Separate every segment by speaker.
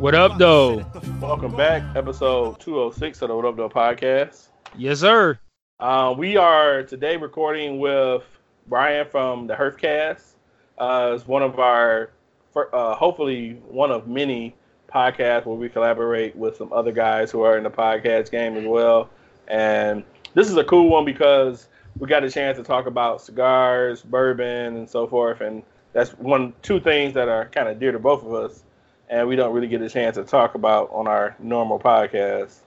Speaker 1: What up, though?
Speaker 2: Welcome back, episode 206 of the What Up, Doe podcast.
Speaker 1: Yes, sir.
Speaker 2: Uh, we are today recording with Brian from the Herfcast. Uh, it's one of our, uh, hopefully, one of many podcasts where we collaborate with some other guys who are in the podcast game as well. And this is a cool one because we got a chance to talk about cigars, bourbon, and so forth. And that's one, two things that are kind of dear to both of us, and we don't really get a chance to talk about on our normal podcast.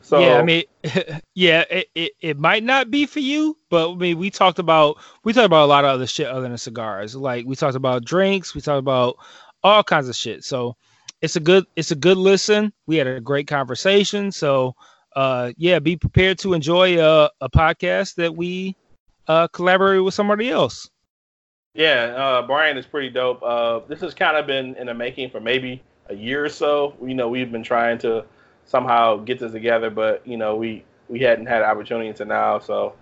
Speaker 2: So
Speaker 1: yeah, I mean, yeah, it, it, it might not be for you, but I mean, we talked about we talked about a lot of other shit other than cigars. Like we talked about drinks, we talked about all kinds of shit. So it's a good it's a good listen. We had a great conversation. So uh, yeah, be prepared to enjoy a, a podcast that we uh, collaborate with somebody else.
Speaker 2: Yeah, uh, Brian is pretty dope. Uh, this has kind of been in the making for maybe a year or so. You know, we've been trying to somehow get this together, but you know, we we hadn't had opportunity until now. So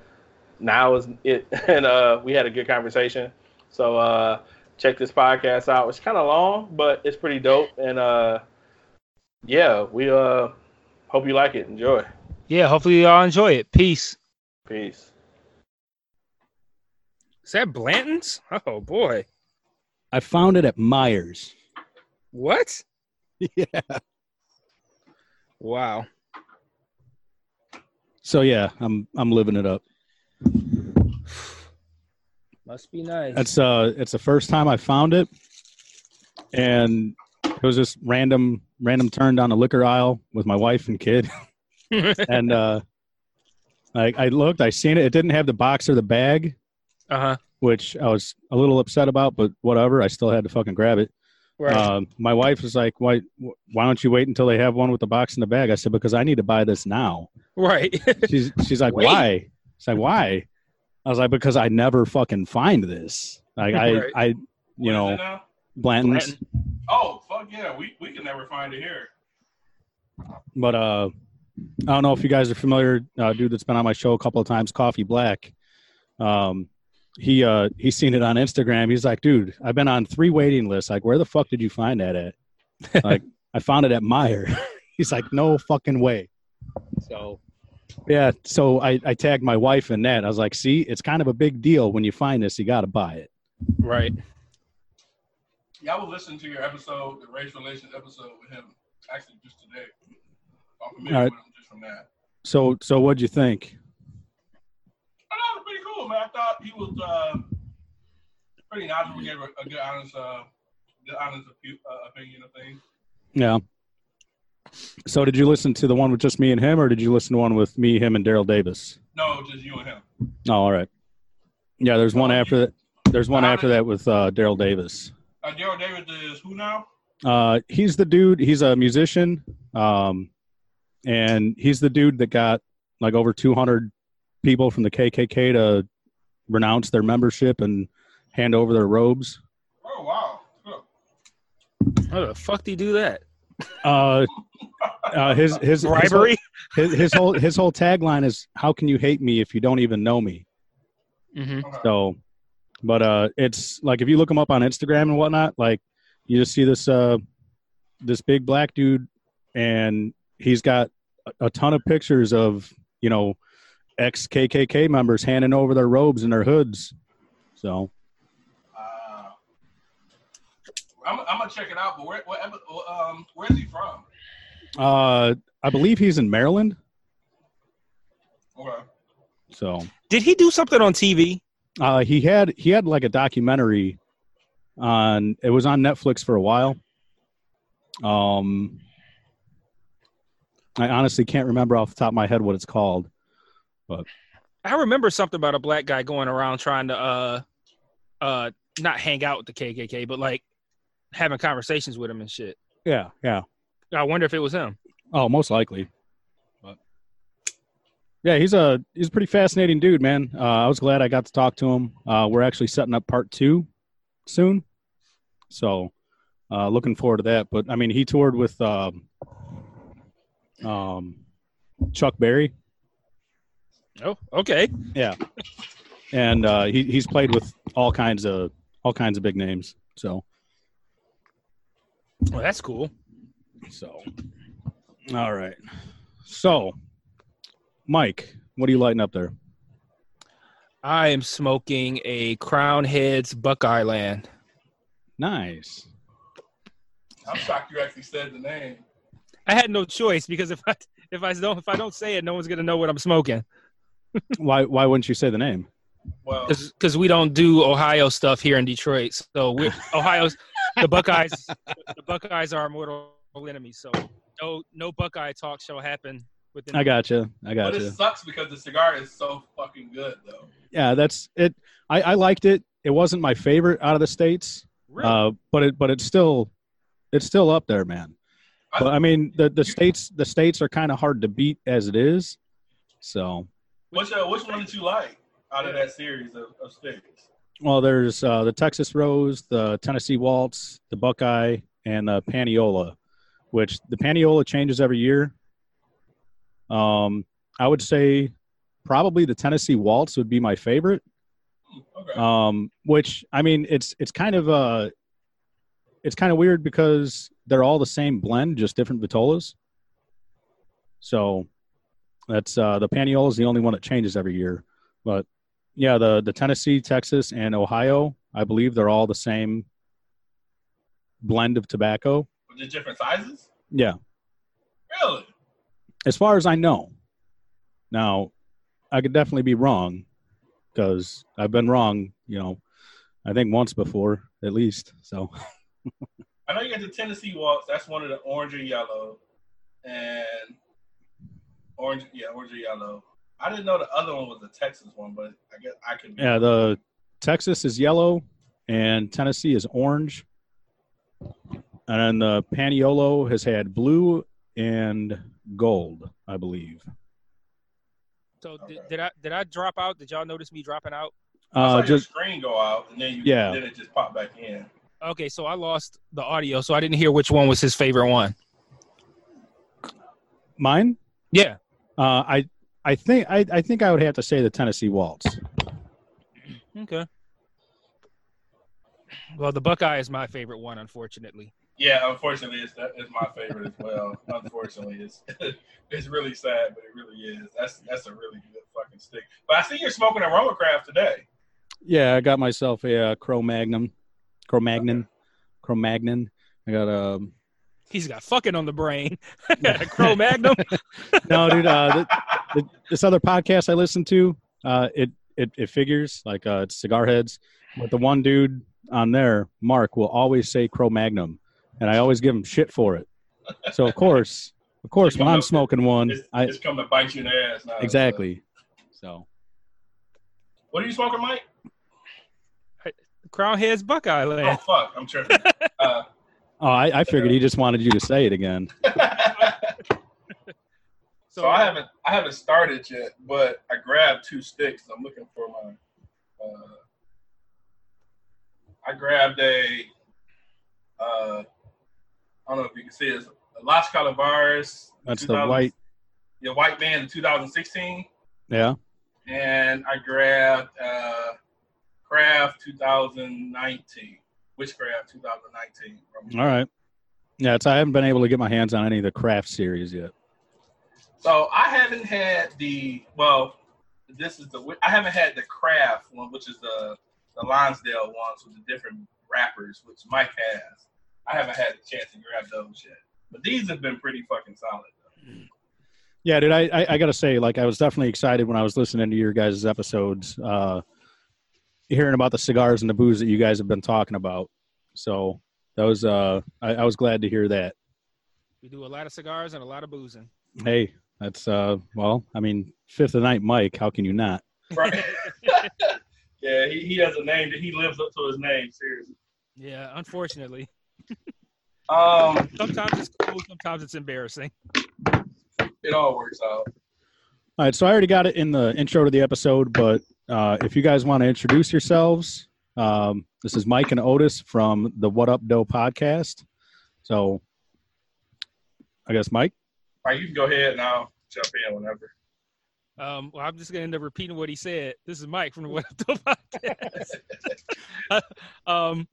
Speaker 2: now is it, and uh, we had a good conversation. So uh, check this podcast out. It's kind of long, but it's pretty dope. And uh, yeah, we uh, hope you like it. Enjoy.
Speaker 1: Yeah, hopefully y'all enjoy it. Peace.
Speaker 2: Peace.
Speaker 1: Is that Blanton's? Oh boy.
Speaker 3: I found it at Meijer's.
Speaker 1: What?
Speaker 3: Yeah.
Speaker 1: Wow.
Speaker 3: So yeah, I'm I'm living it up.
Speaker 1: Must be nice.
Speaker 3: It's uh it's the first time I found it. And it was just random random turn down the liquor aisle with my wife and kid. and uh I I looked, I seen it. It didn't have the box or the bag,
Speaker 1: uh huh.
Speaker 3: which I was a little upset about, but whatever. I still had to fucking grab it.
Speaker 1: Right.
Speaker 3: Um, my wife was like, "Why? Why don't you wait until they have one with the box in the bag?" I said, "Because I need to buy this now."
Speaker 1: right.
Speaker 3: She's she's like,
Speaker 1: Wait.
Speaker 3: "Why?" She's like, "Why?" I was like, "Because I never fucking find this." Like I
Speaker 1: Right.
Speaker 3: I you know Blanton's,
Speaker 1: Blanton.
Speaker 2: Oh fuck yeah, we we can never find it here.
Speaker 3: but uh, I don't know if you guys are familiar. Uh, dude that's been on my show a couple of times, Coffee Black. Um, he uh he's seen it on Instagram. He's like, "Dude, I've been on three waiting lists. Like, where the fuck did you find that at?" like, I found it at Meijer. he's like, "No fucking way." So, yeah. So I, I tagged my wife in that. I was like, see, it's kind of a big deal when you find this. You got to buy it.
Speaker 1: Right.
Speaker 4: Yeah, I was listening to your episode, the race relations episode with him, actually just today. I'm familiar
Speaker 3: All right.
Speaker 4: with him just from that.
Speaker 3: So, so what'd you think?
Speaker 4: I thought it was pretty cool, man. I thought he was uh, pretty knowledgeable, gave a, a good, honest, uh, good, honest uh, opinion of things.
Speaker 3: Yeah. So, did you listen to the one with just me and him, or did you listen to one with me, him, and Daryl Davis?
Speaker 4: No, just you and him.
Speaker 3: Oh, all right. Yeah, there's one after that. There's one after that with uh, Daryl Davis.
Speaker 4: Uh, Daryl Davis is who now?
Speaker 3: Uh, he's the dude. He's a musician, um, and he's the dude that got like over 200 people from the KKK to renounce their membership and hand over their robes.
Speaker 4: Oh, wow. Cool.
Speaker 1: How the fuck do you do that?
Speaker 3: Uh, uh, his his his whole-
Speaker 1: Bribery.
Speaker 3: His, his whole his whole tagline is "How can you hate me if you don't even know me?"
Speaker 1: hmm
Speaker 4: Okay.
Speaker 3: So, but uh, it's like if you look him up on Instagram and whatnot, like you just see this uh, this big black dude, and he's got a, a ton of pictures of you know ex KKK members handing over their robes and their hoods. So
Speaker 4: Uh, I'm, I'm gonna check it out. But where, where, um, where's he from?
Speaker 3: uh, I believe he's in Maryland.
Speaker 4: Okay.
Speaker 3: So
Speaker 1: Did he do something on TV?
Speaker 3: uh, he had he had like a documentary on it was on Netflix for a while. Um, I honestly can't remember off the top of my head what it's called.
Speaker 1: I remember something about a black guy going around trying to uh uh not hang out with the KKK, but like having conversations with him and shit.
Speaker 3: Yeah, yeah.
Speaker 1: I wonder if it was him.
Speaker 3: Oh, most likely. But Yeah, he's a he's a pretty fascinating dude, man. Uh, I was glad I got to talk to him. Uh, we're actually setting up part two soon, so uh, looking forward to that. But I mean, he toured with um, um, Chuck Berry,
Speaker 1: Oh, okay.
Speaker 3: Yeah, and uh, he he's played with all kinds of all kinds of big names. So
Speaker 1: Well, that's cool.
Speaker 3: so all right. So, Mike, what are you lighting up there?
Speaker 1: I am smoking a Crowned Heads Buckeye Land.
Speaker 3: Nice.
Speaker 2: I'm shocked you actually said the name.
Speaker 1: I had no choice because if I if I don't if I don't say it, no one's gonna know what I'm smoking.
Speaker 3: Why why wouldn't you say the name?
Speaker 2: Well,
Speaker 1: Because we don't do Ohio stuff here in Detroit. So we're Ohio's the Buckeyes. the Buckeyes are our mortal enemies. So no no Buckeye talk shall happen within.
Speaker 3: I got you. I got
Speaker 2: but
Speaker 3: you.
Speaker 2: it sucks because the cigar is so fucking good, though.
Speaker 3: yeah, that's it. I, I liked it. It wasn't my favorite out of the states,
Speaker 1: Really?
Speaker 3: uh, but it but it's still it's still up there, man. But I mean, the the states the states are kind of hard to beat as it is. So,
Speaker 2: Which uh, which one did you like out of that series of, of states?
Speaker 3: well, there's uh, the Texas Rose, the Tennessee Waltz, the Buckeye, and the Paniola, which the Paniola changes every year. Um, I would say probably the Tennessee Waltz would be my favorite.
Speaker 2: Okay.
Speaker 3: um, which I mean, it's it's kind of uh, it's kind of weird because they're all the same blend, just different vitolas. So that's uh, the Paniola is the only one that changes every year, but yeah, the the Tennessee, Texas, and Ohio, I believe they're all the same blend of tobacco.
Speaker 2: With the different sizes?
Speaker 3: Yeah,
Speaker 2: Really?
Speaker 3: as far as I know. Now, I could definitely be wrong because I've been wrong, you know, I think once before at least. So
Speaker 2: I know you got the Tennessee Waltz. That's one of the orange and yellow, and orange, yeah, orange and yellow. I didn't know the other one was the Texas one, but I guess I could.
Speaker 3: Yeah, the Texas is yellow and Tennessee is orange. And then the Paniolo has had blue and gold, I believe.
Speaker 1: so did, did I did I drop out? Did y'all notice me dropping out?
Speaker 2: I saw
Speaker 3: Uh,
Speaker 2: your
Speaker 3: just
Speaker 2: screen go out, and then you,
Speaker 3: Yeah.
Speaker 2: then it just popped back in.
Speaker 1: Okay, so I lost the audio, so I didn't hear which one was his favorite one.
Speaker 3: mine.
Speaker 1: Yeah.
Speaker 3: Uh, I I think I, I think I would have to say the Tennessee Waltz.
Speaker 1: Okay. Well, the Buckeye is my favorite one, unfortunately.
Speaker 2: Yeah, unfortunately, it's that is my favorite as well. unfortunately, it's it's really sad, but it really is. That's that's a really good fucking stick. But I see you're smoking a Roma Craft today.
Speaker 3: Yeah, I got myself a uh, Cro Magnum, Cro Magnon, Cro Magnon. I got a
Speaker 1: He's got fucking on the brain. Crow Magnum.
Speaker 3: no, dude. Uh, th th this other podcast I listen to, uh, it it it figures like uh, it's cigar heads, but the one dude on there, Mark, will always say Cro Magnum, and I always give him shit for it. So of course, of course, when I'm smoking one,
Speaker 2: It's,
Speaker 3: I
Speaker 2: it's coming to bite you in the ass now.
Speaker 3: exactly. So
Speaker 2: What are you smoking, Mike?
Speaker 1: Crowned Heads Buckeye Land.
Speaker 2: Oh
Speaker 1: Land.
Speaker 2: fuck, I'm tripping. uh,
Speaker 3: oh, I, I figured he just wanted you to say it again.
Speaker 2: so I haven't I haven't started yet, but I grabbed two sticks. I'm looking for my. Uh, I grabbed a. Uh, I don't know if you can see it. It's Las Calaveras.
Speaker 3: That's the white.
Speaker 2: Yeah, White Man in 2016.
Speaker 3: Yeah.
Speaker 2: and I grabbed uh, Craft 2019, Witchcraft 2019. From
Speaker 3: All right. Yeah, it's I haven't been able to get my hands on any of the craft series yet.
Speaker 2: So I haven't had the well. This is the I haven't had the Craft one, which is the the Lonsdale ones with the different wrappers, which Mike has. I haven't had the chance to grab those yet, but these have been pretty fucking solid. Though.
Speaker 3: Yeah, dude, I, I, I got to say, like, I was definitely excited when I was listening to your guys' episodes, uh, hearing about the cigars and the booze that you guys have been talking about. So that was, uh, I, I was glad to hear that.
Speaker 1: We do a lot of cigars and a lot of boozing.
Speaker 3: Hey, that's, uh, well, I mean, fifth of the night, Mike. How can you not?
Speaker 2: Right? yeah, he, he has a name that he lives up to his name. Seriously.
Speaker 1: Yeah, unfortunately.
Speaker 2: Um,
Speaker 1: Sometimes it's cool, sometimes it's embarrassing.
Speaker 2: it all works out.
Speaker 3: All right, so I already got it in the intro to the episode, but uh, if you guys want to introduce yourselves, um, this is Mike and Otis from the What Up Doe podcast. So, I guess Mike.
Speaker 2: All right, you can go ahead and I'll jump in whenever.
Speaker 1: Um, well, I'm just going to end up repeating what he said. This is Mike from the What Up Doe podcast. um,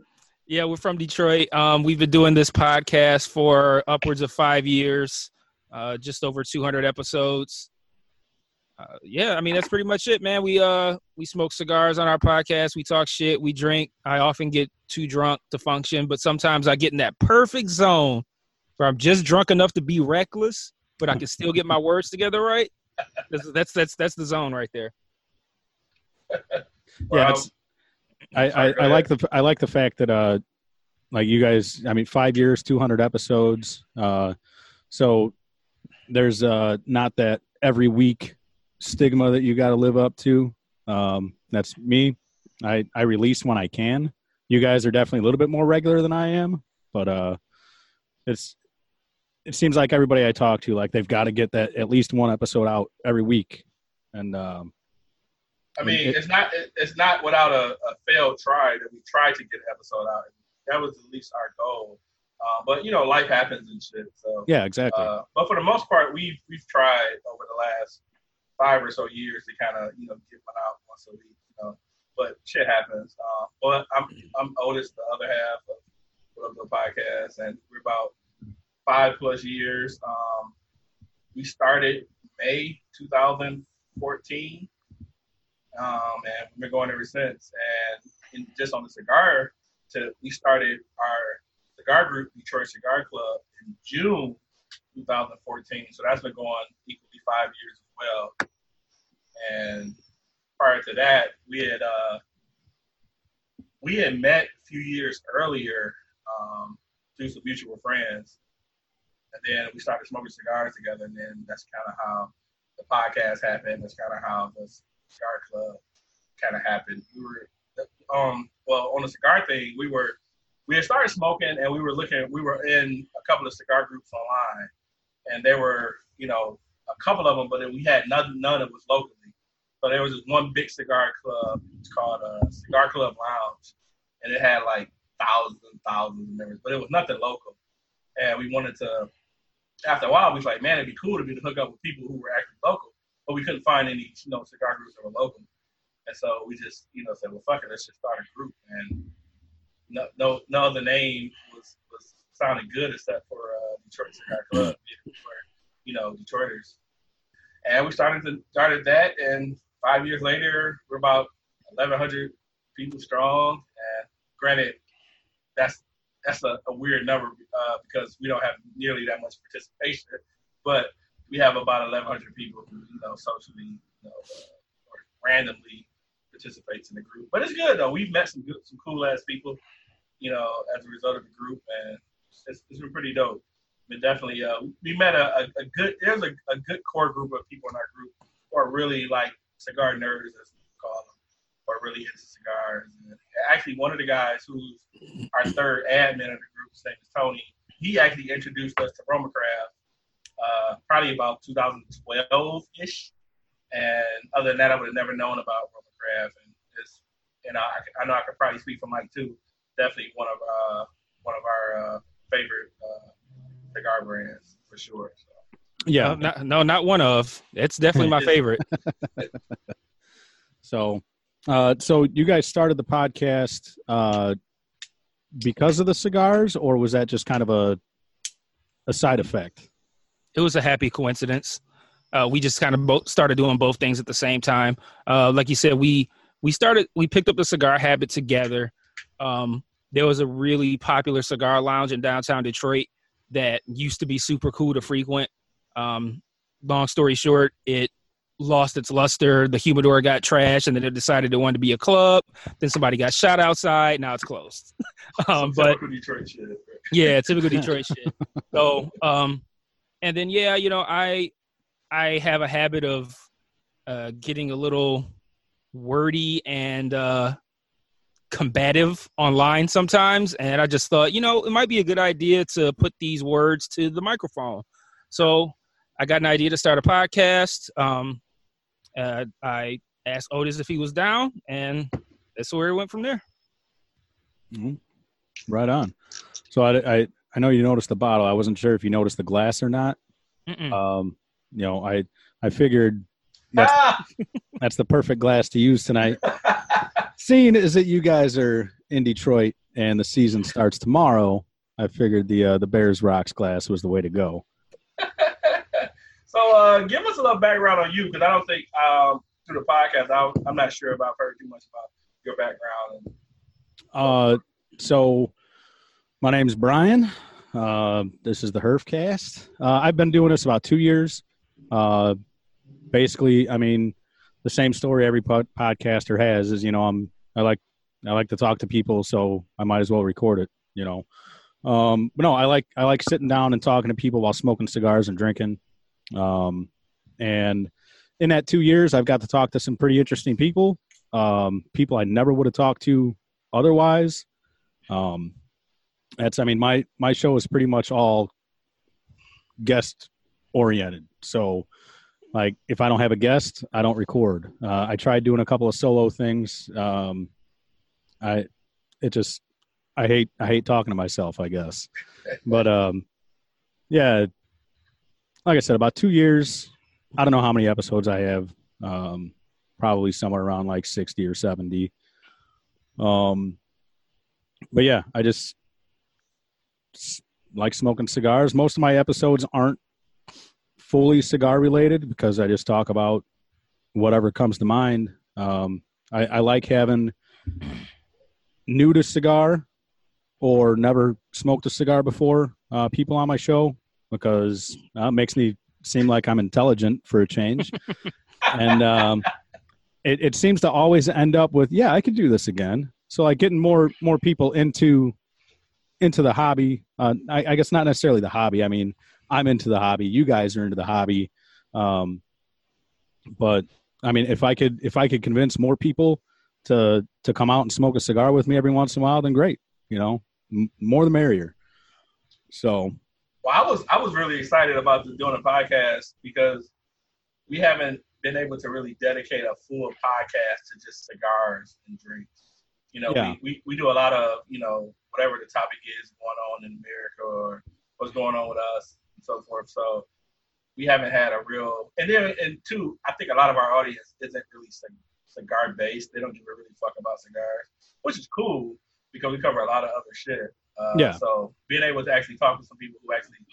Speaker 1: yeah, we're from Detroit. Um, we've been doing this podcast for upwards of five years, uh, just over 200 episodes. Uh, yeah, I mean that's pretty much it, man. We uh we smoke cigars on our podcast. We talk shit. We drink. I often get too drunk to function, but sometimes I get in that perfect zone where I'm just drunk enough to be reckless, but I can still get my words together right. That's that's that's, that's the zone right there.
Speaker 3: Yeah,
Speaker 2: Well,
Speaker 3: it's, I, I, I like the I like the fact that uh like you guys I mean five years two hundred episodes uh so there's uh not that every week stigma that you got to live up to um that's me I I release when I can you guys are definitely a little bit more regular than I am but uh it's it seems like everybody I talk to like they've got to get that at least one episode out every week and um
Speaker 2: I mean,
Speaker 3: It-
Speaker 2: it's not it, it's not without a, a failed try that we tried to get an episode out. That was at least our goal. Uh, but you know, life happens and shit. So,
Speaker 3: yeah exactly
Speaker 2: uh, but for the most part, we've we've tried over the last five or so years to kind of you know get one out once a week. You know, but shit happens. Uh, but I'm I'm Otis, the other half of the podcast, and we're about five plus years. Um, we started May 2014 um, and we've been going ever since. And in, just on the cigar, to we started our cigar group, Detroit Cigar Club, in June 2014. So that's been going equally five years well. And prior to that, we had uh, we had met a few years earlier um, through some mutual friends, and then we started smoking cigars together. And then that's kind of how the podcast happened. That's kind of how the cigar club kind of happened. We were, um, well, on the cigar thing, we were, we had started smoking and we were looking, we were in a couple of cigar groups online, and they were, you know, a couple of them, but then we had none, none that was locally. So there was this one big cigar club. It's called uh, Cigar Club Lounge, and it had like thousands and thousands of members, but it was nothing local. And we wanted to. After a while, we was like, man, it'd be cool to be to hook up with people who were actually local but we couldn't find any, you know, cigar groups that were local. And so we just, you know, said, well, fuck it, let's just start a group. And no, no, no other name was, was sounded good except for uh, Detroit Cigar Club, you know, Detroiters. And we started to started that, and five years later, we're about 1,100 people strong. And granted, that's that's a, a weird number uh, because we don't have nearly that much participation, but we have about 1,100 people who, you know, socially, you know, uh, or randomly participates in the group. But it's good though. We've met some good, some cool ass people, you know, as a result of the group, and it's, it's been pretty dope. But definitely, uh, we met a, a, a good. There's a, a good core group of people in our group who are really like cigar nerds, as we call them, or really into cigars. And actually, one of the guys who's our third admin of the group, his name is Tony. He actually introduced us to Roma Craft uh, probably about 2012 ish. And other than that, I would have never known about Roma Craft. And you know, I, I know I could probably speak for Mike too. Definitely one of uh, one of our uh, favorite uh, cigar brands for sure. So.
Speaker 3: yeah
Speaker 1: No, not, no, not one of. It's definitely my favorite.
Speaker 3: So, uh, so you guys started the podcast uh, because of the cigars, or was that just kind of a a side effect?
Speaker 1: it was a happy coincidence. Uh, we just kind of both started doing both things at the same time. Uh, like you said, we we started we picked up the cigar habit together. Um, there was a really popular cigar lounge in downtown Detroit that used to be super cool to frequent. Um, long story short, it lost its luster. The humidor got trashed, and then it decided it wanted to be a club. Then somebody got shot outside. Now it's closed. um, but
Speaker 2: Typical Detroit shit.
Speaker 1: yeah, typical Detroit shit. So, um, and then yeah, you know, I I have a habit of uh, getting a little wordy and uh, combative online sometimes, and I just thought, you know, it might be a good idea to put these words to the microphone. So I got an idea to start a podcast. Um, Uh, I asked Otis if he was down, and that's where it went from there.
Speaker 3: Right on. So I, I I know you noticed the bottle. I wasn't sure if you noticed the glass or not. Um, you know, I I figured that's
Speaker 2: Ah!
Speaker 3: that's the perfect glass to use tonight. Seeing is that you guys are in Detroit and the season starts tomorrow, I figured the uh, the Bears rocks glass was the way to go.
Speaker 2: so uh, give us a little background on you, because I don't think um, through the podcast, I, I'm not sure if I've heard too much about your background. And,
Speaker 3: Uh, so my name's Brian. Uh, this is the Herfcast. Uh, I've been doing this about two years. Uh, basically, I mean, the same story every pod- podcaster has is, you know, I'm I like I like to talk to people, so I might as well record it. You know, um, but no, I like I like sitting down and talking to people while smoking cigars and drinking. Um, and in that two years, I've got to talk to some pretty interesting people. Um, people I never would have talked to otherwise um that's i mean my my show is pretty much all guest oriented so like if i don't have a guest i don't record. Uh, i tried doing a couple of solo things. Um i it just i hate i hate talking to myself i guess. But um yeah like i said about two years i don't know how many episodes i have um probably somewhere around like 60 or 70 um, but yeah, I just like smoking cigars. Most of my episodes aren't fully cigar related because I just talk about whatever comes to mind. Um, I, I like having new to cigar or never smoked a cigar before uh, people on my show because uh, it makes me seem like I'm intelligent for a change. and um, it, it seems to always end up with, yeah, I could do this again. So like getting more more people into into the hobby. Uh, I, I guess not necessarily the hobby. I mean, I'm into the hobby. You guys are into the hobby. Um, but I mean, if I could if I could convince more people to to come out and smoke a cigar with me every once in a while, then great. You know, M- more the merrier. So
Speaker 2: well, I was I was really excited about the, doing a podcast because we haven't been able to really dedicate a full podcast to just cigars and drinks. You know,
Speaker 3: Yeah.
Speaker 2: we, we, we do a lot of, you know, whatever the topic is going on in America or what's going on with us and so forth. So we haven't had a real, and then, and two, I think a lot of our audience isn't really cig- cigar based. They don't give a really fuck about cigars, which is cool because we cover a lot of other shit. Uh,
Speaker 3: Yeah.
Speaker 2: So being able to actually talk to some people who actually,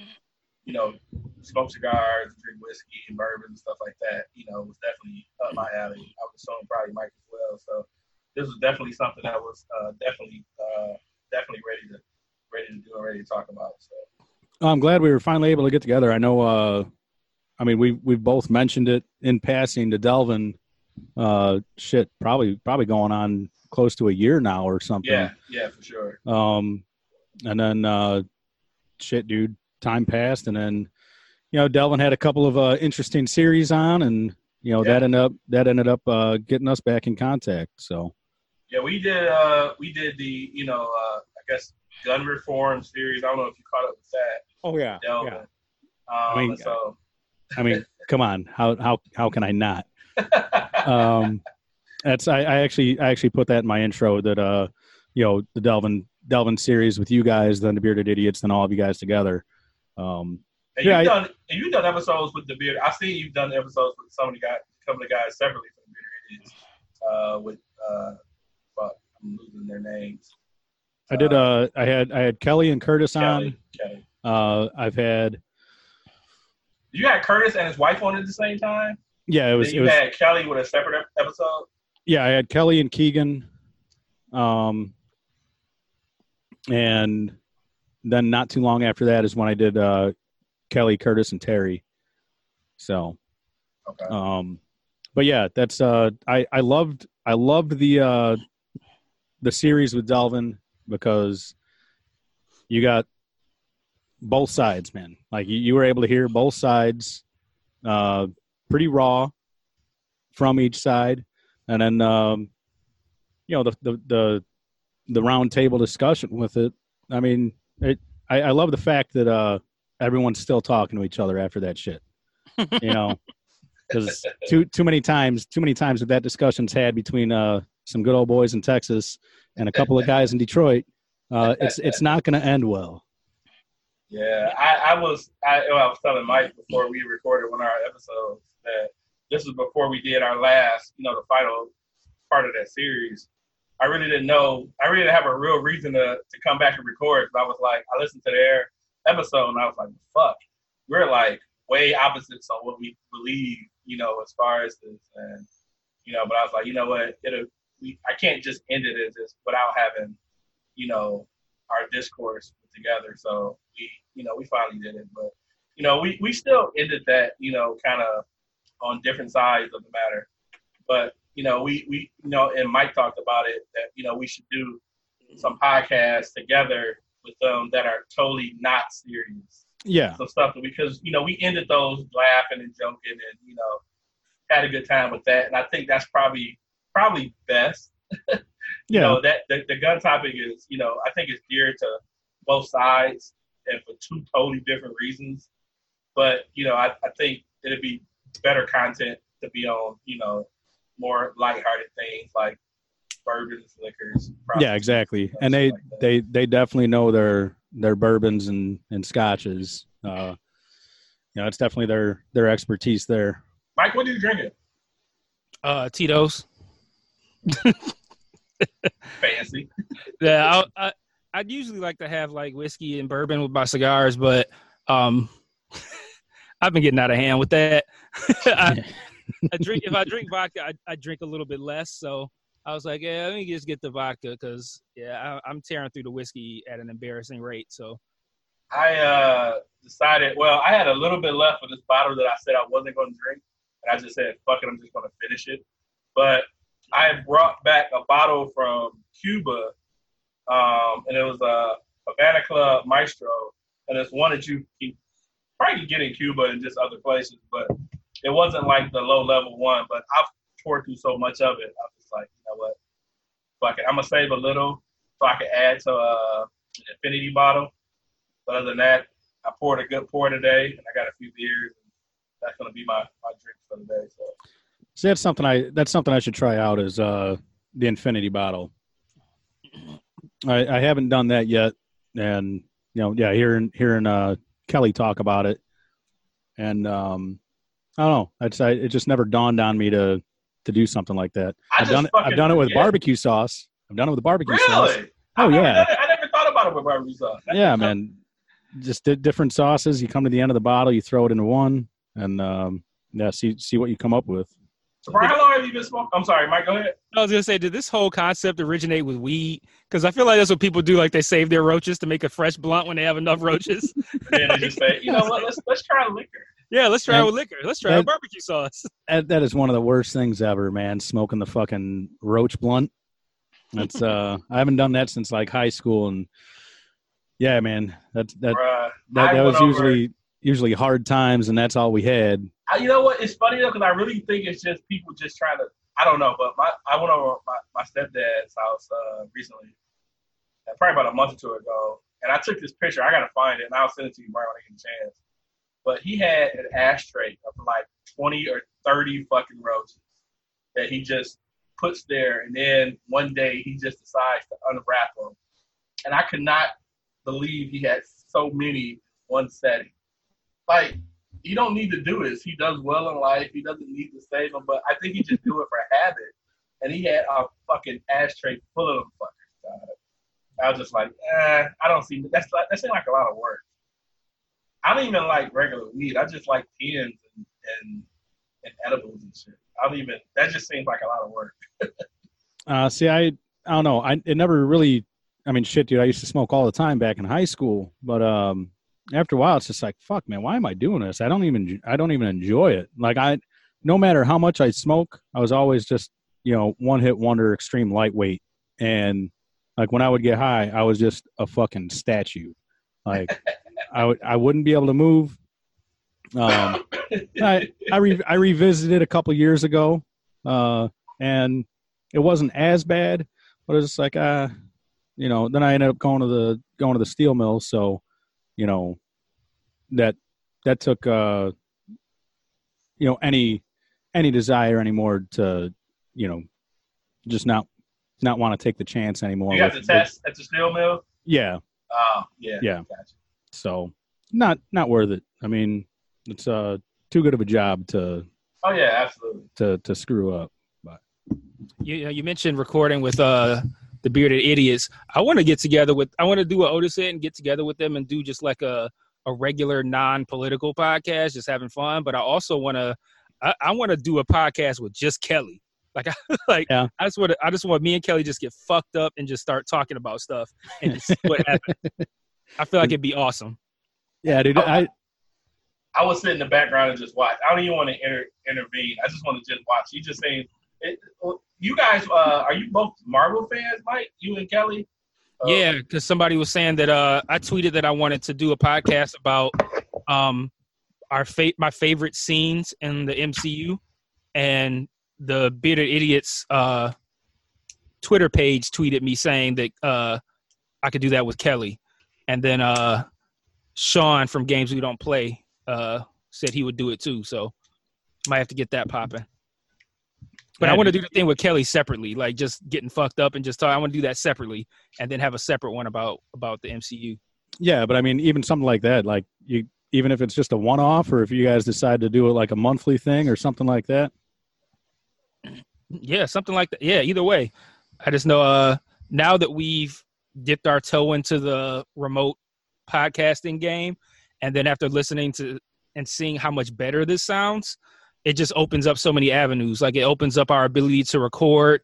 Speaker 2: you know, smoke cigars, drink whiskey and bourbon and stuff like that, you know, was definitely up my alley. I was assume probably Mike as well. So this was definitely something that was uh, definitely uh, definitely ready to ready to do and ready to talk about. So
Speaker 3: I'm glad we were finally able to get together. I know. Uh, I mean, we we've both mentioned it in passing to Delvin. Uh, shit, probably probably going on close to a year now or something.
Speaker 2: yeah, yeah, for sure.
Speaker 3: Um, and then uh, shit, dude, time passed, and then you know Delvin had a couple of uh, interesting series on, and you know
Speaker 2: Yeah.
Speaker 3: that ended up that ended up uh, getting us back in contact. So
Speaker 2: Yeah, we did uh, we did the you know uh, guess gun reform series. I don't know if you caught up with that,
Speaker 3: oh yeah,
Speaker 2: Delvin. Um,
Speaker 3: I mean,
Speaker 2: so
Speaker 3: I mean, come on, how how how can I not? um, that's I, I actually I actually put that in my intro that uh you know the Delvin Delvin series with you guys, then the bearded idiots, then all of you guys together. Um,
Speaker 2: And
Speaker 3: Yeah,
Speaker 2: you've
Speaker 3: I-
Speaker 2: done and you've done episodes with the beard. I see you've done episodes with some of the guys, couple of guys separately from the beard idiots. Uh, with uh, fuck, I'm losing their names.
Speaker 3: I did uh I had I had Kelly and Curtis
Speaker 2: Kelly. Kelly.
Speaker 3: on. Uh, I've had
Speaker 2: You had Curtis and his wife on at the same time.
Speaker 3: yeah it was
Speaker 2: then
Speaker 3: it
Speaker 2: you
Speaker 3: was
Speaker 2: had Kelly with a separate episode.
Speaker 3: yeah I had Kelly and Keegan, um, and then not too long after that is when I did uh Kelly Curtis and Terry. So
Speaker 2: Okay.
Speaker 3: um but yeah that's uh i i loved i loved the uh the series with delvin because you got both sides man. Like you, you were able to hear both sides uh pretty raw from each side. And then um you know the the the, the round table discussion with it i mean it I, I love the fact that uh everyone's still talking to each other after that shit you know? Because too too many times too many times that that discussion's had between uh, some good old boys in Texas and a couple of guys in Detroit. Uh, it's it's not going to end well.
Speaker 2: Yeah, I, I was I, well, I was telling Mike before we recorded one of our episodes that this was before we did our last, you know, the final part of that series. I really didn't know. I really didn't have a real reason to, to come back and record. But I was like, I listened to their episode and I was like, fuck, we're like way opposites on what we believe, you know, as far as this. And, you know, but I was like, you know what? It'll, we, I can't just end it as this without having, you know, our discourse together. So we, you know, we finally did it. But, you know, we, we still ended that, you know, kind of on different sides of the matter. But you know, we we you know, and Mike talked about it that you know we should do some podcasts together with them that are totally not serious.
Speaker 3: Yeah,
Speaker 2: Some stuff because you know we ended those laughing and joking and you know had a good time with that, and I think that's probably probably best. you
Speaker 3: yeah,
Speaker 2: know that the, the gun topic is you know I think it's geared to both sides and for two totally different reasons. But you know I, I think it'd be better content to be on you know more lighthearted things like bourbons, liquors.
Speaker 3: yeah, exactly.
Speaker 2: stuff
Speaker 3: And they
Speaker 2: like
Speaker 3: they they definitely know their their bourbons and and scotches. Uh, you know, it's definitely their their expertise there.
Speaker 2: Mike, what are you drinking?
Speaker 1: Uh, Tito's.
Speaker 2: Fancy.
Speaker 1: Yeah, I, I I'd usually like to have like whiskey and bourbon with my cigars, but um, I've been getting out of hand with that. I, I drink if I drink vodka, I, I drink a little bit less. So I was like, yeah, let me just get the vodka because yeah, I, I'm tearing through the whiskey at an embarrassing rate. So
Speaker 2: I uh, decided. Well, I had a little bit left of this bottle that I said I wasn't going to drink, and I just said, "Fuck it, I'm just going to finish it." But I brought back a bottle from Cuba, um, and it was a Havana Club Maestro, and it's one that you can probably get in Cuba and just other places, but it wasn't like the low level one. But I've poured through so much of it, I'm like, you know what? Fuck I'm gonna save a little so I can add to uh, an infinity bottle. But other than that, I poured a good pour today, and I got a few beers. And that's gonna be my, my drink for the day. So
Speaker 3: See, that's something I that's something I should try out is uh the infinity bottle. I I haven't done that yet, and you know, yeah, hearing hearing uh Kelly talk about it, and um, I don't know, I'd say it just never dawned on me to to do something like that.
Speaker 2: I
Speaker 3: I've done it. I've done it with barbecue sauce. I've done it with barbecue sauce.
Speaker 2: Really?
Speaker 3: Oh,
Speaker 2: I
Speaker 3: yeah.
Speaker 2: it- I never thought about it with barbecue sauce. That's
Speaker 3: Yeah, man. Just di- different sauces. You come to the end of the bottle, you throw it into one, and um, yeah, see see what you come up with.
Speaker 2: So Brian, how long have you been smoking? I'm sorry, Mike. Go ahead.
Speaker 1: I was gonna say, did this whole concept originate with weed? Because I feel like that's what people do. Like they save their roaches to make a fresh blunt when they have enough roaches.
Speaker 2: And they just say, you know what? Let's let's try liquor.
Speaker 1: yeah, let's try it
Speaker 3: And-
Speaker 1: with liquor. Let's try it with barbecue sauce.
Speaker 3: That, that is one of the worst things ever, man. Smoking the fucking roach blunt. That's uh, I haven't done that since like high school, and yeah, man, that's that
Speaker 2: Bruh,
Speaker 3: that, that was
Speaker 2: went over-
Speaker 3: usually usually hard times, and that's all we had.
Speaker 2: I, you know what? It's funny though because I really think it's just people just trying to. I don't know, but my I went over my, my stepdad's house uh, recently, uh, probably about a month or two ago, and I took this picture. I gotta find it, and I'll send it to you right when I get a chance. But he had an ashtray of like twenty or thirty fucking roaches that he just puts there, and then one day he just decides to unwrap them, and I could not believe he had so many one setting. Like he don't need to do this. He does well in life. He doesn't need to save them, but I think he just do it for habit. And he had a fucking ashtray full of them fuckers. I was just like, eh, I don't see that's like that seems like a lot of work. I don't even like regular weed. I just like pens and and, and edibles and shit. I don't even. That just seems like a lot of work.
Speaker 3: Uh, see, I I don't know. I it never really. I mean, shit, dude. I used to smoke all the time back in high school, but um, after a while, it's just like, fuck, man. Why am I doing this? I don't even. I don't even enjoy it. Like I, no matter how much I smoke, I was always just you know one hit wonder, extreme lightweight, and like when I would get high, I was just a fucking statue. Like I would I wouldn't be able to move. Um, I I, re- I revisited a couple years ago, uh, and it wasn't as bad, but it was just like uh, you know. Then I ended up going to the going to the steel mill, so you know that that took uh, you know any any desire anymore to, you know, just not not want to take the chance anymore.
Speaker 2: You got the
Speaker 3: with-
Speaker 2: test at the steel mill.
Speaker 3: Yeah.
Speaker 2: Oh yeah.
Speaker 3: Yeah.
Speaker 2: Gotcha.
Speaker 3: So not not worth it. I mean, it's uh too good of a job to
Speaker 2: Oh yeah, absolutely.
Speaker 3: to to screw up.
Speaker 1: You, you know, you mentioned recording with uh the bearded idiots. I want to get together with. I want to do what Otis said and get together with them and do just like a a regular non-political podcast, just having fun. But I also want to. I, I want to do a podcast with just Kelly. Like, I, like
Speaker 3: Yeah.
Speaker 1: I just want. to I just want me and Kelly just get fucked up and just start talking about stuff and just see what happens. I feel like it'd be awesome.
Speaker 3: Yeah, dude. I
Speaker 2: I would sit in the background and just watch. I don't even want to inter- intervene. I just want to just watch. You just saying, it, you guys, uh, are you both Marvel fans, Mike? You and Kelly? Uh,
Speaker 1: Yeah, because somebody was saying that uh, I tweeted that I wanted to do a podcast about um, our fa- my favorite scenes in the MCU, and the bearded idiots uh, Twitter page tweeted me saying that uh, I could do that with Kelly, and then uh, Sean from Games We Don't Play uh, said he would do it too. So might have to get that popping. But I want to do the thing with Kelly separately, like just getting fucked up and just talk. I want to do that separately, and then have a separate one about about the MCU.
Speaker 3: yeah, but I mean, even something like that, like you, even if it's just a one-off, or if you guys decide to do it like a monthly thing or something like that.
Speaker 1: Yeah, something like that. Yeah, either way. I just know uh now that we've dipped our toe into the remote podcasting game and then after listening to and seeing how much better this sounds, it just opens up so many avenues. Like it opens up our ability to record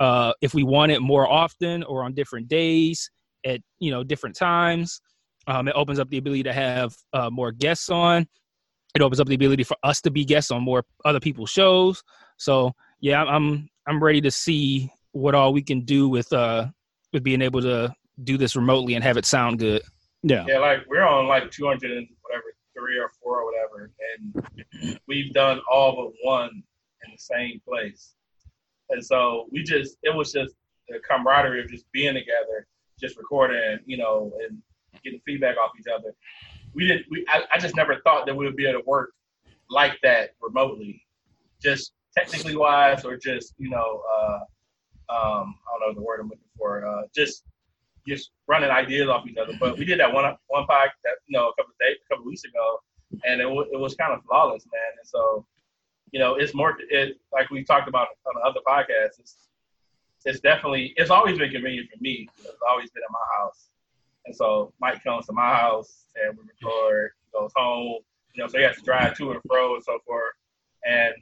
Speaker 1: uh if we want it more often or on different days at you know different times. Um, it opens up the ability to have uh, more guests on. It opens up the ability for us to be guests on more other people's shows. So yeah, I'm I'm ready to see what all we can do with uh with being able to do this remotely and have it sound good.
Speaker 3: Yeah,
Speaker 2: Yeah, like we're on like 200 and whatever, three or four or whatever, and we've done all but one in the same place. And so we just, it was just the camaraderie of just being together, just recording, you know, and getting feedback off each other. We didn't, we, I, I just never thought that we would be able to work like that remotely, just technically wise or just, you know, uh, um, I don't know the word I'm looking for, uh, just just running ideas off each other. But we did that one one podcast, that, you know, a couple of days, a couple of weeks ago, and it, w- it was kind of flawless, man. And so, you know, it's more it like we talked about on the other podcasts. It's it's definitely it's always been convenient for me. It's always been at my house, and so Mike comes to my house and we record. Goes home, you know, so he has to drive to and fro and so forth. And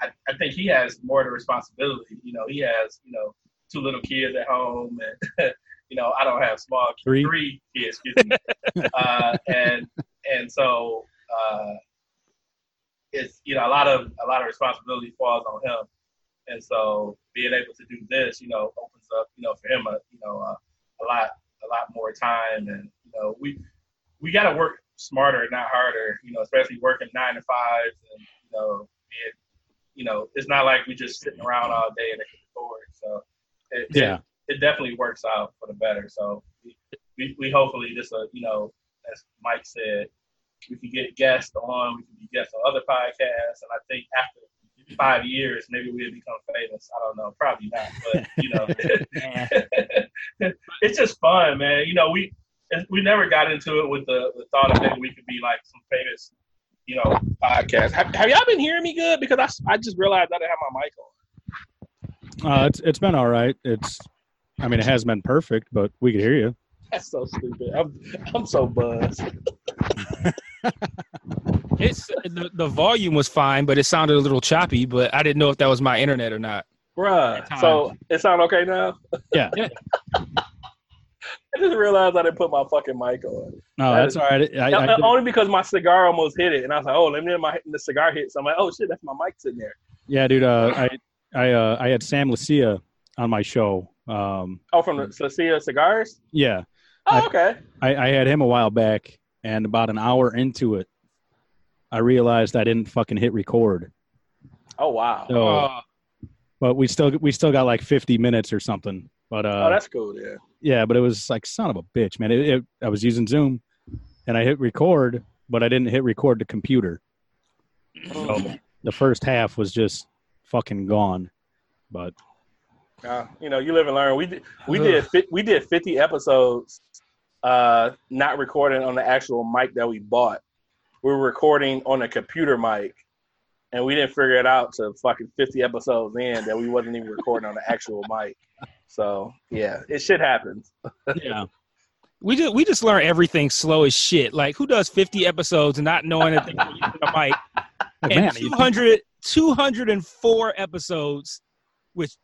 Speaker 2: I, I think he has more of the responsibility. You know, he has you know two little kids at home and. You know, I don't have small
Speaker 3: Three.
Speaker 2: three kids, excuse me. uh, and and so uh, it's you know a lot of a lot of responsibility falls on him, and so being able to do this, you know, opens up you know for him a you know a, a lot a lot more time, and you know we we got to work smarter, not harder. You know, especially working nine to fives, and you know, being, you know, it's not like we just sitting around all day and record. So it, it-
Speaker 3: yeah,
Speaker 2: it definitely works out for the better. So we, we, we hopefully just uh, you know, as Mike said, we can get guests on, we can be guests on other podcasts, and I think after five years, maybe we'll become famous. I don't know, probably not, but you know, it's just fun, man. You know, we we never got into it with the, the thought of maybe we could be like some famous, you know, podcast. Have, have y'all been hearing me good? Because I, I just realized I didn't have my mic on.
Speaker 3: uh, it's it's been all right. It's, I mean, it hasn't been perfect, but we could hear you.
Speaker 2: That's so stupid. I'm I'm so buzzed.
Speaker 1: It's the, the volume was fine, but it sounded a little choppy. But I didn't know if that was my internet or not.
Speaker 5: Bruh. So it sound okay now?
Speaker 3: Yeah.
Speaker 1: Yeah.
Speaker 5: I just realized I didn't put my fucking mic on.
Speaker 3: No,
Speaker 5: That
Speaker 3: that's
Speaker 5: is-
Speaker 3: all right. I, I,
Speaker 5: Uh, Only because my cigar almost hit it, and I was like, "Oh, let me let my the cigar hit." So I'm like, "Oh shit, that's my mic sitting there."
Speaker 3: yeah, dude. Uh, I I uh, I had Sam Leccia on my show. Um,
Speaker 5: Oh, from the Cecilia Cigars.
Speaker 3: yeah,
Speaker 5: Oh,
Speaker 3: I-
Speaker 5: okay.
Speaker 3: I, I had him a while back, and about an hour into it, I realized I didn't fucking hit record.
Speaker 5: Oh wow.
Speaker 3: So,
Speaker 1: Uh,
Speaker 3: but we still we still got like 50 minutes or something. But uh,
Speaker 5: oh, that's cool. Yeah.
Speaker 3: yeah, but it was like son of a bitch, man. It, it, I was using Zoom, and I hit record, but I didn't hit record the computer. So the first half was just fucking gone. But
Speaker 2: Uh, you know, you live and learn. We did we did fi- we did 50 episodes, uh, not recording on the actual mic that we bought. We were recording on a computer mic, and we didn't figure it out to fucking 50 episodes in that we wasn't even recording on the actual mic. So yeah, it shit happens.
Speaker 3: yeah,
Speaker 1: We just we just learn everything slow as shit. Like who does 50 episodes and not knowing that they're using a mic?
Speaker 3: Like,
Speaker 1: and
Speaker 3: man,
Speaker 1: 200, 204 episodes, which uh,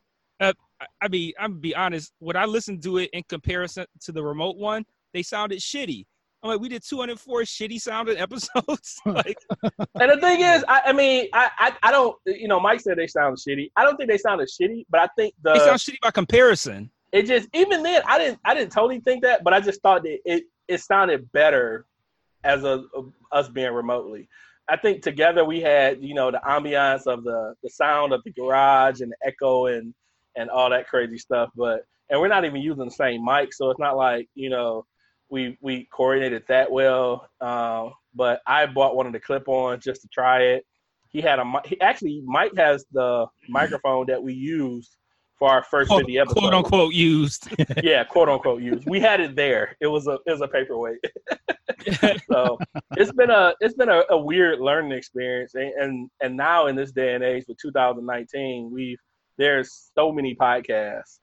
Speaker 1: I- I mean, I'm gonna be honest. When I listened to it in comparison to the remote one, they sounded shitty. I'm like, we did 204 shitty sounding episodes. like,
Speaker 2: And the thing is, I, I mean, I, I I don't, you know, Mike said they sound shitty. I don't think they sounded shitty, but I think the
Speaker 1: they sound shitty by comparison.
Speaker 2: it just even then I didn't I didn't totally think that, but I just thought that it it sounded better as a, us being remotely. I think together we had you know the ambiance of the the sound of the garage and the echo and and all that crazy stuff, but and we're not even using the same mic, so it's not like you know we we coordinated that well. Um, but I bought one of the clip-ons just to try it. He had a he actually Mike has the microphone that we used for our first
Speaker 1: Quote,
Speaker 2: 50 episodes
Speaker 1: quote unquote used.
Speaker 2: yeah, quote unquote used. We had it there. It was a it was a paperweight. so it's been a it's been a, a weird learning experience, and, and and now in this day and age, with 2019, we've there's so many podcasts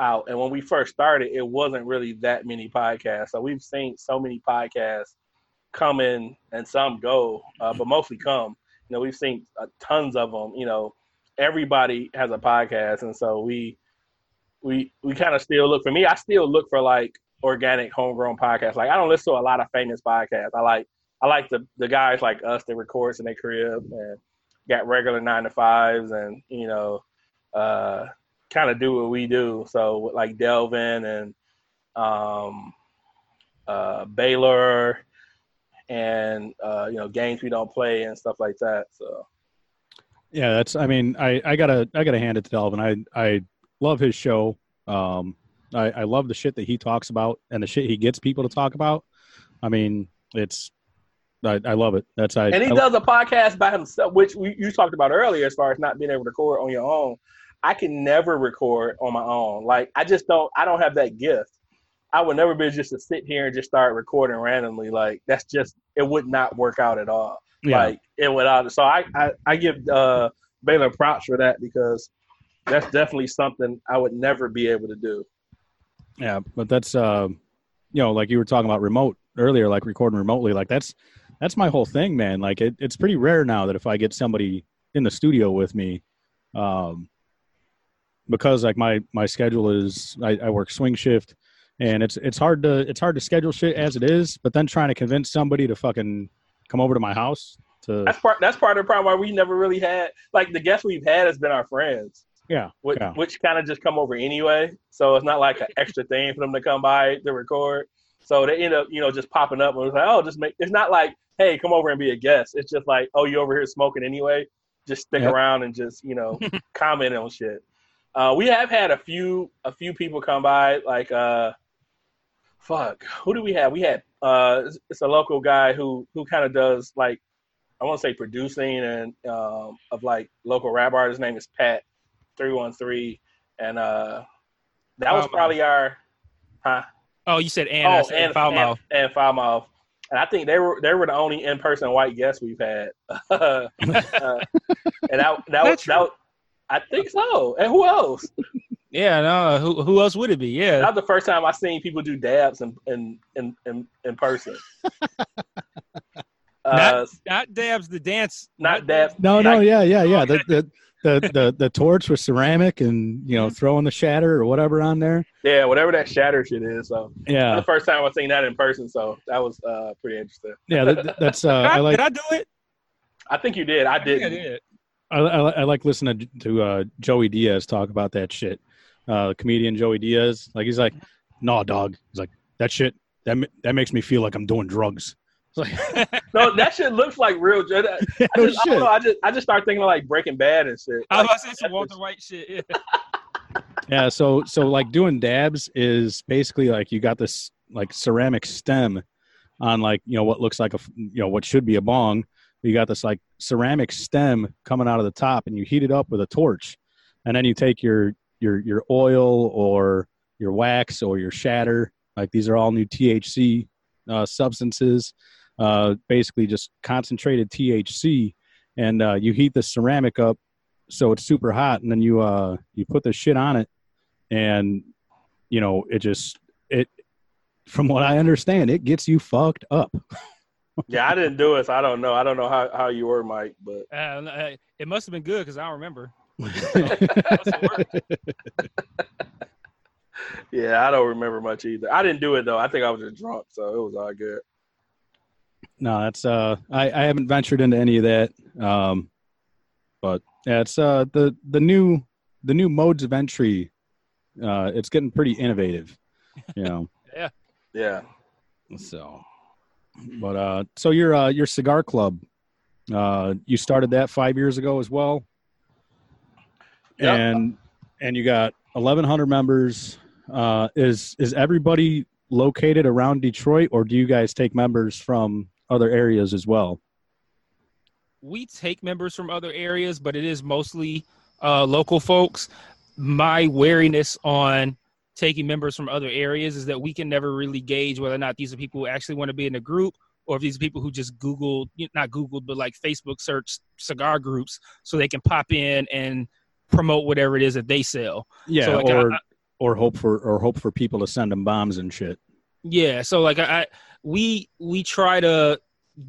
Speaker 2: out, and when we first started, it wasn't really that many podcasts. So we've seen so many podcasts come in and some go, uh, but mostly come. You know, we've seen uh, tons of them. You know, everybody has a podcast, and so we we we kind of still look for me. I still look for like organic homegrown podcasts. Like I don't listen to a lot of famous podcasts. I like I like the the guys like us that records in their crib and got regular nine to fives and you know uh kind of do what we do. So like Delvin and um uh Baylor and uh you know games we don't play and stuff like that. So
Speaker 3: yeah. That's. I mean, I I gotta I gotta hand it to Delvin. I I love his show. Um, I I love the shit that he talks about and the shit he gets people to talk about. I mean, it's. I, I love it. That's I.
Speaker 2: and he
Speaker 3: I-
Speaker 2: does a podcast by himself, which we, you talked about earlier, as far as not being able to record on your own. I can never record on my own. Like I just don't. I don't have that gift. I would never be just to sit here and just start recording randomly. Like that's just it would not work out at all.
Speaker 3: yeah.
Speaker 2: Like it would out. So I, I I give uh Baylor props for that because that's definitely something I would never be able to do.
Speaker 3: Yeah, but that's uh, you know, like you were talking about remote earlier, like recording remotely. Like that's that's my whole thing, man. Like it, it's pretty rare now that if I get somebody in the studio with me, um, because like my my schedule is I, I work swing shift, and it's it's hard to it's hard to schedule shit as it is. But then trying to convince somebody to fucking come over to my house to
Speaker 2: That's part. That's part of the problem why we never really had like the guests we've had has been our friends.
Speaker 3: yeah
Speaker 2: which,
Speaker 3: yeah
Speaker 2: which kind of just come over anyway. So it's not like an extra thing for them to come by to record. So they end up, you know, just popping up and it's like, oh, just make. It's not like, hey, come over and be a guest. It's just like, oh, you over here smoking anyway. Just stick
Speaker 3: Yep.
Speaker 2: around and just, you know, comment on shit. Uh, we have had a few, a few people come by. Like, uh, fuck, who do we have? We had, uh, it's, it's a local guy who who kind of does like, I want to say producing and um, of like local rap artists. His name is Pat three one three, and uh, that was probably our, huh?
Speaker 1: Oh, you said and I
Speaker 2: oh,
Speaker 1: said
Speaker 2: and
Speaker 1: foul
Speaker 2: and,
Speaker 1: mouth.
Speaker 2: and foul mouth, and I think they were they were the only in person white guests we've had, uh, and that that was
Speaker 1: That's
Speaker 2: that was, I think so. And who else?
Speaker 1: Yeah, no. Who who else would it be? Yeah.
Speaker 2: That was the first time I've seen people do dabs in in in in, in person. Uh,
Speaker 1: Not dabs the dance.
Speaker 2: not dabs.
Speaker 3: no no
Speaker 2: Like-
Speaker 3: yeah yeah yeah the the the the, the torch with ceramic and you
Speaker 2: Mm-hmm.
Speaker 3: know throwing the shatter or whatever on there
Speaker 2: Yeah, whatever that shatter shit is. So
Speaker 3: yeah
Speaker 2: the first time I've seen that in person, so that was uh, pretty interesting.
Speaker 3: yeah that, that's uh
Speaker 1: Did I,
Speaker 3: I like
Speaker 1: did I do it?
Speaker 2: I think you did. I
Speaker 1: I
Speaker 2: did.
Speaker 1: I did.
Speaker 3: I, I, I like listening to uh, Joey Diaz talk about that shit. Uh, comedian Joey Diaz, like he's like, "Nah, dog." He's like, "That shit that that makes me feel like I'm doing drugs." It's like,
Speaker 2: No, that shit looks like real. I,
Speaker 3: no
Speaker 2: just, I don't know. I just I just start thinking of like Breaking Bad and shit.
Speaker 1: I was
Speaker 2: Like,
Speaker 1: about to say some Walter White shit. Yeah.
Speaker 3: Yeah, so so like doing dabs is basically like you got this like ceramic stem on like you know what looks like a you know what should be a bong. you got this like ceramic stem coming out of the top, and you heat it up with a torch, and then you take your your your oil or your wax or your shatter. Like these are all new THC uh, substances, uh, basically just concentrated THC, and uh, you heat the ceramic up so it's super hot, and then you uh you put the shit on it, and you know it just it. From what I understand, it gets you fucked up.
Speaker 2: Yeah, I didn't do it, so I don't know. I don't know how, how you were, Mike, but
Speaker 1: Uh, uh, it must have been good because I don't remember.
Speaker 2: yeah, I don't remember much either. I didn't do it though. I think I was just drunk, so it was all good.
Speaker 3: No, that's uh, I, I haven't ventured into any of that. Um, but yeah, it's uh the the new the new modes of entry. Uh, it's getting pretty innovative, you know.
Speaker 2: Yeah. Yeah.
Speaker 3: So, but uh, so your uh your cigar club, uh, you started that five years ago as well,
Speaker 2: Yep.
Speaker 3: and and you got eleven hundred members. Uh, is is everybody located around Detroit, or do you guys take members from other areas as well?
Speaker 1: we take members from other areas, but it is mostly uh, local folks. My wariness on taking members from other areas is that we can never really gauge whether or not these are people who actually want to be in a group or if these are people who just Googled, not Googled, but like Facebook search cigar groups so they can pop in and promote whatever it is that they sell.
Speaker 3: Yeah,
Speaker 1: So, like,
Speaker 3: or
Speaker 1: I-
Speaker 3: or hope for or hope for people to send them bombs and shit.
Speaker 1: Yeah, so like I, I we we try to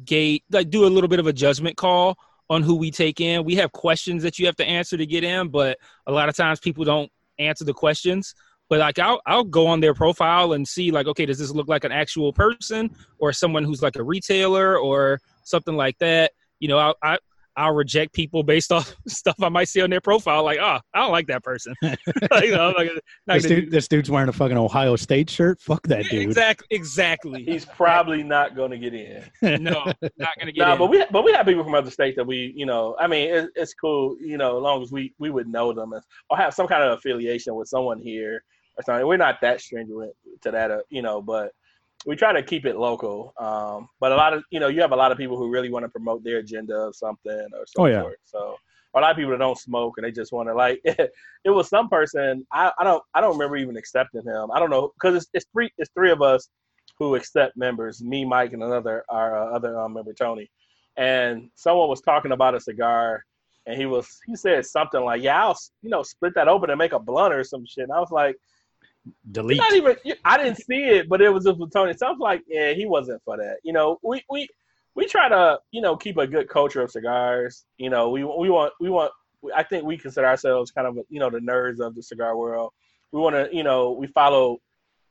Speaker 1: gate like do a little bit of a judgment call on who we take in. We have questions that you have to answer to get in, but a lot of times people don't answer the questions. But like I'll I'll go on their profile and see like okay, does this look like an actual person or someone who's like a retailer or something like that? You know, I I I'll reject people based off stuff I might see on their profile. Like, oh, I don't like that person. you know, I'm like, not
Speaker 3: This,
Speaker 1: gonna do-
Speaker 3: dude, this dude's wearing a fucking Ohio State shirt. Fuck that dude.
Speaker 1: Exactly, exactly.
Speaker 2: He's probably not going to get in.
Speaker 1: no, not gonna get
Speaker 2: No,
Speaker 1: in.
Speaker 2: but we but we have people from other states that we you know I mean it, it's cool you know as long as we we would know them or have some kind of affiliation with someone here or something. We're not that stringent to that, uh, you know, but we try to keep it local. Um, but a lot of you know you have a lot of people who really want to promote their agenda of something or so
Speaker 3: Oh, yeah.
Speaker 2: forth. So a lot of people that don't smoke and they just want to like it was some person I, I don't I don't remember even accepting him. I don't know because it's, it's three it's three of us who accept members, me, Mike, and another our uh, other um, member Tony. And someone was talking about a cigar, and he was he said something like, "Yeah, I'll you know split that open and make a blunt or some shit." And I was like,
Speaker 3: Delete.
Speaker 2: not even I didn't see it, but it was just with Tony. Sounds like yeah, he wasn't for that. You know, we we we try to you know keep a good culture of cigars. You know, we we want we want. I think we consider ourselves kind of you know the nerds of the cigar world. We want to you know we follow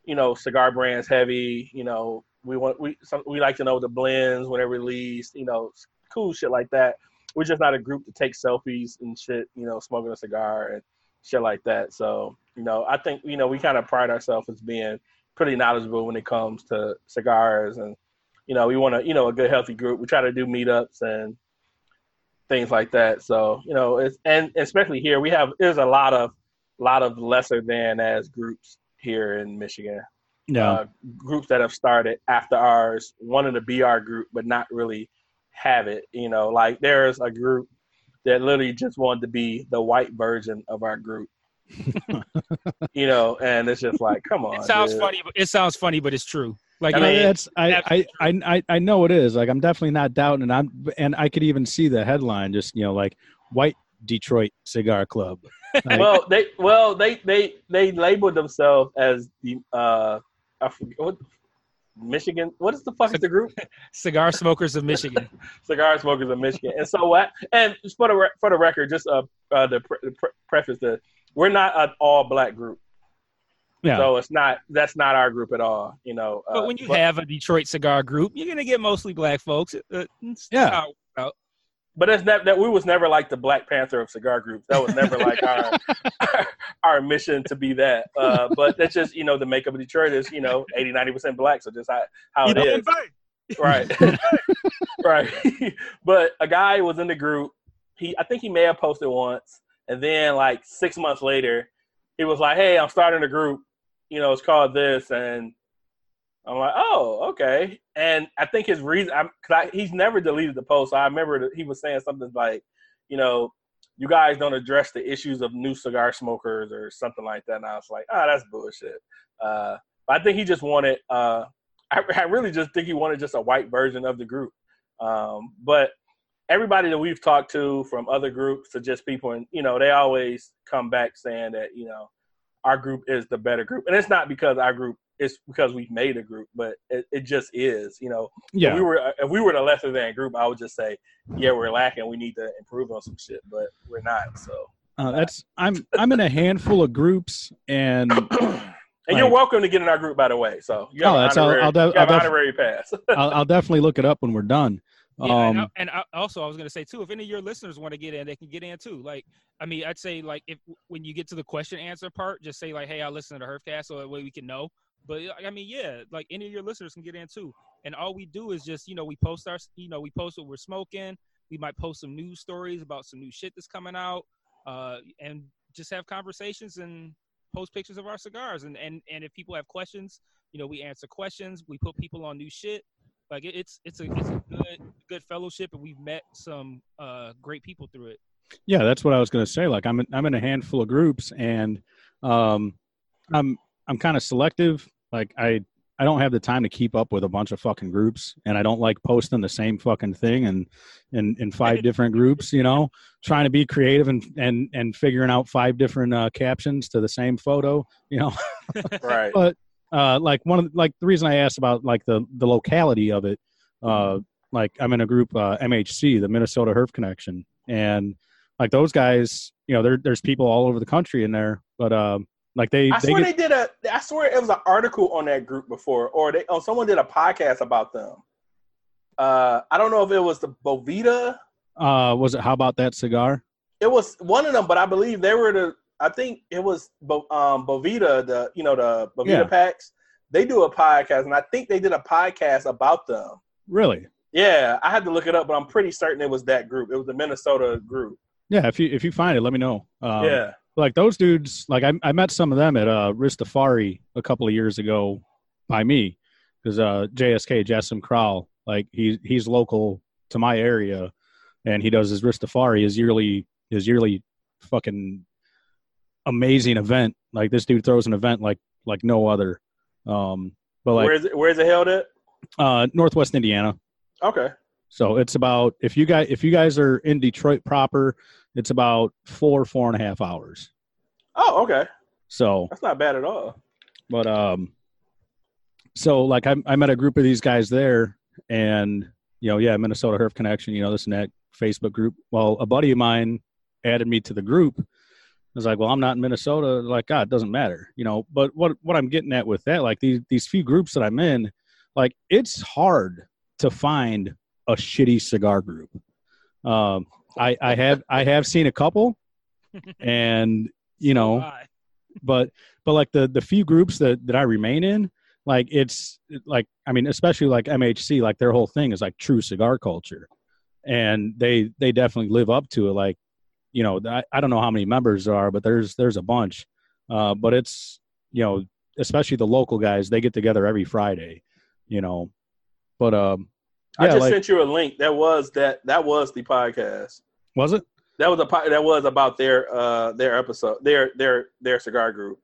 Speaker 2: you know cigar brands heavy. You know we want we some, we like to know the blends when they're released. You know, cool shit like that. We're just not a group to take selfies and shit. You know, smoking a cigar and shit like that. So, you know, I think, you know, we kind of pride ourselves as being pretty knowledgeable when it comes to cigars and, you know, we want to, you know, a good healthy group. We try to do meetups and things like that. So, you know, it's, and especially here, we have, there's a lot of, lot of lesser than as groups here in Michigan.
Speaker 3: yeah.
Speaker 2: Uh, groups that have started after ours, wanting to be our group, but not really have it. You know, like there's a group that literally just wanted to be the white version of our group. you know, and it's just like, come on.
Speaker 1: it sounds
Speaker 2: dude.
Speaker 1: funny, but it sounds funny, but it's true. Like,
Speaker 2: I
Speaker 3: I mean,
Speaker 2: mean,
Speaker 3: that's I, I, I I I know it is. Like I'm definitely not doubting, and I'm and I could even see the headline, just you know, like White Detroit Cigar Club. Like,
Speaker 2: Well, they well they they they labeled themselves as the uh I forget what Michigan. What is the fuck is the group?
Speaker 1: cigar smokers of Michigan.
Speaker 2: cigar smokers of Michigan. And so what? And just for the re- for the record, just uh, uh the pre- pre- preface the we're not an all black group,
Speaker 3: yeah,
Speaker 2: so it's not that's not our group at all. You know, uh,
Speaker 1: but when you have a Detroit cigar group, you're gonna get mostly black folks. Uh, it's
Speaker 3: Yeah.
Speaker 1: How it works out.
Speaker 2: but that's not that we was never like the Black Panther of cigar groups. That was never like our, our our mission to be that. Uh, but that's just you know the makeup of Detroit is you know 80 90 percent black, so just how how
Speaker 1: You
Speaker 2: it
Speaker 1: know
Speaker 2: is.
Speaker 1: what I'm saying?
Speaker 2: right right but a guy was in the group he i think he may have posted once and then like six months later he was like hey i'm starting a group you know it's called this and I'm like, oh, okay. And I think his reason, I'm, I, he's never deleted the post. So I remember that he was saying something like, you know, you guys don't address the issues of new cigar smokers or something like that. And I was like, oh, that's bullshit. Uh, but I think he just wanted, uh, I, I, really just think he wanted just a white version of the group. Um, but everybody that we've talked to from other groups to just people, and you know, they always come back saying that you know our group is the better group, and it's not because our group it's because we've made a group, but it, it just is. You know,
Speaker 3: Yeah.
Speaker 2: if we were if we were the lesser than group, I would just say, yeah, we're lacking. We need to improve on some shit, but we're not. So,
Speaker 3: Uh, that's I'm I'm in a handful of groups, and
Speaker 2: and you're welcome to get in our group, by the way. So you have,
Speaker 3: Oh,
Speaker 2: an
Speaker 3: that's- I'll- I'll def-
Speaker 2: you have
Speaker 3: I'll def-
Speaker 2: honorary pass.
Speaker 3: I'll, I'll definitely look it up when we're done.
Speaker 1: Yeah, and, I,
Speaker 3: Um,
Speaker 1: and I, also I was gonna say too, if any of your listeners want to get in, they can get in too. Like, I mean, I'd say like if when you get to the question answer part, just say like, "Hey, I listen to the Herfcast," so that way we can know. But I mean, yeah, like any of your listeners can get in too. And all we do is just, you know, we post our, you know, we post what we're smoking. We might post some news stories about some new shit that's coming out, uh, and just have conversations and post pictures of our cigars. And and and if people have questions, you know, we answer questions. We put people on new shit. Like it, it's it's a it's a good good fellowship, and we've met some uh, great people through it.
Speaker 3: yeah, that's what I was gonna say. Like I'm I'm in a handful of groups, and um, I'm I'm kind of selective. Like I I don't have the time to keep up with a bunch of fucking groups, and I don't like posting the same fucking thing and in in five different groups. You know, trying to be creative and and and figuring out five different uh, captions to the same photo. You know,
Speaker 2: right.
Speaker 3: but uh, like one of the, like the reason I asked about like the the locality of it, uh, like I'm in a group uh, MHC, the Minnesota Herf Connection, and like those guys, you know, there there's people all over the country in there, but um, like they
Speaker 2: I
Speaker 3: they
Speaker 2: swear
Speaker 3: get,
Speaker 2: they did a. I swear it was an article on that group before, or they, oh, someone did a podcast about them. Uh, I don't know if it was the Boveda.
Speaker 3: uh, was it how about that cigar?
Speaker 2: It was one of them, but I believe they were the. I think it was Bo, um, Boveda, the you know the Boveda
Speaker 3: Yeah.
Speaker 2: packs. They do a podcast, and I think they did a podcast about them.
Speaker 3: Really?
Speaker 2: Yeah, I had to look it up, but I'm pretty certain it was that group. It was the Minnesota group.
Speaker 3: Yeah. If you if you find it, let me know. Um,
Speaker 2: yeah,
Speaker 3: like those dudes like I, I met some of them at uh Ristafari a couple of years ago by me because uh JSK Jasim Kral like he he's local to my area and he does his Ristafari his yearly his yearly fucking amazing event. Like this dude throws an event like like no other. Um but like
Speaker 2: where's it, where's it held at?
Speaker 3: uh Northwest Indiana.
Speaker 2: Okay,
Speaker 3: so it's about if you guys if you guys are in Detroit proper it's about four four and a half hours.
Speaker 2: Oh okay,
Speaker 3: so
Speaker 2: that's not bad at all.
Speaker 3: but um so like I, I met a group of these guys there and you know yeah minnesota herf connection you know this and that facebook group. Well a buddy of mine added me to the group. I was like well i'm not in minnesota. Like god it doesn't matter you know but what what i'm getting at with that like these these few groups that i'm in like it's hard to find a shitty cigar group. Um i i have i have seen a couple and you know but but like the the few groups that that I remain in, like it's like I mean, especially like MHC, like their whole thing is like true cigar culture, and they they definitely live up to it. Like, you know, I, I don't know how many members there are, but there's there's a bunch, uh, but it's you know, especially the local guys, they get together every Friday, you know, but um,
Speaker 2: I just
Speaker 3: like
Speaker 2: sent you a link. That was that. That was the podcast.
Speaker 3: was it?
Speaker 2: That was a that was about their uh their episode their their their cigar group.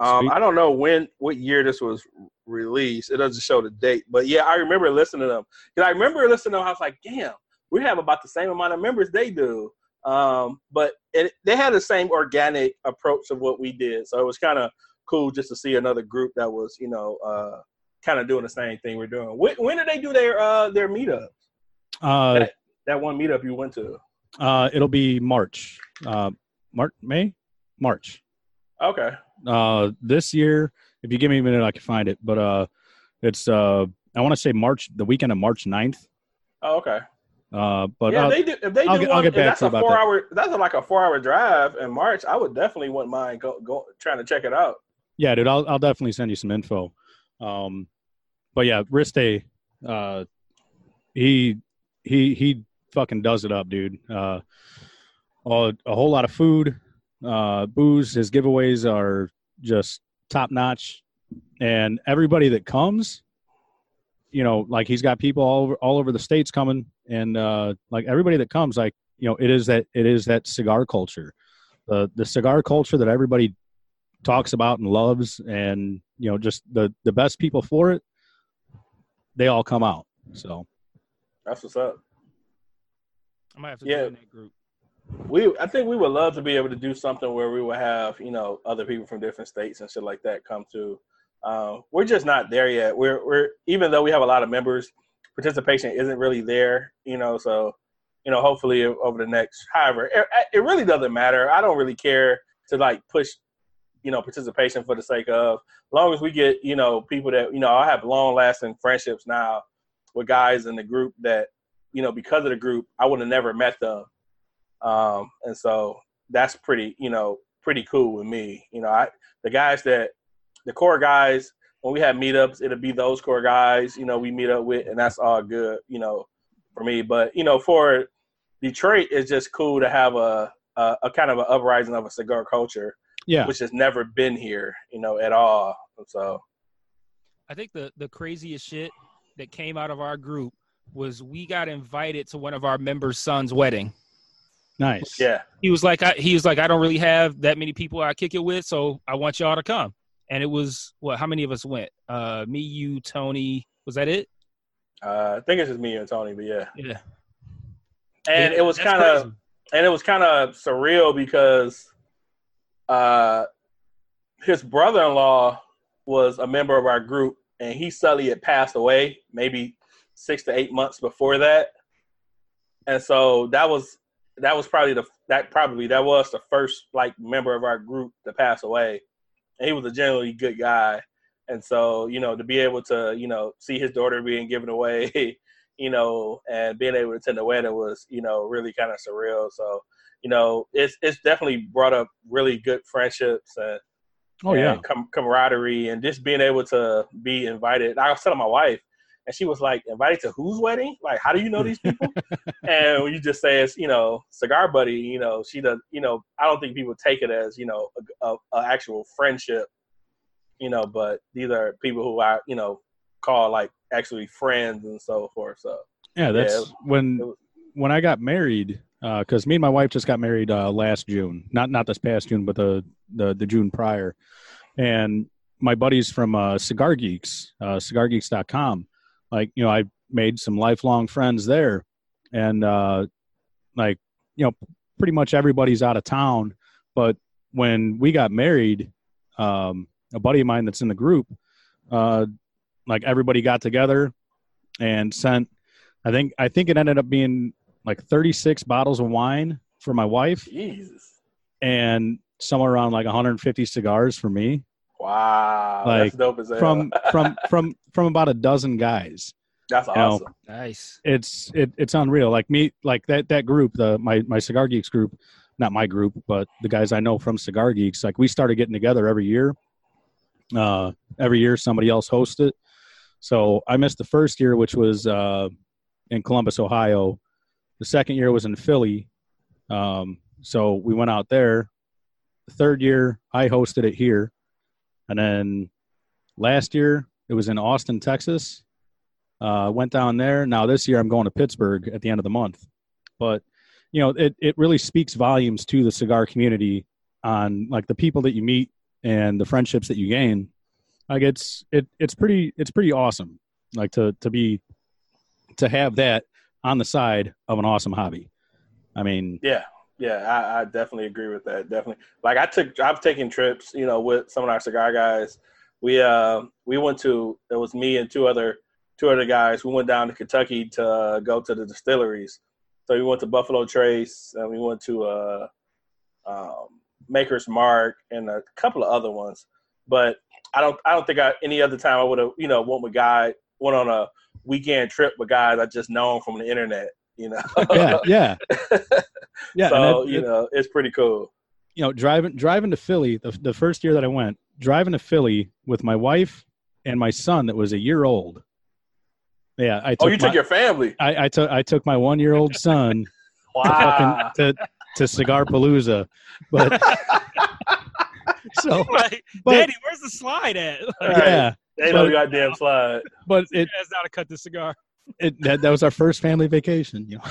Speaker 2: Um,
Speaker 3: Sweet.
Speaker 2: I don't know when what year this was released. It doesn't show the date, but yeah, I remember listening to them. Cause I remember listening to them. I was like, damn, we have about the same amount of members they do. Um, but it, they had the same organic approach of what we did, so it was kind of cool just to see another group that was you know uh kind of doing the same thing we're doing. When, when did they do their uh their meetup?
Speaker 3: Uh,
Speaker 2: That one meetup you went to?
Speaker 3: uh, it'll be March, uh, March, May, March.
Speaker 2: Okay.
Speaker 3: uh this year if you give me a minute i can find it but uh it's uh i want to say march the weekend of march 9th
Speaker 2: Oh, okay.
Speaker 3: uh but
Speaker 2: yeah, they do. If they
Speaker 3: I'll
Speaker 2: do
Speaker 3: get- I'll get back
Speaker 2: that's
Speaker 3: to
Speaker 2: a
Speaker 3: about
Speaker 2: four
Speaker 3: that.
Speaker 2: hour. That's like a four hour drive in March. I would definitely wouldn't mind go, go trying to check it out.
Speaker 3: yeah dude I'll, I'll definitely send you some info um but yeah riste uh he he he fucking does it up dude. Uh a, a whole lot of food uh booze. His giveaways are just top notch. And everybody that comes you know, like he's got people all over all over the states coming, and uh, like everybody that comes, like you know, it is that it is that cigar culture, the the cigar culture that everybody talks about and loves, and you know, just the the best people for it, they all come out. So
Speaker 2: That's what's up.
Speaker 1: I might have to
Speaker 2: Yeah.
Speaker 1: join that group.
Speaker 2: We, I think we would love to be able to do something where we would have, you know, other people from different states and shit like that come to. Um, we're just not there yet. We're, we're even though we have a lot of members, participation isn't really there, you know. So, you know, hopefully over the next, however, it, it really doesn't matter. I don't really care to like push, you know, participation for the sake of. Long as we get, you know, people that, you know, I have long lasting friendships now with guys in the group that, you know, because of the group, I would have never met them um, and so that's pretty, you know, pretty cool with me. You know, I the guys that the core guys when we have meetups, it'll be those core guys. You know, we meet up with, and that's all good. You know, for me. But you know, for Detroit, it's just cool to have a a, a kind of an uprising of a cigar culture,
Speaker 3: yeah,
Speaker 2: which has never been here. You know, at all. So
Speaker 1: I think the the craziest shit that came out of our group was we got invited to one of our members' son's wedding.
Speaker 3: nice.
Speaker 2: yeah,
Speaker 1: He was like, I, he was like, I don't really have that many people I kick it with, so I want y'all to come. And it was what? How many of us went? Uh, me, you, Tony. Was that it?
Speaker 2: uh, I think it's just me and Tony, but yeah,
Speaker 1: Yeah.
Speaker 2: and
Speaker 1: Yeah,
Speaker 2: it was kind of. and it was kind of surreal because uh, his brother-in-law was a member of our group, and he suddenly had passed away, maybe six to eight months before that, and so that was that was probably the that probably that was the first like member of our group to pass away, and he was a generally good guy, and so you know to be able to you know see his daughter being given away. You know, and being able to attend the wedding was, you know, really kind of surreal. So, you know, it's it's definitely brought up really good friendships and
Speaker 3: Oh yeah.
Speaker 2: and com- camaraderie and just being able to be invited. I was telling my wife, and she was like, "Invited to whose wedding? Like, how do you know these people?" and when you just say it's, you know, cigar buddy, you know, she does, you know, I don't think people take it as, you know, a, a, a actual friendship, you know, but these are people who I, you know, call like actually friends and so forth. So
Speaker 3: Yeah, that's
Speaker 2: was-
Speaker 3: when
Speaker 2: was-
Speaker 3: when I got married. Because me and my wife just got married uh, last June, not not this past June, but the the, the June prior. And my buddies from uh, Cigar Geeks, uh, CigarGeeks.com, like you know, I made some lifelong friends there, and uh, like you know, pretty much everybody's out of town. But when we got married, um, a buddy of mine that's in the group, uh, like everybody got together and sent I think I think it ended up being like 36 bottles of wine for my wife
Speaker 2: Jesus,
Speaker 3: and somewhere around like 150 cigars for me
Speaker 2: wow,
Speaker 3: Like,
Speaker 2: that's dope as hell.
Speaker 3: from from from from about a dozen guys.
Speaker 2: that's
Speaker 3: you know,
Speaker 2: awesome.
Speaker 1: Nice.
Speaker 3: It's it, it's unreal. Like me like that that group, the my my cigar geeks group, not my group, but the guys I know from Cigar Geeks, like we started getting together every year. Uh every year somebody else hosts it. So I missed the first year which was uh in Columbus, Ohio. The second year was in Philly. Um, so we went out there. The third year, I hosted it here. And then last year, it was in Austin, Texas. Uh, went down there. Now this year, I'm going to Pittsburgh at the end of the month. But, you know, it, it really speaks volumes to the cigar community on like the people that you meet and the friendships that you gain. Like it's it it's pretty it's pretty awesome. Like to to be to have that on the side of an awesome hobby. I mean,
Speaker 2: Yeah, yeah, I, I definitely agree with that. Definitely. Like I took, I've taken trips, you know, with some of our cigar guys. We uh we went to it was me and two other two other guys. We went down to Kentucky to uh, go to the distilleries. So we went to Buffalo Trace and we went to uh um, Maker's Mark and a couple of other ones. But I don't I don't think I any other time I would have you know went with guy went on a weekend trip with guys I just known from the internet. You know.
Speaker 3: yeah, yeah, yeah.
Speaker 2: so
Speaker 3: it-
Speaker 2: you
Speaker 3: it-
Speaker 2: know it's pretty cool.
Speaker 3: you know, driving driving to Philly the the first year that I went, driving to Philly with my wife and my son that was a year old. Yeah, I oh, took
Speaker 2: Oh, you took
Speaker 3: my,
Speaker 2: your family.
Speaker 3: I, I took I took my one year old son
Speaker 2: Wow.
Speaker 3: to to Cigar Palooza, but so
Speaker 1: Like,
Speaker 3: but
Speaker 1: Daddy, where's the slide at?
Speaker 2: Right.
Speaker 3: yeah,
Speaker 2: Ain't no goddamn slide.
Speaker 3: but it,
Speaker 1: That's not to cut the cigar.
Speaker 3: it that, that was our first family vacation. You know,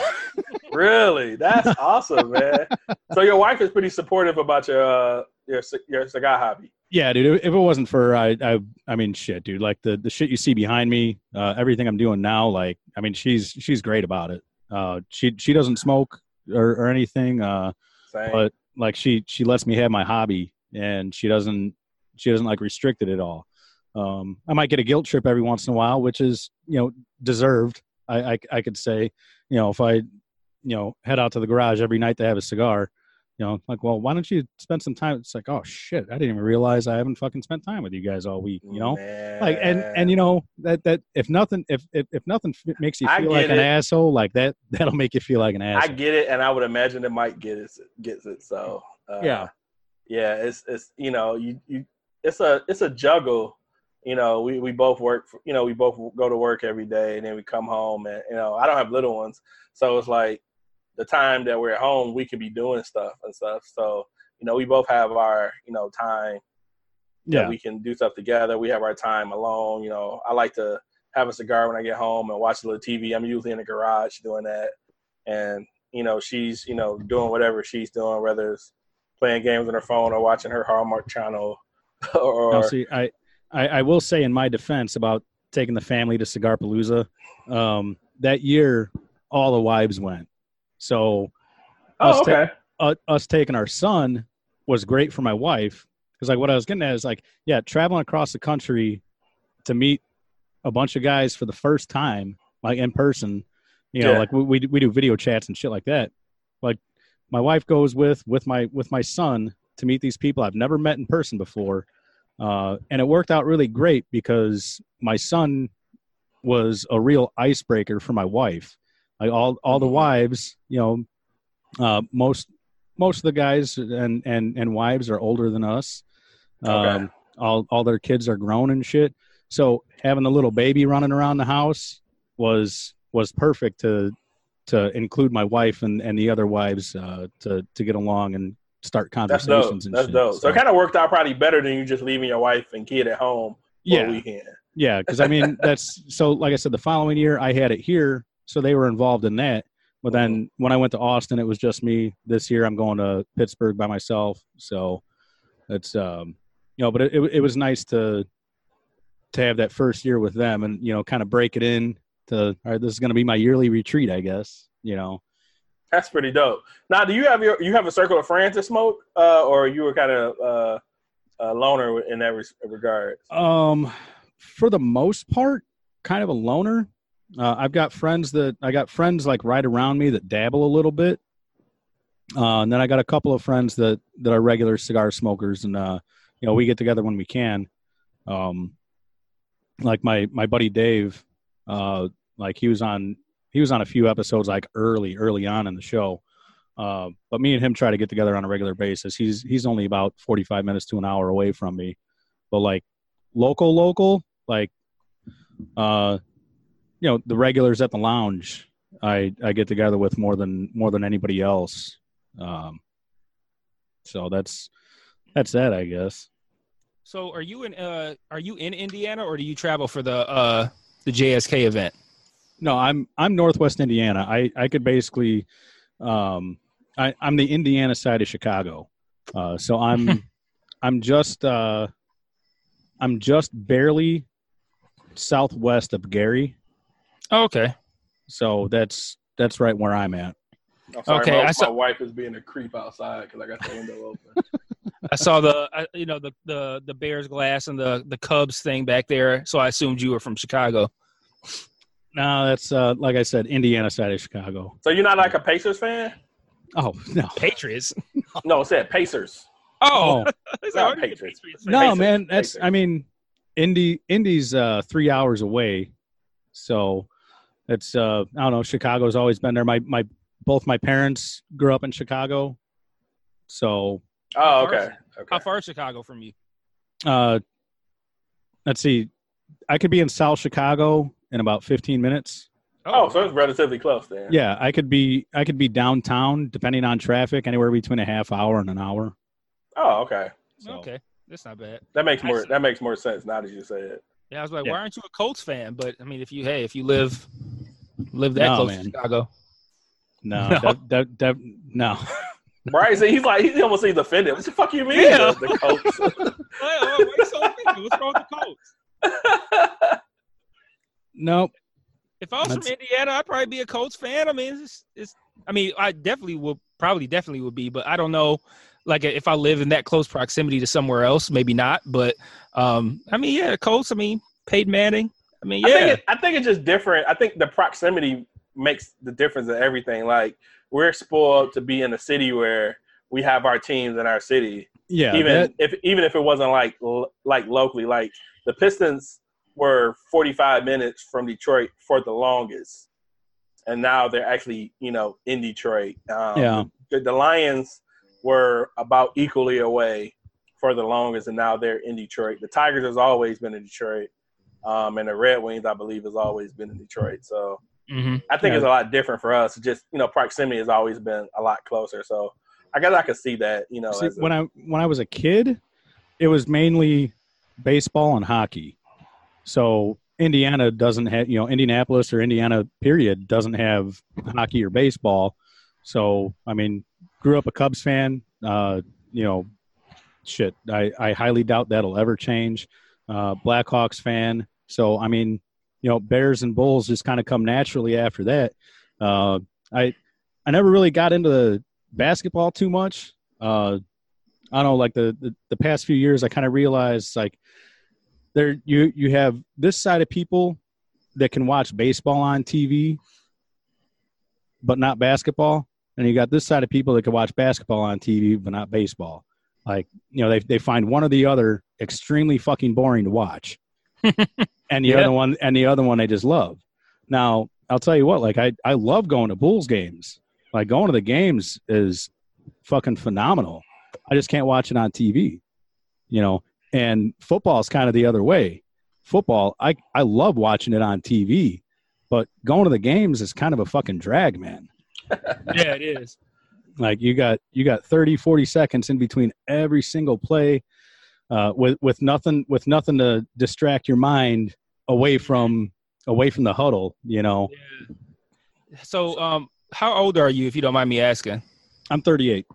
Speaker 2: Really? That's awesome, man. So your wife is pretty supportive about your uh, your your cigar hobby.
Speaker 3: yeah, dude. If it wasn't for I, I, I mean, shit, dude. Like the the shit you see behind me, uh, everything I'm doing now. Like, I mean, she's she's great about it. Uh, she she doesn't smoke or, or anything. Uh,
Speaker 2: Same.
Speaker 3: but like she she lets me have my hobby and she doesn't she doesn't like restrict it at all um i might get a guilt trip every once in a while which is you know deserved i i, I could say you know if i you know head out to the garage every night to have a cigar you know like well why don't you spend some time it's like oh shit i didn't even realize i haven't fucking spent time with you guys all week you know like and and you know that that if nothing if if, if nothing f- makes you feel like
Speaker 2: get
Speaker 3: an asshole like that that'll make you feel like an asshole.
Speaker 2: I get it, and I would imagine that Mike gets it. Gets it. So uh,
Speaker 3: Yeah.
Speaker 2: Yeah. It's it's you know you you it's a it's a juggle. You know, we, we both work. For, you know, we both go to work every day, and then we come home, and you know, I don't have little ones, so it's like the time that we're at home, we can be doing stuff and stuff. So you know, we both have our you know time
Speaker 3: yeah
Speaker 2: that we can do stuff together. We have our time alone. You know, I like to have a cigar when I get home and watch a little TV. I'm usually in the garage doing that, and you know, she's you know doing whatever she's doing, whether it's playing games on her phone or watching her Hallmark channel, or
Speaker 3: Now, see, I, I, I will say in my defense about taking the family to Cigar Palooza, um, that year all the wives went. So us,
Speaker 2: oh,
Speaker 3: ta-
Speaker 2: okay,
Speaker 3: uh, us taking our son was great for my wife because like what I was getting at is like, yeah, traveling across the country to meet a bunch of guys for the first time, like in person, you know,
Speaker 2: Yeah.
Speaker 3: like we, we we do video chats and shit like that. Like my wife goes with with my with my son to meet these people I've never met in person before, uh, and it worked out really great because my son was a real icebreaker for my wife. Like all all the
Speaker 2: Mhm.
Speaker 3: wives, you know, uh, most most of the guys and and and wives are older than us.
Speaker 2: Okay.
Speaker 3: Um, all all their kids are grown and shit. So having the little baby running around the house was was perfect to to include my wife and, and the other wives uh, to to get along and start conversations.
Speaker 2: that's dope.
Speaker 3: and
Speaker 2: That's
Speaker 3: shit.
Speaker 2: dope. So, it kind of worked out probably better than you just leaving your wife and kid at home
Speaker 3: yeah,
Speaker 2: weekend.
Speaker 3: yeah, because I mean that's so. Like I said, the following year I had it here, so they were involved in that. But then when I went to Austin, it was just me. This year I'm going to Pittsburgh by myself, so it's um, you know. But it, it, it was nice to to have that first year with them, and you know, kind of break it in to all right. This is going to be my yearly retreat, I guess. You know,
Speaker 2: That's pretty dope. Now, do you have your you have a circle of friends that smoke, uh, or you were kind of uh, a loner in that regard?
Speaker 3: Um, for the most part, kind of a loner. Uh, I've got friends that I got friends like right around me that dabble a little bit, uh, and then I got a couple of friends that that are regular cigar smokers, and uh, you know we get together when we can. Um, like my my buddy Dave, uh, like he was on he was on a few episodes like early early on in the show. Uh, but me and him try to get together on a regular basis. He's he's only about forty five minutes to an hour away from me, but like local local like uh you know the regulars at the lounge i i get together with more than more than anybody else um so that's that's that i guess
Speaker 1: So are you in uh are you in Indiana or do you travel for the uh the JSK event?
Speaker 3: No i'm i'm northwest indiana i i could basically um i i'm the indiana side of chicago uh so i'm i'm just uh i'm just barely southwest of gary
Speaker 1: Oh, okay.
Speaker 3: so that's that's right where i'm at
Speaker 2: I'm sorry,
Speaker 1: Okay,
Speaker 2: my,
Speaker 1: I saw-
Speaker 2: my wife is being a creep outside because I got the window open.
Speaker 1: I saw the I, you know the the the Bears glass and the the Cubs thing back there, so I assumed you were from Chicago.
Speaker 3: No, that's uh, like I said, Indiana side of Chicago.
Speaker 2: so you're not like a Pacers fan?
Speaker 3: Oh no,
Speaker 1: Patriots.
Speaker 2: No, it said Pacers.
Speaker 1: Oh,
Speaker 3: oh
Speaker 1: It's
Speaker 2: not
Speaker 1: like, are you a
Speaker 2: Patriots.
Speaker 1: Patriots
Speaker 3: no,
Speaker 2: Pacers,
Speaker 3: man. That's
Speaker 2: Pacers.
Speaker 3: I mean, Indy Indy's uh, three hours away, so it's uh, I don't know. Chicago's always been there. My my both my parents grew up in Chicago, so
Speaker 2: Oh,
Speaker 1: How far
Speaker 2: okay.
Speaker 1: How far is Chicago from you?
Speaker 3: uh, let's see. I could be in South Chicago in about fifteen minutes.
Speaker 2: Oh, oh, so it's relatively close then.
Speaker 3: Yeah, I could be I could be downtown depending on traffic, anywhere between a half hour and an hour.
Speaker 2: Oh, okay.
Speaker 3: So.
Speaker 1: okay, that's not bad.
Speaker 2: That makes more that makes more sense now that you say it.
Speaker 1: Yeah, I was like,
Speaker 3: Yeah.
Speaker 1: why aren't you a Colts fan? But I mean, if you hey, if you live live that
Speaker 3: No,
Speaker 1: close
Speaker 3: man.
Speaker 1: to Chicago,
Speaker 3: No,
Speaker 1: No.
Speaker 3: That, that, that, no.
Speaker 2: Brian said he's like he almost seems offended. What the fuck you mean?
Speaker 1: Yeah.
Speaker 2: The, Colts?
Speaker 1: So offended? what's wrong with the Colts?
Speaker 3: Nope.
Speaker 1: If I was
Speaker 3: That's-
Speaker 1: from Indiana, I'd probably be a Colts fan. I mean, it's, it's I mean, I definitely will probably definitely would be, but I don't know. Like if I live in that close proximity to somewhere else, maybe not. But um, I mean, yeah, the Colts. I mean, Peyton Manning. I mean,
Speaker 2: I
Speaker 1: yeah,
Speaker 2: think it, I think it's just different. I think the proximity makes the difference in everything. Like we're spoiled to be in a city where we have our teams in our city.
Speaker 3: Yeah.
Speaker 2: even
Speaker 3: that-
Speaker 2: if even if it wasn't like like locally, like the Pistons were 45 minutes from Detroit for the longest, and now they're actually you know in Detroit. Um,
Speaker 3: Yeah.
Speaker 2: the, the Lions were about equally away for the longest, and now they're in Detroit. The Tigers has always been in Detroit, um, and the Red Wings, I believe, has always been in Detroit. So
Speaker 1: hmm
Speaker 2: I think
Speaker 3: Yeah.
Speaker 2: it's a lot different for us. Just you know, proximity has always been a lot closer. So I guess I could see that. You know,
Speaker 3: See,
Speaker 2: a-
Speaker 3: when I when I was a kid, it was mainly baseball and hockey. So Indiana doesn't have, you know, Indianapolis or Indiana period doesn't have hockey or baseball. So I mean, grew up a Cubs fan. Uh, you know, shit. I I highly doubt that'll ever change. Uh, Blackhawks fan. So I mean, you know, Bears and Bulls just kind of come naturally after that. Uh, I I never really got into the basketball too much. Uh, I don't know, like the, the, the past few years, I kind of realized like there you you have this side of people that can watch baseball on TV, but not basketball, and you got this side of people that can watch basketball on TV but not baseball. Like you know, they they find one or the other extremely fucking boring to watch, and the
Speaker 1: Yeah.
Speaker 3: other one and the other one they just love. Now I'll tell you what, like I I love going to Bulls games. Like going to the games is fucking phenomenal. I just can't watch it on TV, you know. And football is kind of the other way. Football, I I love watching it on TV, but going to the games is kind of a fucking drag, man.
Speaker 1: yeah, it is.
Speaker 3: Like you got you got 30 40 seconds in between every single play uh, with with nothing with nothing to distract your mind away from away from the huddle, you know.
Speaker 1: So, um, how old are you, if you don't mind me asking?
Speaker 3: I'm 38.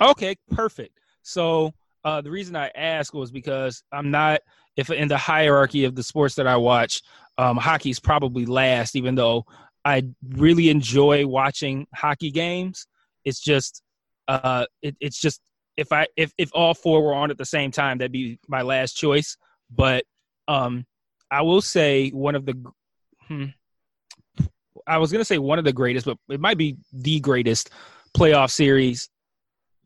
Speaker 1: Okay, perfect. So uh, the reason I ask was because I'm not, if in the hierarchy of the sports that I watch, um, hockey's probably last, even though I really enjoy watching hockey games. It's just, uh, it, it's just if I if if all four were on at the same time, that'd be my last choice. But um, I will say one of the, hmm, I was gonna say one of the greatest, but it might be the greatest playoff series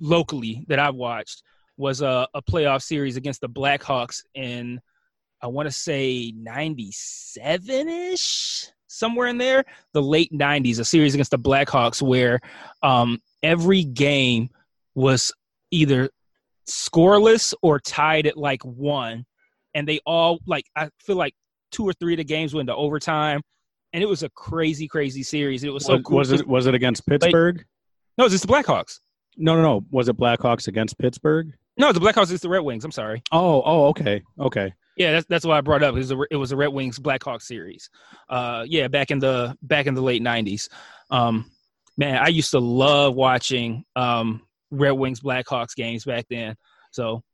Speaker 1: locally that I've watched was a, a playoff series against the Blackhawks in I want to say 97 ish, somewhere in there, the late 90s, a series against the Blackhawks where um, every game was either scoreless or tied at like one. And they all, like, I feel like two or three of the games went into overtime. And it was a crazy, crazy series. It was so
Speaker 3: was,
Speaker 1: cool.
Speaker 3: was it was it against Pittsburgh?
Speaker 1: No, it's just the Blackhawks.
Speaker 3: No, no, no. Was it Blackhawks against Pittsburgh?
Speaker 1: No, the Blackhawks is the Red Wings. I'm sorry.
Speaker 3: Oh, oh, okay, okay.
Speaker 1: Yeah, that's that's why I brought it up. It was a it was a Red Wings Blackhawks series. Uh, yeah, back in the back in the late '90s. Um, man, I used to love watching um Red Wings Blackhawks games back then. So,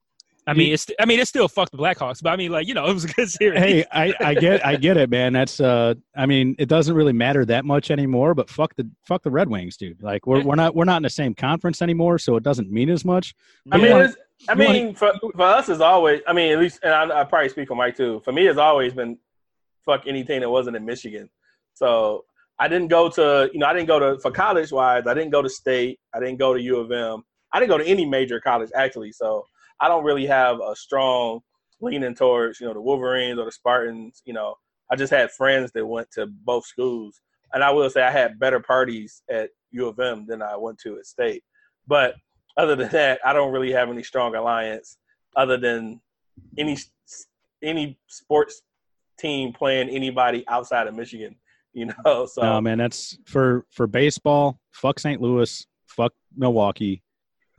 Speaker 1: I mean, it's I mean, it's still fuck the Blackhawks, but I mean, like you know, it was a good series.
Speaker 3: Hey, I, I get I get it, man. That's uh, I mean, it doesn't really matter that much anymore. But fuck the fuck the Red Wings, dude. Like we're we're not we're not in the same conference anymore, so it doesn't mean as much.
Speaker 2: I mean,
Speaker 3: wanna-
Speaker 2: it's, I mean, for, for us, it's always. I mean, at least, and I, I probably speak for Mike too. For me, it's always been fuck anything that wasn't in Michigan. So I didn't go to, you know, I didn't go to for college wise. I didn't go to state. I didn't go to U of M. I didn't go to any major college actually. So I don't really have a strong leaning towards, you know, the Wolverines or the Spartans. You know, I just had friends that went to both schools, and I will say I had better parties at U of M than I went to at state. But other than that, I don't really have any strong alliance other than any any sports team playing anybody outside of Michigan. You know, so
Speaker 3: No, man, that's for for baseball. Fuck St. Louis. Fuck Milwaukee.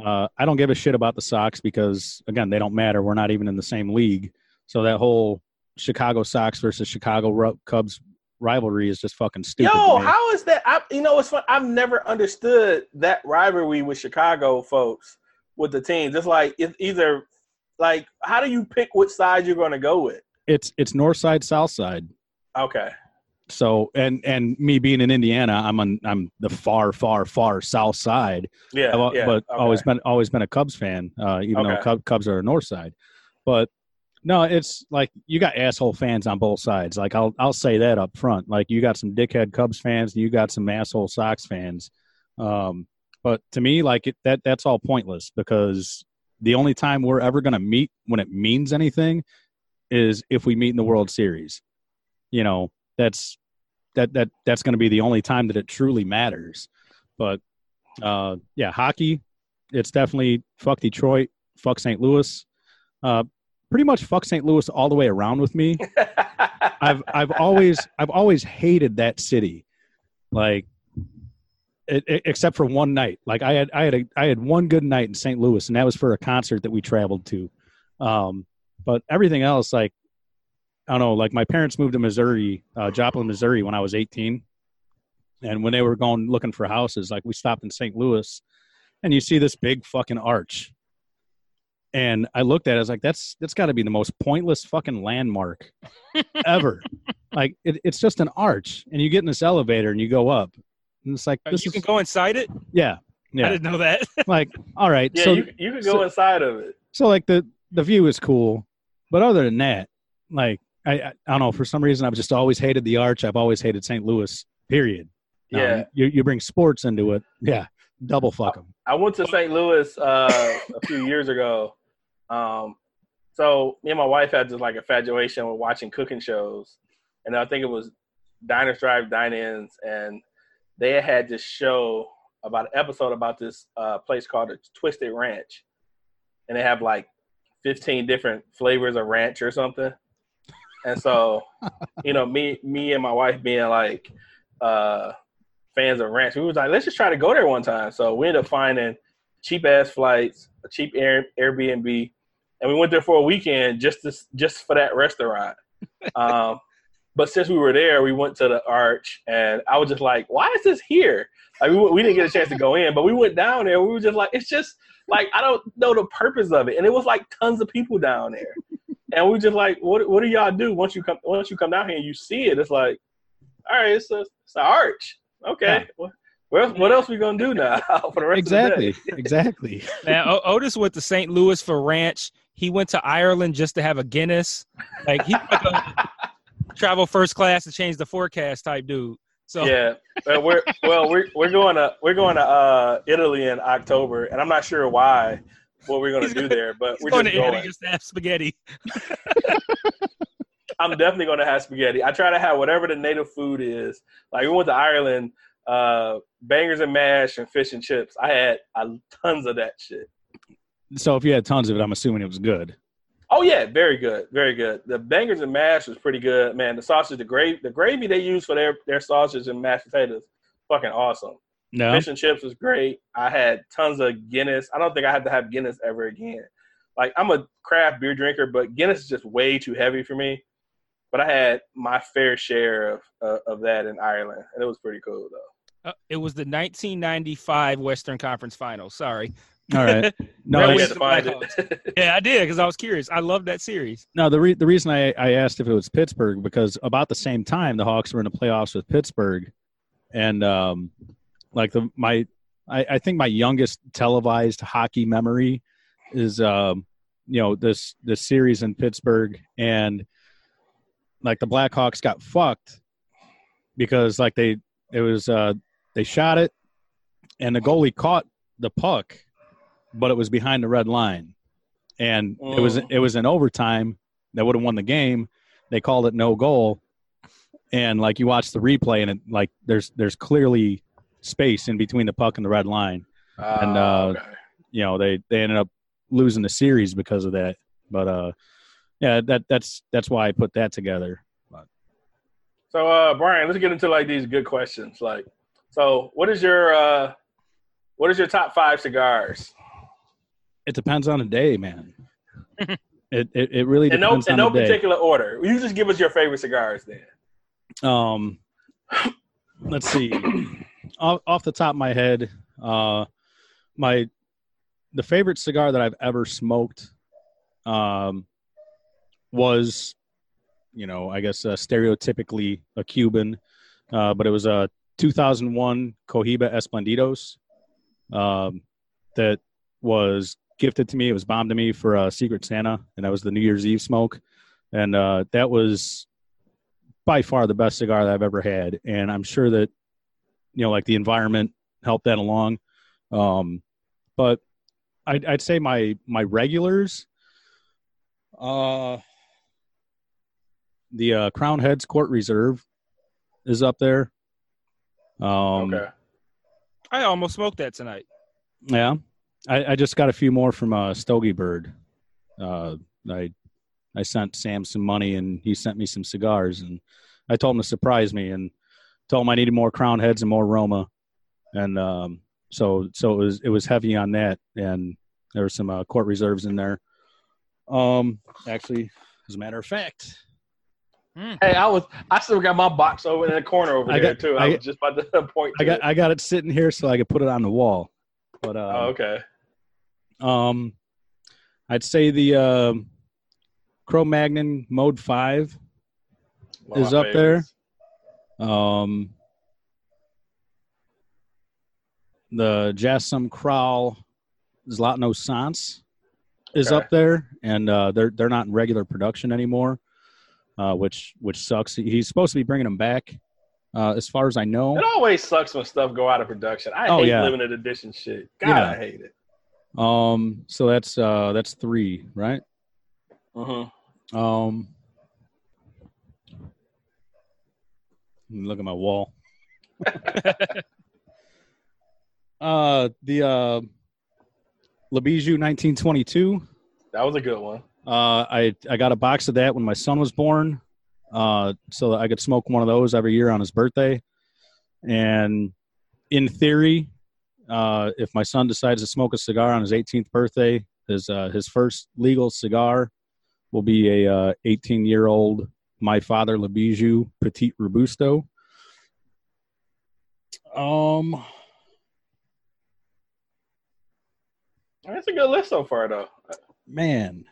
Speaker 3: Uh, I don't give a shit about the Sox because again, they don't matter. We're not even in the same league. So that whole Chicago Sox versus Chicago Cubs rivalry is just fucking stupid.
Speaker 2: Yo, how is that? I, you know, it's fun. I've never understood that rivalry with Chicago folks with the teams. It's like it's either like how do you pick which side you're going to go with?
Speaker 3: it's it's North Side South Side.
Speaker 2: Okay,
Speaker 3: So and and me being in Indiana, I'm on I'm the far far far South Side.
Speaker 2: yeah,
Speaker 3: I've
Speaker 2: yeah,
Speaker 3: but
Speaker 2: okay.
Speaker 3: always been always been a Cubs fan, uh, even though
Speaker 2: Okay.
Speaker 3: Cub, Cubs are a North Side. But no, it's like you got asshole fans on both sides. Like I'll I'll say that up front. Like you got some dickhead Cubs fans, and you got some asshole Sox fans. Um, but to me, like it, that that's all pointless because the only time we're ever going to meet when it means anything is if we meet in the World Series. You know, that's that that that's going to be the only time that it truly matters. But uh, yeah, hockey, it's definitely fuck Detroit, fuck St. Louis, uh, pretty much fuck St. Louis all the way around with me. I've I've always I've always hated that city, like, it, it- except for one night. Like I had I had a I had one good night in St. Louis, and that was for a concert that we traveled to. Um, but everything else, like, I don't know. Like my parents moved to Missouri, uh, Joplin, Missouri, when I was 18, and when they were going looking for houses, like we stopped in St. Louis, and you see this big fucking arch. And I looked at it, I was like, that's that's got to be the most pointless fucking landmark ever. like it, it's just an arch, and you get in this elevator and you go up, and it's like
Speaker 1: Uh,
Speaker 3: this
Speaker 1: you
Speaker 3: is
Speaker 1: can go inside it.
Speaker 3: yeah, yeah.
Speaker 1: I didn't know that.
Speaker 3: Like all right,
Speaker 2: yeah,
Speaker 3: so
Speaker 2: you you can go
Speaker 3: so-
Speaker 2: inside of it.
Speaker 3: so like the the view is cool, but other than that, like I I, I don't know for some reason I've just always hated the arch. I've always hated St. Louis. Period. Now,
Speaker 2: Yeah.
Speaker 3: you you bring sports into it, yeah, double fuck them.
Speaker 2: I went to St. Louis uh, a few years ago. Um, so me and my wife had this like infatuation with watching cooking shows, and I think it was Diners, Drive, Dine-ins, and they had this show about an episode about this uh, place called the Twisted Ranch, and they have like 15 different flavors of ranch or something. And so, you know, me me and my wife being like uh, fans of ranch, we was like, let's just try to go there one time. So we ended up finding cheap ass flights, a cheap Air, Airbnb, and we went there for a weekend just to, just for that restaurant. Um, but since we were there, we went to the Arch, and I was just like, why is this here? Like we, we didn't get a chance to go in, but we went down there. We were just like, it's just like I don't know the purpose of it, and it was like tons of people down there, and we just like, what what do y'all do once you come once you come down here and you see it? It's like, all right, it's a it's an arch, okay.
Speaker 3: Yeah.
Speaker 2: What, what else, what else we gonna do now for the rest
Speaker 3: Exactly,
Speaker 2: of the day?
Speaker 3: exactly.
Speaker 1: Man, o- Otis went to St. Louis for ranch. He went to Ireland just to have a Guinness. Like he like travel first class to change the forecast type dude. So
Speaker 2: Yeah, well, we're well, we're we're going to we're going to uh, Italy in October, and I'm not sure why what we're going to do there, but
Speaker 1: he's
Speaker 2: we're
Speaker 1: going
Speaker 2: just
Speaker 1: to Italy
Speaker 2: going.
Speaker 1: just to have spaghetti.
Speaker 2: I'm definitely going to have spaghetti. I try to have whatever the native food is. Like we went to Ireland, uh, bangers and mash and fish and chips. I had uh, tons of that shit.
Speaker 3: So if you had tons of it, I'm assuming it was good.
Speaker 2: Oh yeah, very good, very good. The bangers and mash was pretty good, man. The sausage, the gravy, the gravy they use for their their sausage and mashed potatoes, fucking awesome.
Speaker 3: No,
Speaker 2: Fish and chips was great. I had tons of Guinness. I don't think I have to have Guinness ever again. Like I'm a craft beer drinker, but Guinness is just way too heavy for me. But I had my fair share of uh, of that in Ireland, and it was pretty cool though.
Speaker 1: Uh, it was the 1995 Western Conference Finals. Sorry.
Speaker 3: All right. No,
Speaker 1: Red
Speaker 2: you
Speaker 1: Wings
Speaker 2: had to find it.
Speaker 1: Yeah, I did because I was curious. I love that series.
Speaker 3: No, the re- the reason I, I asked if it was Pittsburgh because about the same time the Hawks were in the playoffs with Pittsburgh, and um, like the my I, I think my youngest televised hockey memory is um, you know this this series in Pittsburgh and like the Blackhawks got fucked because like they it was uh they shot it and the goalie caught the puck but it was behind the red line. And it was it was in overtime that would have won the game. They called it no goal. And like you watch the replay and it like there's there's clearly space in between the puck and the red line. And,
Speaker 2: Ah,
Speaker 3: uh,
Speaker 2: okay.
Speaker 3: you know they they ended up losing the series because of that. But uh yeah that that's that's why i put that together.
Speaker 2: So, uh, Brian, let's get into like these good questions. Like, so what is your uh, what is your top five cigars?
Speaker 3: It depends on the day man It it, it really
Speaker 2: In no,
Speaker 3: depends
Speaker 2: in
Speaker 3: on
Speaker 2: no
Speaker 3: the day.
Speaker 2: particular order. You just give us your favorite cigars then.
Speaker 3: Um, let's see. off, off the top of my head, uh, my the favorite cigar that I've ever smoked, um, was, you know, I guess uh, stereotypically a Cuban, uh, but it was a 2001 Cohiba Esplendidos, um, that was gifted to me. It was bombed to me for a Secret Santa, and that was the New Year's Eve smoke, and uh, that was by far the best cigar that I've ever had, and I'm sure that you know, like the environment helped that along. Um, but I'd, I'd say my my regulars, uh, the uh, Crowned Heads Court Reserve is up there. Um,
Speaker 2: okay.
Speaker 1: I almost smoked that tonight.
Speaker 3: Yeah, I, I just got a few more from uh, Stogie Bird. Uh, I I sent Sam some money and he sent me some cigars and I told him to surprise me and told him I needed more Crowned Heads and more Roma, and um, so so it was it was heavy on that and there were some uh, court reserves in there. Um, actually, as a matter of fact,
Speaker 2: Hey, I was I still got my box over in the corner over
Speaker 3: I
Speaker 2: there
Speaker 3: got-
Speaker 2: too. I,
Speaker 3: I-
Speaker 2: was just about to point.
Speaker 3: I got
Speaker 2: it.
Speaker 3: I got it sitting here so I could put it on the wall. But uh,
Speaker 2: oh, okay.
Speaker 3: Um, I'd say the um Cro Magnon Mode Five
Speaker 2: of
Speaker 3: is up there.
Speaker 2: favorites.
Speaker 3: Um, the Jas Sum Kral Zlatno Sans is
Speaker 2: Okay.
Speaker 3: up there, and uh, they're they're not in regular production anymore, uh, which which sucks. He's supposed to be bringing them back, uh, as far as I know.
Speaker 2: It always sucks when stuff go out of production. I
Speaker 3: Oh,
Speaker 2: hate
Speaker 3: yeah.
Speaker 2: limited edition shit. God,
Speaker 3: Yeah.
Speaker 2: I hate it.
Speaker 3: Um, so that's uh, that's three, right? Uh huh. Um, look at my wall. uh, the uh, Labijou 1922.
Speaker 2: That was a good one.
Speaker 3: Uh, I I got a box of that when my son was born, uh, so that I could smoke one of those every year on his birthday. And in theory, uh, if my son decides to smoke a cigar on his 18th birthday, his uh, his first legal cigar will be a uh, 18 year old My Father Labijou Petit Robusto. Um,
Speaker 2: That's a good list so far, though.
Speaker 3: man,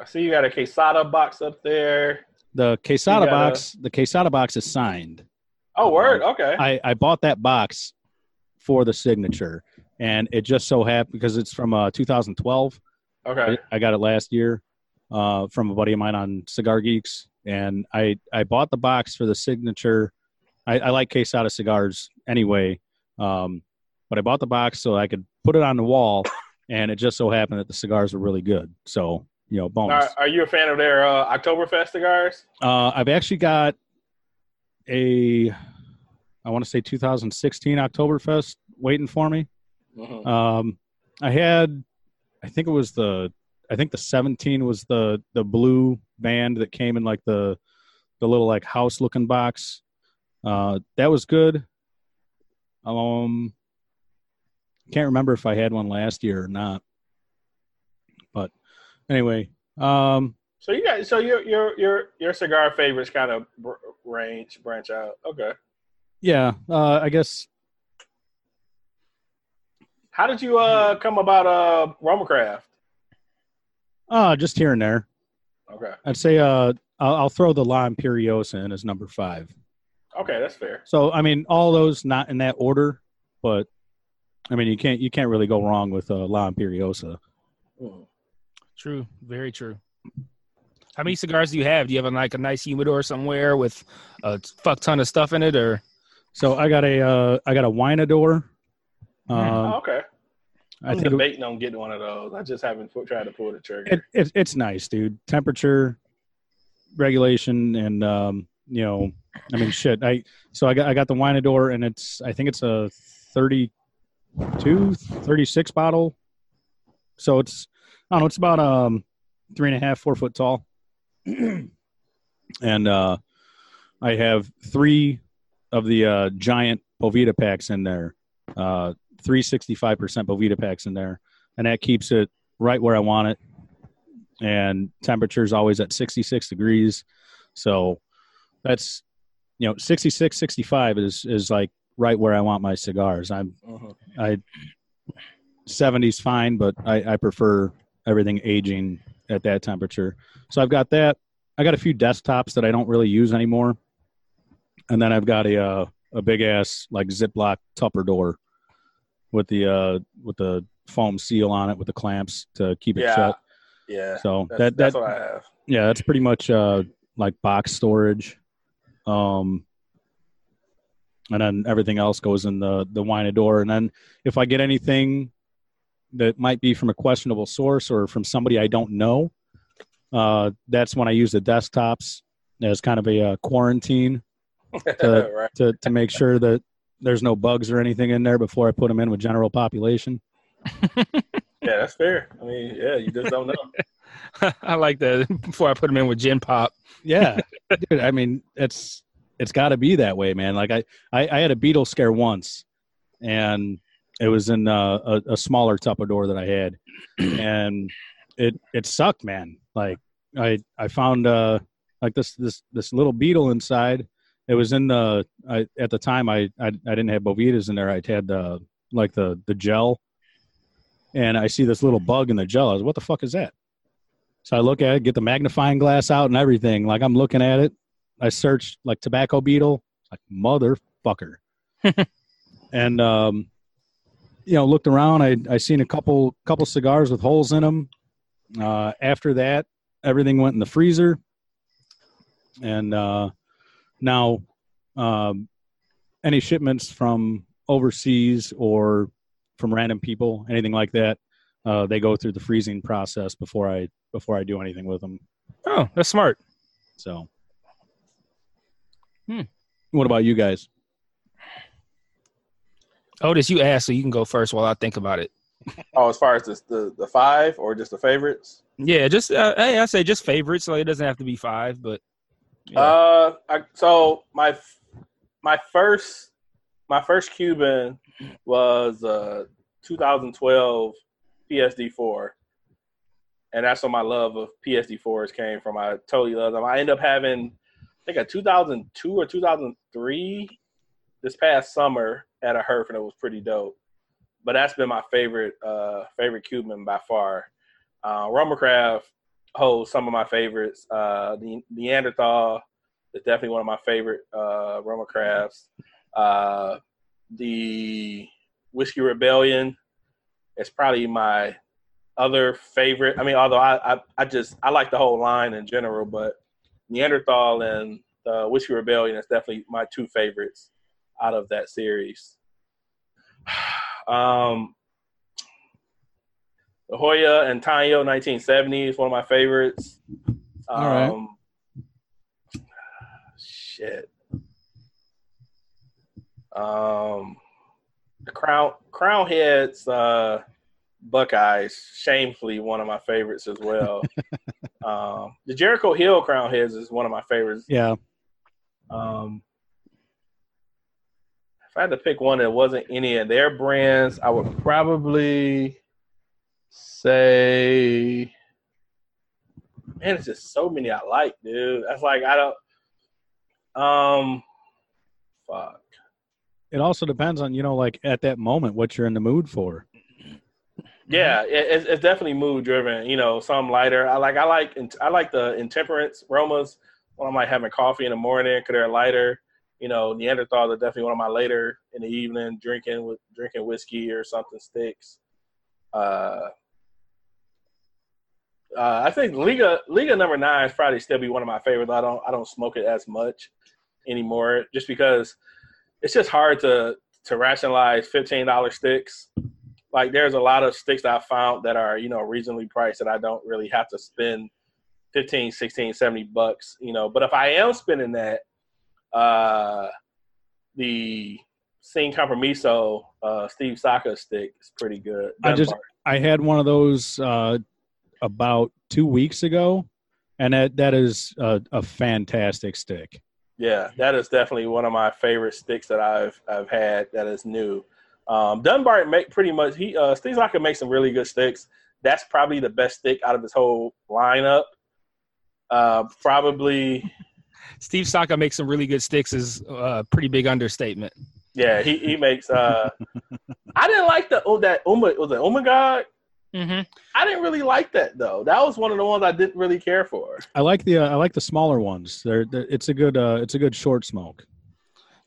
Speaker 2: I see you got a Quesada box up there.
Speaker 3: the quesada box, the quesada box is signed.
Speaker 2: Oh, word. Okay.
Speaker 3: I, I bought that box for the signature, and it just so happened because it's from uh, 2012.
Speaker 2: Okay.
Speaker 3: I, I got it last year uh, from a buddy of mine on Cigar Geeks, and I I bought the box for the signature. I, I like Quesada cigars anyway, um, but I bought the box so I could put it on the wall, and it just so happened that the cigars were really good. So you know, bonus.
Speaker 2: Are, are you a fan of their uh, Oktoberfest cigars?
Speaker 3: Uh, I've actually got a, I want to say 2016 Oktoberfest waiting for me.
Speaker 2: Mhm.
Speaker 3: Um, I had, I think it was the, I think the 17 was the the blue band that came in like the, the little like house looking box. Uh, that was good. Um, can't remember if I had one last year or not. But anyway, um,
Speaker 2: So you got so your your your your cigar favorites kind of br- range branch out. Okay.
Speaker 3: yeah, uh, I guess
Speaker 2: How did you uh come about uh Romacraft?
Speaker 3: uh, just here and there.
Speaker 2: Okay.
Speaker 3: I'd say uh, I'll, I'll throw the La Imperiosa in as number five.
Speaker 2: Okay, that's fair.
Speaker 3: So I mean, all those not in that order, but I mean, you can't you can't really go wrong with uh, La Imperiosa.
Speaker 2: Mhm.
Speaker 1: True, very true. How many cigars do you have? Do you have like a nice humidor somewhere with a fuck ton of stuff in it, or
Speaker 3: So I got a uh, I got a Wineador. Um,
Speaker 2: oh, okay.
Speaker 3: I
Speaker 2: I'm
Speaker 3: think it,
Speaker 2: debating on getting one of those. I just haven't tried to pull the trigger.
Speaker 3: it, it, it's nice, dude. Temperature regulation and um, you know, I mean, shit. I so I got I got the Wineador and it's I think it's a 32, 36 bottle. So it's I don't know. It's about um three and a half, four foot tall, and uh, I have three of the uh, giant Boveda packs in there. Uh, three sixty five percent Boveda packs in there, and that keeps it right where I want it, and temperature is always at 66 degrees. So that's you know 66, 65 is is like right where I want my cigars. I'm
Speaker 2: Mhm.
Speaker 3: I 70s fine, but I, I prefer everything aging at that temperature. So I've got that. I got a few desktops that I don't really use anymore, and then I've got a uh, a big ass like Ziploc Tupperdor with the uh with the foam seal on it with the clamps to keep it
Speaker 2: Yeah.
Speaker 3: shut.
Speaker 2: Yeah.
Speaker 3: So
Speaker 2: That's,
Speaker 3: that
Speaker 2: that's
Speaker 3: that
Speaker 2: what I have.
Speaker 3: yeah, that's pretty much uh like box storage. Um and then everything else goes in the the wine door. And then if I get anything that might be from a questionable source or from somebody I don't know, uh that's when I use the desktops as kind of a uh, quarantine to-
Speaker 2: right.
Speaker 3: to to make sure that there's no bugs or anything in there before I put them in with general population.
Speaker 2: Yeah, that's fair. I mean, yeah, you just don't know.
Speaker 1: I like that. Before I put them in with gin pop.
Speaker 3: Yeah, dude. I mean, it's it's got to be that way, man. Like I, I I had a beetle scare once, and it was in uh, a, a smaller Tupperware that I had, and it it sucked, man. Like I I found uh like this this this little beetle inside. It was in the I at the time I I, I didn't have Bovedas in there. I had the like the the gel, and I see this little bug in the gel. I was, what the fuck is that? So I look at it, get the magnifying glass out and everything. Like I'm looking at it. I searched like tobacco beetle. Like motherfucker. and um, you know, looked around. I I seen a couple couple cigars with holes in them. Uh, after that, everything went in the freezer. And uh, now, um, any shipments from overseas or from random people, anything like that, uh, they go through the freezing process before I before I do anything with them.
Speaker 1: Oh, that's smart.
Speaker 3: So,
Speaker 1: Hmm.
Speaker 3: what about you guys?
Speaker 1: Otis, you asked, so you can go first while I think about it.
Speaker 2: Oh, as far as the the, the five or just the favorites?
Speaker 1: Yeah, just uh, hey, I say just favorites. Like it doesn't have to be five, but yeah.
Speaker 2: Uh, I, so my my first my first Cuban was uh 2012 PSD4, and that's where my love of PSD4s came from. I totally love them. I end up having I think a 2002 or 2003 this past summer at a Herf, and it was pretty dope. But that's been my favorite uh favorite Cuban by far. Uh, Roma Craft holds some of my favorites. Uh, the Neanderthal is definitely one of my favorite uh, Roma crafts. Uh, the Whiskey Rebellion is probably my other favorite. I mean, although I, I, I just I like the whole line in general, but Neanderthal and the Whiskey Rebellion is definitely my two favorites out of that series. Um, the Joya Antaño 1970 is one of my favorites. Um,
Speaker 3: All right.
Speaker 2: Shit. Um, the Crown Crowned Heads uh, Buckeyes, shamefully one of my favorites as well. um, the Jericho Hill Crowned Heads is one of my favorites.
Speaker 3: Yeah,
Speaker 2: Um, I had to pick one that wasn't any of their brands, I would probably say, man, it's just so many I like, dude. That's like I don't. Um, fuck.
Speaker 3: it also depends on you know like at that moment what you're in the mood for.
Speaker 2: Yeah, it, it's, it's definitely mood driven. You know, some lighter. I like I like I like the intemperance aromas when I'm like having coffee in the morning because they're lighter. You know, Neanderthals are definitely one of my later in the evening drinking with drinking whiskey or something sticks. Uh, uh, I think Liga Liga number nine is probably still be one of my favorites. I don't I don't smoke it as much anymore just because it's just hard to to rationalize fifteen dollar sticks like there's a lot of sticks that I found that are, you know, reasonably priced that I don't really have to spend 15, 16, 70 bucks, you know. But if I am spending that, uh the Sin Compromiso uh Steve Saka stick is pretty good.
Speaker 3: I just-
Speaker 2: Dunbar.
Speaker 3: I had one of those uh, about two weeks ago, and that that is a, a fantastic stick.
Speaker 2: Yeah, that is definitely one of my favorite sticks that I've I've had that is new. Um, Dunbar make pretty much he uh, Steve Saka makes some really good sticks. that's probably the best stick out of his whole lineup. Uh, probably,
Speaker 1: Steve Saka makes some really good sticks is a pretty big understatement.
Speaker 2: yeah. He he makes. Uh, I didn't like the oh that Uma was it Umagog.
Speaker 1: Mm-hmm.
Speaker 2: I didn't really like that though. That was one of the ones I didn't really care for.
Speaker 3: I like the uh, I like the smaller ones. They're, they're it's a good uh it's a good short smoke.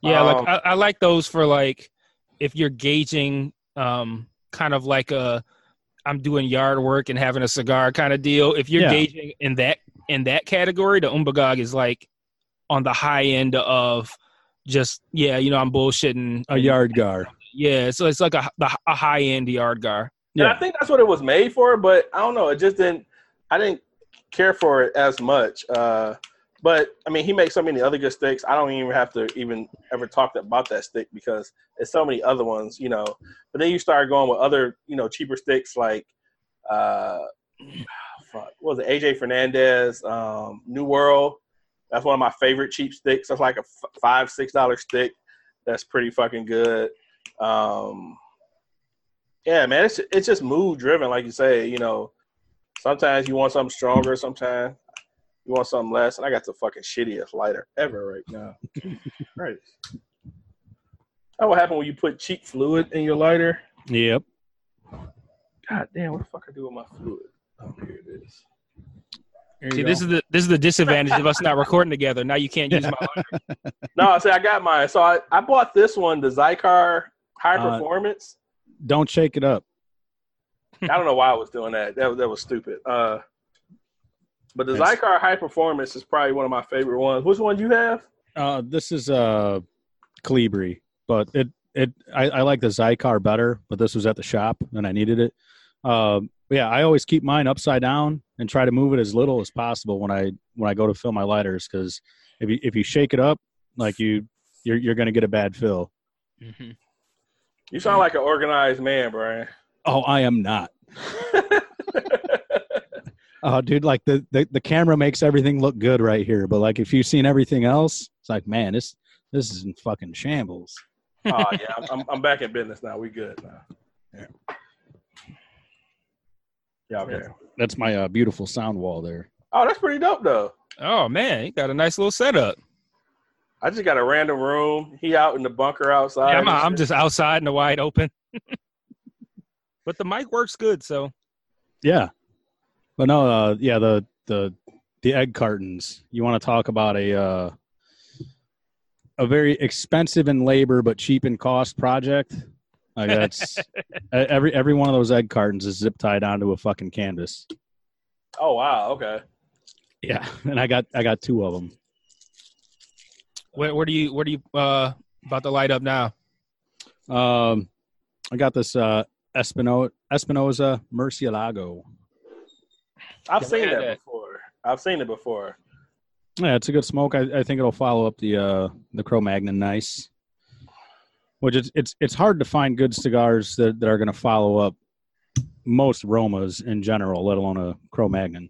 Speaker 1: Yeah,
Speaker 2: Um,
Speaker 1: like I, I like those for like if you're gauging um kind of like a I'm doing yard work and having a cigar kind of deal. If you're
Speaker 3: Yeah.
Speaker 1: gauging in that in that category, the Umbagog is like on the high end of just yeah, you know, I'm bullshitting.
Speaker 3: A yard gar.
Speaker 1: Yeah, so it's like a a high end yard gar.
Speaker 2: And I think that's what it was made for, but I don't know. It just didn't. I didn't care for it as much. Uh, but I mean, he makes so many other good sticks. I don't even have to even ever talk about that stick because there's so many other ones, you know. But then you start going with other, you know, cheaper sticks like, uh, fuck, what was it AJ Fernandez, um, New World. That's one of my favorite cheap sticks. That's like a f- five six dollar stick. That's pretty fucking good. Um, yeah, man, it's it's just mood driven, like you say. You know, sometimes you want something stronger, sometimes you want something less. And I got the fucking shittiest lighter ever right now. right. That what happened when you put cheap fluid in your lighter?
Speaker 3: Yep.
Speaker 2: God damn, what the fuck I do with my fluid? Oh, here it is.
Speaker 3: There
Speaker 1: See,
Speaker 3: you
Speaker 1: this
Speaker 3: go.
Speaker 1: is the this is the disadvantage of us not recording together. Now you can't use my.
Speaker 2: No, I say I got mine. So I, I bought this one, the Xikar High
Speaker 3: Uh,
Speaker 2: Performance.
Speaker 3: Don't shake it up.
Speaker 2: I don't know why I was doing that. That was, that was stupid. Uh, but the
Speaker 3: Yes.
Speaker 2: Xikar High Performance is probably one of my favorite ones. Which one do you have?
Speaker 3: Uh, this is uh, Colibri, but it it I, I like the Xikar better, but this was at the shop and I needed it. Um, but yeah, I always keep mine upside down and try to move it as little as possible when I when I go to fill my lighters because if you if you shake it up, like you you're you're gonna get a bad fill.
Speaker 1: Mhm.
Speaker 2: You sound like an organized man, Brian.
Speaker 3: Oh, I am not. Oh, dude, like the, the the camera makes everything look good right here, but like if you've seen everything else, it's like, man, this this is in fucking shambles.
Speaker 2: oh yeah, I'm, I'm, I'm back in business now. We good now.
Speaker 3: Yeah.
Speaker 2: Yeah. Okay.
Speaker 3: That's my uh, beautiful sound wall there.
Speaker 2: Oh, that's pretty dope though.
Speaker 1: Oh man, you got a nice little setup.
Speaker 2: I just got a random room. He out in the bunker outside.
Speaker 1: Yeah, I'm, I'm just outside in the wide open. but the mic works good, so
Speaker 3: Yeah, but no, uh, yeah, the the the egg cartons. You want to talk about a uh, a very expensive in labor but cheap in cost project? Like that's every every one of those egg cartons is zip tied onto a fucking canvas.
Speaker 2: Oh wow. Okay.
Speaker 3: Yeah, and I got I got two of them.
Speaker 1: where, where do you where do you uh about to light up now?
Speaker 3: Um, I got this uh, Espino- Espinosa Murcielago.
Speaker 2: I've
Speaker 1: Yeah,
Speaker 2: seen that
Speaker 1: yeah.
Speaker 2: before. I've seen it before.
Speaker 3: Yeah, it's a good smoke. I, I think it'll follow up the uh, the Cro Magnon nice. Which it's it's it's hard to find good cigars that, that are going to follow up most Romas in general, let alone a Cro Magnon.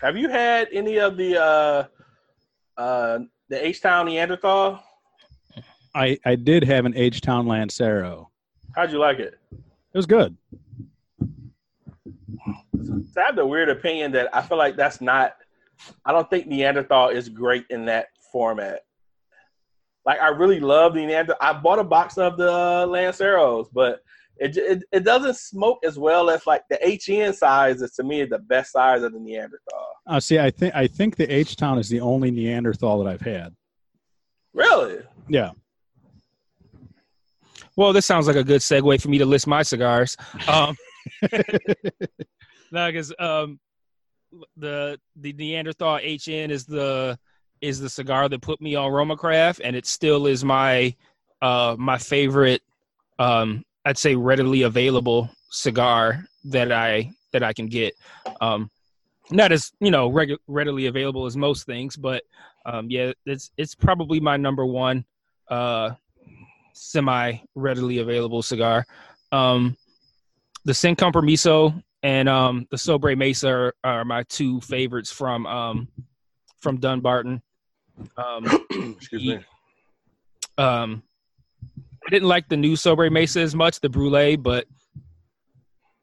Speaker 2: Have you had any of the uh uh the H Town Neanderthal?
Speaker 3: I I did have an H Town Lancero.
Speaker 2: How'd you like it?
Speaker 3: It was good.
Speaker 2: So I have the weird opinion that I feel like that's not. I don't think Neanderthal is great in that format. Like I really love the Neanderthal. I bought a box of the uh, Lanceros, but it, it it doesn't smoke as well as like the HN size is to me the best size of the Neanderthal.
Speaker 3: Uh, see, I think I think the H Town is the only Neanderthal that I've had.
Speaker 2: Really?
Speaker 3: Yeah.
Speaker 1: Well, this sounds like a good segue for me to list my cigars. Um, no, because um, the the Neanderthal HN is the is the cigar that put me on Roma Craft, and it still is my uh my favorite. Um, I'd say readily available cigar that I that I can get. Um, not as you know regu- readily available as most things, but um, yeah, it's it's probably my number one uh semi readily available cigar. Um, the Sin Compromiso and um, the Sobre Mesa are, are my two favorites from um, from Dunbarton. Um,
Speaker 2: Excuse
Speaker 1: me. um, I didn't like the new Sobre Mesa as much, the Brulee, but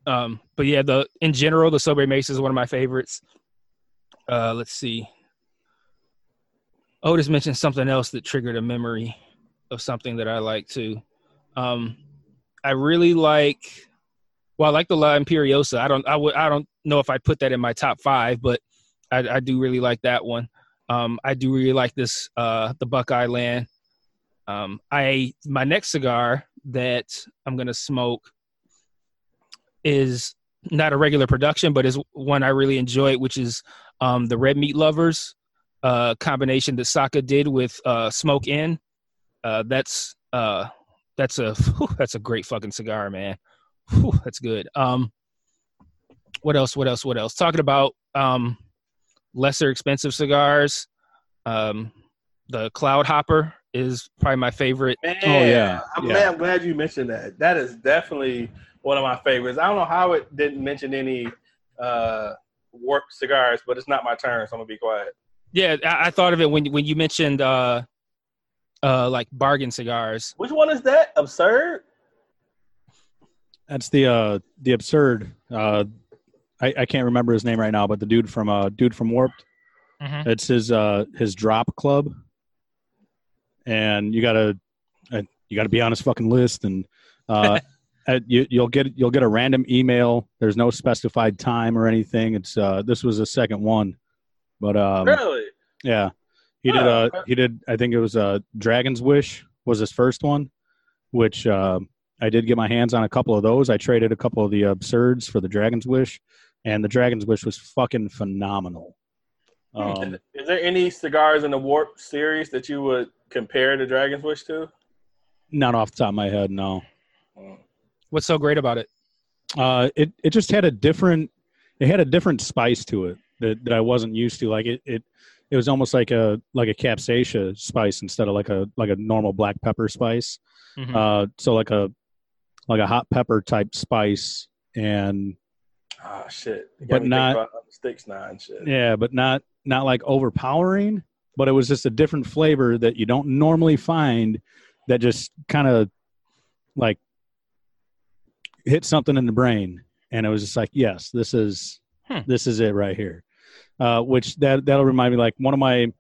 Speaker 1: Um, but yeah, the in general, the Sobre Mesa is one of my favorites. Uh, let's see. Otis mentioned something else that triggered a memory of something that I like too. Um, I really like. Well, I like the La Imperiosa. I don't. I would. I don't know if I'd put that in my top five, but I, I do really like that one. Um, I do really like this. Uh, the Buckeye Land. Um, I my next cigar that I'm gonna smoke is not a regular production, but is one I really enjoy, which is um, the Red Meat Lovers uh, combination that Saka did with uh, Smoke Inn. Uh, that's uh, that's a whew, that's a great fucking cigar, man. Whew, that's good. Um, what else? What else? What else? Talking about um, lesser expensive cigars. Um, the Cloud Hopper is probably my favorite.
Speaker 2: Man,
Speaker 3: Oh, yeah.
Speaker 2: I'm,
Speaker 3: Yeah.
Speaker 2: glad, I'm glad you mentioned that. That is definitely one of my favorites. I don't know how it didn't mention any uh, warp cigars, but it's not my turn, so I'm gonna be quiet.
Speaker 1: Yeah, I, I thought of it when when you mentioned uh, uh, like bargain cigars.
Speaker 2: Which one is that? Absurd.
Speaker 3: That's the uh the absurd. Uh, I I can't remember his name right now, but the dude from uh dude from Warped.
Speaker 1: Mhm.
Speaker 3: It's his uh his drop club, and you gotta uh, you gotta be on his fucking list, and uh, uh, you you'll get you'll get a random email. There's no specified time or anything. It's uh this was the second one, but um
Speaker 2: really?
Speaker 3: yeah, he did uh he did I think it was uh Dragon's Wish was his first one, which uh, I did get my hands on a couple of those. I traded a couple of the absurds for the Dragon's Wish, and the Dragon's Wish was fucking phenomenal. Um,
Speaker 2: is there any cigars in the Warp series that you would compare the Dragon's Wish to?
Speaker 3: not off the top of my head, no.
Speaker 1: What's so great about it?
Speaker 3: Uh, it it just had a different it had a different spice to it that, that I wasn't used to. Like it, it it was almost like a like a capsaicin spice instead of like a like a normal black pepper spice.
Speaker 1: Mhm.
Speaker 3: Uh, so like a like a hot pepper type spice and
Speaker 2: Oh shit!
Speaker 3: But
Speaker 2: me
Speaker 3: not-
Speaker 2: sticks now and shit.
Speaker 3: yeah, but not not like overpowering. But it was just a different flavor that you don't normally find. That just kind of like hit something in the brain, and it was just like, yes, this is
Speaker 1: Hmm.
Speaker 3: this is it right here. Uh, which that that'll remind me like one of my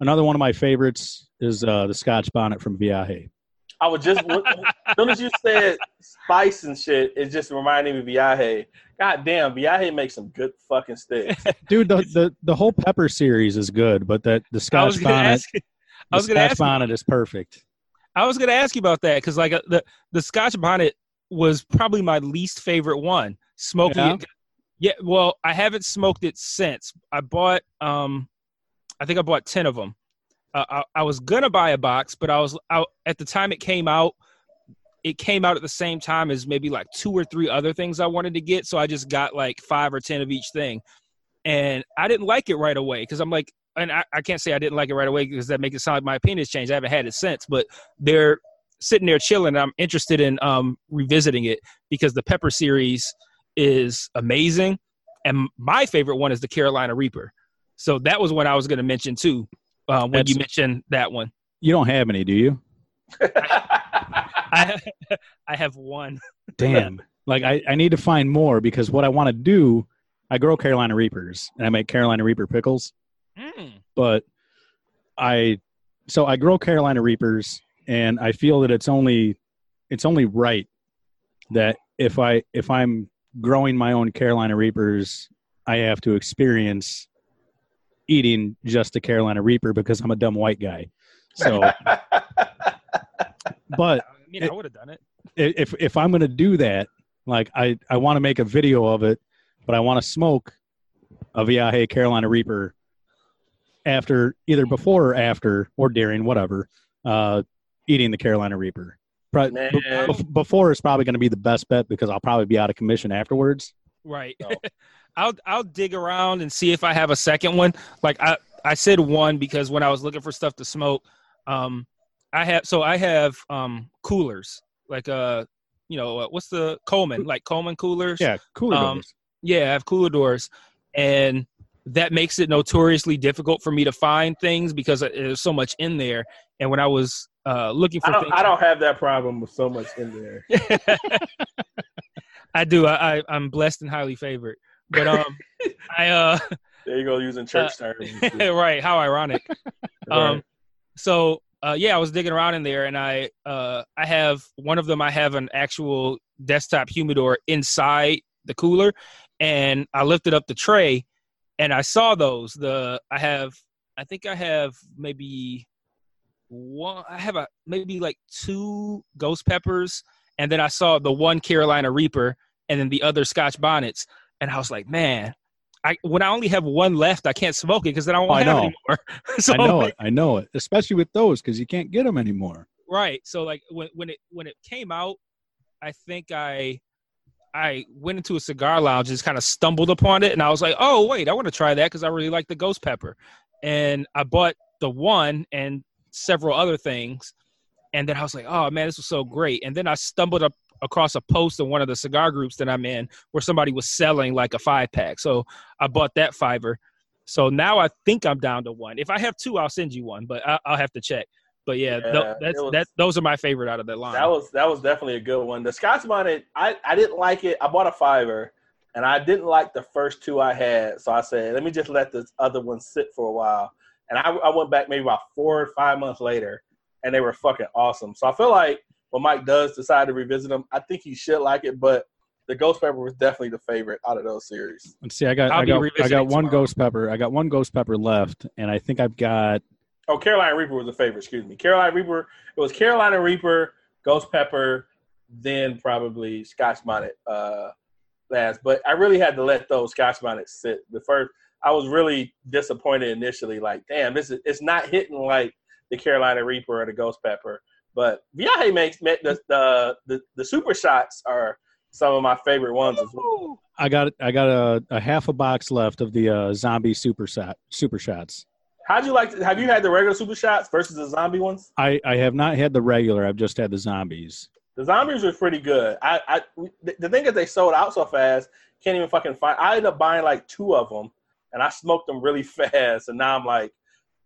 Speaker 3: another one of my favorites is uh, the Scotch bonnet from Viaje.
Speaker 2: I was just as soon as you said spice and shit, it just reminded me of Viaje. God damn, Viaje makes some good fucking sticks.
Speaker 3: Dude, the, the the whole pepper series is good, but that the
Speaker 1: I
Speaker 3: Scotch
Speaker 1: was gonna
Speaker 3: bonnet,
Speaker 1: ask. I
Speaker 3: the
Speaker 1: was gonna
Speaker 3: Scotch
Speaker 1: ask.
Speaker 3: bonnet is perfect.
Speaker 1: I was gonna ask you about that because like uh, the the Scotch bonnet was probably my least favorite one. Smoking
Speaker 3: Yeah?
Speaker 1: it. Yeah. Well, I haven't smoked it since. I bought. Um, I think I bought ten of them. Uh, I, I was gonna buy a box, but I was out at the time it came out. It came out at the same time as maybe like two or three other things I wanted to get, so I just got like five or ten of each thing, and I didn't like it right away because I'm like, and I, I can't say I didn't like it right away because that makes it sound like my opinion has changed. I haven't had it since, but they're sitting there chilling. I'm interested in um, revisiting it because the Pepper series is amazing, and my favorite one is the Carolina Reaper. So that was one I was going to mention too uh, when
Speaker 3: That's-
Speaker 1: you mentioned that one.
Speaker 3: You don't have any, do you?
Speaker 1: I I have one.
Speaker 3: Damn. like I, I need to find more because what I want to do, I grow Carolina Reapers and I make Carolina Reaper pickles,
Speaker 1: Mm.
Speaker 3: but I so I grow Carolina Reapers and I feel that it's only it's only right that if I if I'm growing my own Carolina Reapers, I have to experience eating just a Carolina Reaper because I'm a dumb white guy. So but
Speaker 1: I mean, I would have done it.
Speaker 3: if if I'm going to do that, like I I want to make a video of it, but I want to smoke a Viaje Carolina Reaper after either before or after or during whatever uh, eating the Carolina Reaper. Pro-
Speaker 2: Man.
Speaker 3: be- before is probably going to be the best bet because I'll probably be out of commission afterwards.
Speaker 1: Right.
Speaker 2: No.
Speaker 1: I'll I'll dig around and see if I have a second one. Like I I said one because when I was looking for stuff to smoke, um, I have so I have um coolers like uh you know uh, what's the Coleman like Coleman coolers.
Speaker 3: Yeah, cooler
Speaker 1: Um,
Speaker 3: doors.
Speaker 1: Yeah, I have cooler doors, and that makes it notoriously difficult for me to find things because there's so much in there. And when I was uh, looking for
Speaker 2: I don't,
Speaker 1: things,
Speaker 2: I don't have that problem with so much in there.
Speaker 1: I do. I, I I'm blessed and highly favored. But um, I uh,
Speaker 2: There you go, using church terms.
Speaker 1: right. How ironic.
Speaker 2: Right.
Speaker 1: Um, so uh, yeah, I was digging around in there, and I uh, I have one of them. I have an actual desktop humidor inside the cooler, and I lifted up the tray, and I saw those. The I have, I think I have maybe one. I have a maybe like two ghost peppers, and then I saw the one Carolina Reaper, and then the other Scotch bonnets, and I was like, man. I, when I only have one left, I can't smoke it because then I won't
Speaker 3: Oh, I
Speaker 1: have anymore. so
Speaker 3: I know it. I know it. Especially with those because you can't get them anymore.
Speaker 1: right so like when when it when it came out i think i i went into a cigar lounge just kind of stumbled upon it and i was like oh wait i want to try that because i really like the ghost pepper and i bought the one and several other things and then i was like oh man this was so great and then i stumbled up across a post in one of the cigar groups that i'm in where somebody was selling like a five pack so i bought that fiver so now i think i'm down to one if i have two i'll send you one but I, i'll have to check but yeah,
Speaker 2: Yeah,
Speaker 1: that's
Speaker 2: was-
Speaker 1: that. Those are my favorite out of that line.
Speaker 2: That was that was definitely a good one. The Scotch bonnet, I, I didn't like it. I bought a fiver, and I didn't like the first two I had. So I said, let me just let this other one sit for a while. And I, I went back maybe about four or five months later, and they were fucking awesome. So I feel like when Mike does decide to revisit them, I think he should like it. But the Ghost Pepper was definitely the favorite out of those series.
Speaker 3: Let's see. I got
Speaker 1: I'll
Speaker 3: I got I got one
Speaker 1: tomorrow.
Speaker 3: ghost pepper. I got one ghost pepper left, and I think I've got
Speaker 2: Oh, Carolina Reaper was the favorite. Excuse me, Carolina Reaper. It was Carolina Reaper, Ghost Pepper, then probably Scotch Bonnet uh, last. But I really had to let those Scotch Bonnets sit. The first, I was really disappointed initially. Like, damn, this is it's not hitting like the Carolina Reaper or the Ghost Pepper. But Viaje makes ma- the, the the the super shots are some of my favorite ones as well.
Speaker 3: I got I got a, a half a box left of the uh, zombie super shot super shots.
Speaker 2: How'd you like? To, have you had the regular super shots versus the zombie ones?
Speaker 3: I, I have not had the regular. I've just had the zombies.
Speaker 2: The zombies were pretty good. I, I the- the thing is they sold out so fast, can't even fucking find. I ended up buying like two of them, and I smoked them really fast. And now I'm like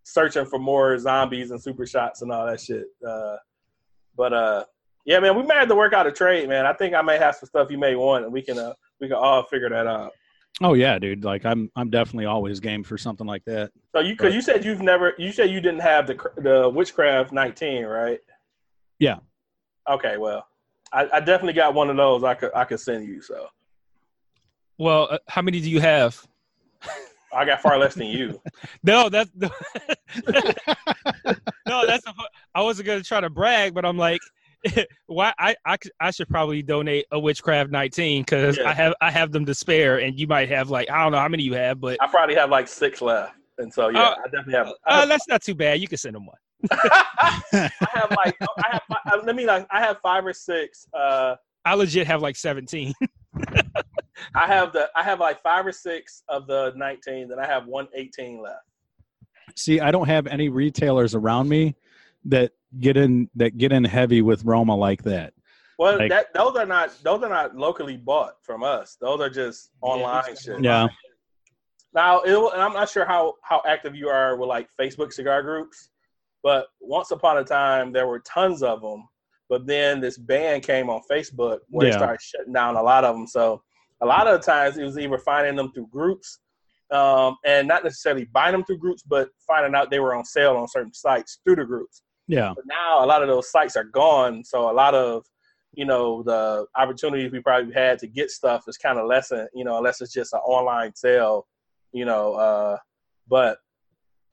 Speaker 2: searching for more zombies and super shots and all that shit. Uh, but uh, yeah, man, we may have to work out a trade, man. I think I may have some stuff you may want, and we can uh, we can all figure that out.
Speaker 3: Oh yeah, dude. Like I'm I'm definitely always game for something like that.
Speaker 2: So you because you said you've never you said you didn't have the the witchcraft 19, right?
Speaker 3: Yeah.
Speaker 2: Okay, well, I, I definitely got one of those. I could I could send you. So
Speaker 1: well, uh, how many do you have?
Speaker 2: I got far less than you.
Speaker 1: No, that's no, that's. A, I wasn't gonna try to brag, but I'm like, why? I, I I should probably donate a witchcraft 19 because
Speaker 2: Yeah.
Speaker 1: I have I have them to spare, and you might have like I don't know how many you have, but
Speaker 2: I probably have like six left, and so yeah,
Speaker 1: Uh,
Speaker 2: I definitely have. I
Speaker 1: uh, that's not too bad. You can send them one.
Speaker 2: I have like I have. uh, Let me like I have five or six. Uh,
Speaker 1: I legit have like 17.
Speaker 2: I have the I have like five or six of the 19, then I have one 18 left.
Speaker 3: See, I don't have any retailers around me that get in that get in heavy with Roma like that.
Speaker 2: Well,
Speaker 3: Like-
Speaker 2: that those are not those are not locally bought from us. Those are just online
Speaker 1: it's
Speaker 2: shit.
Speaker 3: Yeah.
Speaker 2: Now, it, will- and I'm not sure how how active you are with like Facebook cigar groups, but once upon a time there were tons of them. But then this ban came on Facebook where
Speaker 3: Yeah.
Speaker 2: they started shutting down a lot of them. So a lot of the times it was either finding them through groups, um, and not necessarily buying them through groups, but finding out they were on sale on certain sites through the groups.
Speaker 3: Yeah.
Speaker 2: But now a lot of those sites are gone, so a lot of you know the opportunities we probably had to get stuff is kind of lessened. You know, unless it's just an online sale. You know, uh, but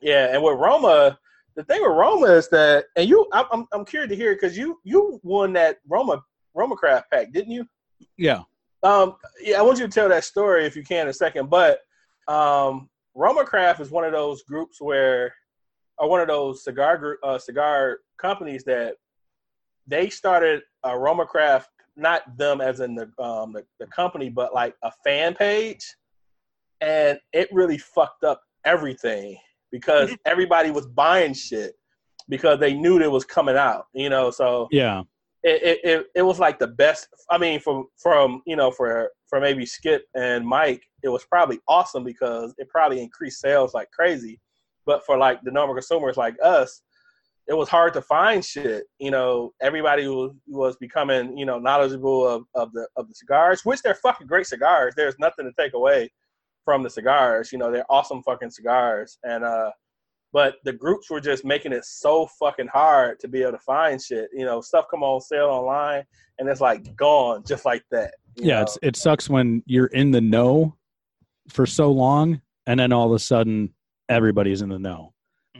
Speaker 2: yeah, and with Roma, the thing with Roma is that, and you, I'm I'm, I'm curious to hear because you you won that Roma Roma Craft pack, didn't you?
Speaker 3: Yeah.
Speaker 2: Um, yeah, I want you to tell that story if you can in a second. But um, Roma Craft is one of those groups where, or one of those cigar group, uh, cigar companies that they started a Roma Craft, not them as in the, um, the the company, but like a fan page, and it really fucked up everything because everybody was buying shit because they knew it was coming out. You know, so
Speaker 3: Yeah.
Speaker 2: It, it, it, was like the best i mean from from you know for for maybe skip and mike it was probably awesome because it probably increased sales like crazy but for like the normal consumers like us it was hard to find shit. You know, everybody was was becoming you know knowledgeable of, of the of the cigars, which they're fucking great cigars. There's nothing to take away from the cigars. You know, they're awesome fucking cigars, and uh, but the groups were just making it so fucking hard to be able to find shit. You know, stuff come on sale online, and it's like gone just like that.
Speaker 3: Yeah, it's, it sucks when you're in the know for so long, and then all of a sudden everybody's in the know.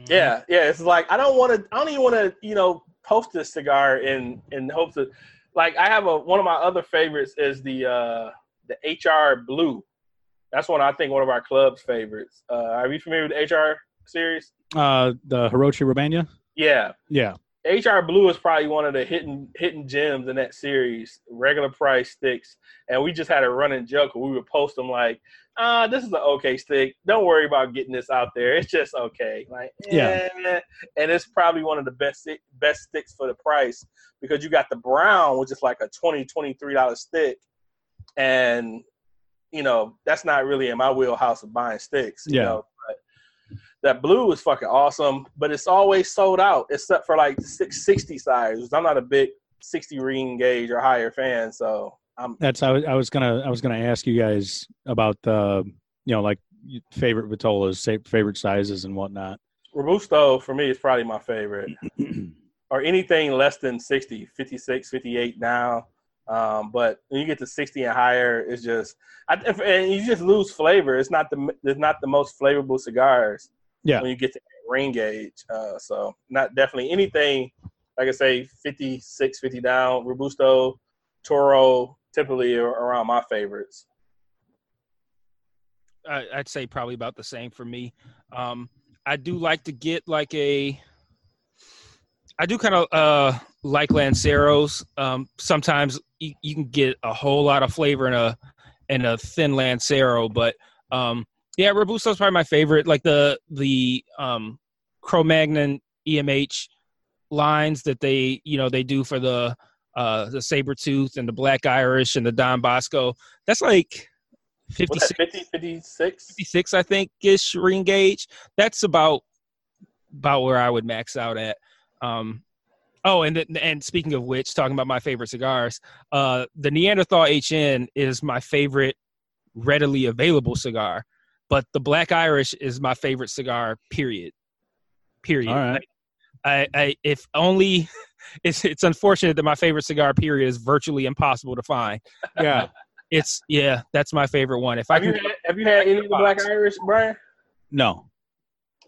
Speaker 2: Yeah, yeah. It's like I don't want to. I don't even want to. You know, post this cigar in in hopes of. Like I have a one of my other favorites is the uh the HR Blue. That's one I think one of our club's favorites. Uh, are you familiar with HR series?
Speaker 3: Uh, the Hiroshi Rabanya.
Speaker 2: Yeah,
Speaker 3: Yeah,
Speaker 2: HR Blue is probably one of the hidden hidden gems in that series. Regular price sticks, and we just had a running joke. where We would post them like, "Ah, this is an okay stick. Don't worry about getting this out there. It's just okay." Like,
Speaker 3: Yeah.
Speaker 2: eh. and it's probably one of the best best sticks for the price because you got the brown, which is like a 20 23 dollar stick, and you know that's not really in my wheelhouse of buying sticks. You
Speaker 3: Yeah.
Speaker 2: know? But that blue is fucking awesome, but it's always sold out except for like the 660 size. I'm not a big 60 ring gauge or higher fan, so I'm
Speaker 3: that's I was, I was gonna I was gonna ask you guys about the you know like favorite vitolas, favorite sizes, and whatnot.
Speaker 2: Robusto for me is probably my favorite. or anything less than 60, 56, 58 now. Um, but when you get to 60 and higher, it's just I, and you just lose flavor. It's not the it's not the most flavorful cigars.
Speaker 3: Yeah.
Speaker 2: When you get to ring gauge, uh, so not definitely anything like I say 56, 50 down. Robusto, Toro, typically are around my favorites.
Speaker 1: I, I'd say probably about the same for me. Um, I do like to get like a. I do kind of uh, like Lanceros. Um, sometimes you, you can get a whole lot of flavor in a in a thin Lancero, but um, yeah, Robusto's probably my favorite. Like the the um, Cro-Magnon EMH lines that they you know they do for the uh, the saber tooth and the Black Irish and the Don Bosco. That's like fifty
Speaker 2: What's
Speaker 1: six.
Speaker 2: that, 50, 56?
Speaker 1: 56 i think ish ring gauge that's about about where i would max out at um oh and and speaking of which talking about my favorite cigars uh the neanderthal hn is my favorite readily available cigar but the black irish is my favorite cigar period period
Speaker 3: All right.
Speaker 1: I, I if only it's it's unfortunate that my favorite cigar period is virtually impossible to find
Speaker 3: Yeah,
Speaker 1: it's yeah that's my favorite one if i
Speaker 2: Have
Speaker 1: can
Speaker 2: you had, have you had any of the Black Irish, Brian?
Speaker 3: no,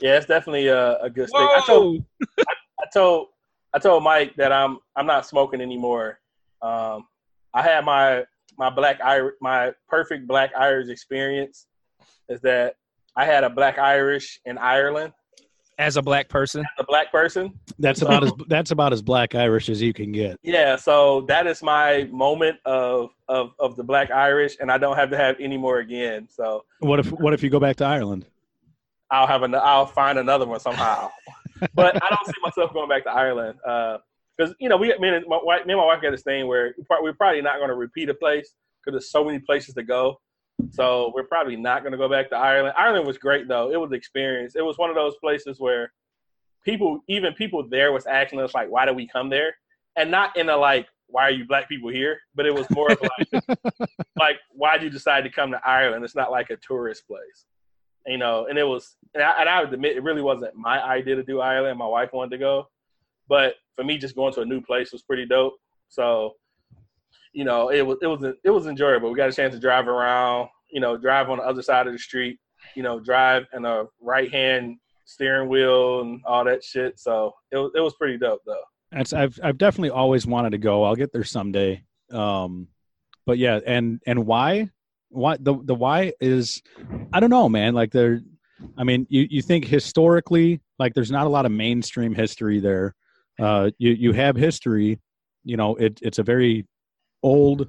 Speaker 2: Yeah, it's definitely a, a good stick. I told
Speaker 1: Whoa!
Speaker 2: I told I told Mike that I'm I'm not smoking anymore. Um, I had my my black Irish my perfect black Irish experience is that I had a black Irish in Ireland,
Speaker 1: as a black person.
Speaker 2: a black person.
Speaker 3: that's about as that's about as black Irish as you can get.
Speaker 2: Yeah, so that is my moment of of of the black Irish, and I don't have to have any more again. So
Speaker 3: What if what if you go back to Ireland?
Speaker 2: I'll have an I'll find another one somehow. but I don't see myself going back to Ireland uh, because you know we me and my wife me and my wife got this thing where we're probably not going to repeat a place because there's so many places to go. So we're probably not going to go back to Ireland. Ireland was great though; it was experience. It was one of those places where people, even people there, was asking us like, "Why did we come there?" And not in a like, "Why are you black people here?" But it was more of like, like, why did you decide to come to Ireland? It's not like a tourist place you know, and it was, and I, and I would admit, it really wasn't my idea to do Ireland. My wife wanted to go, but for me, just going to a new place was pretty dope. So, you know, it was it was it was enjoyable. We got a chance to drive around, you know, drive on the other side of the street, you know, drive in a right hand steering wheel and all that shit. So it was it was pretty dope though.
Speaker 3: That's I've I've definitely always wanted to go. I'll get there someday. Um, but yeah, and and why? Why the the why is I don't know, man. Like there, I mean, you you think historically, like there's not a lot of mainstream history there. Uh, you you have history, you know. It it's a very old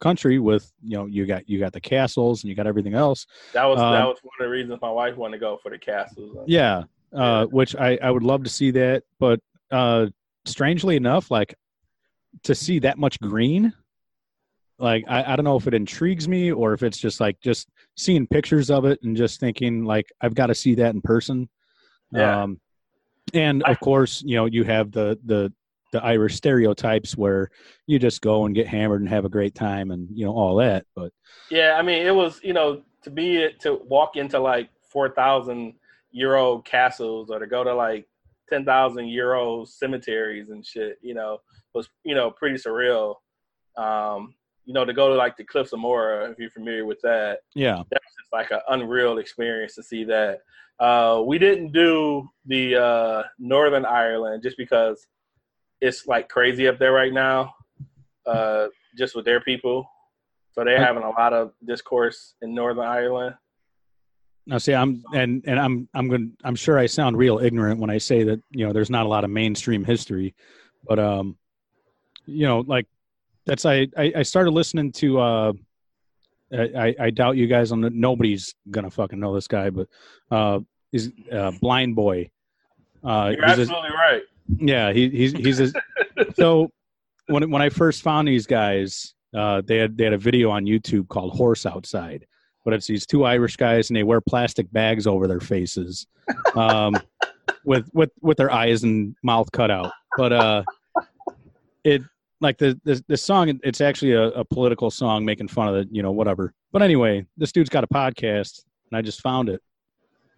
Speaker 3: country with you know you got you got the castles and you got everything else.
Speaker 2: That was
Speaker 3: Um,
Speaker 2: that was one of the reasons my wife wanted to go for the castles.
Speaker 3: Yeah,
Speaker 2: Yeah.
Speaker 3: uh, which I, I would love to see that, but uh, strangely enough, like to see that much green, like I, I don't know if it intrigues me or if it's just like just seeing pictures of it and just thinking like I've got to see that in person.
Speaker 2: Yeah.
Speaker 3: Um, and of course, you know, you have the the the Irish stereotypes where you just go and get hammered and have a great time and you know all that. But
Speaker 2: Yeah, I mean, it was you know to be it to walk into like four thousand year old castles or to go to like ten thousand year old cemeteries and shit. You know, was you know pretty surreal. Um, you know, to go to like the Cliffs of Moher, if you're familiar with that,
Speaker 3: yeah,
Speaker 2: that was just like an unreal experience to see that. Uh, we didn't do the uh, Northern Ireland just because it's like crazy up there right now, uh, just with their people. So they're having a lot of discourse in Northern Ireland.
Speaker 3: Now, see, I'm and and I'm I'm going. I'm sure I sound real ignorant when I say that you know there's not a lot of mainstream history, but um, you know, like that's I I, started listening to uh, I I doubt you guys on the, nobody's gonna fucking know this guy, but uh, is uh, Blindboy. Uh,
Speaker 2: You're
Speaker 3: he's a-
Speaker 2: absolutely right.
Speaker 3: Yeah, he, he's he's a, so when when I first found these guys, uh, they had they had a video on YouTube called "Horse Outside," but it's these two Irish guys and they wear plastic bags over their faces, um, with with with their eyes and mouth cut out. But uh, it like the the, the song, it's actually a, a political song making fun of it, you know, whatever. But anyway, this dude's got a podcast, and I just found it.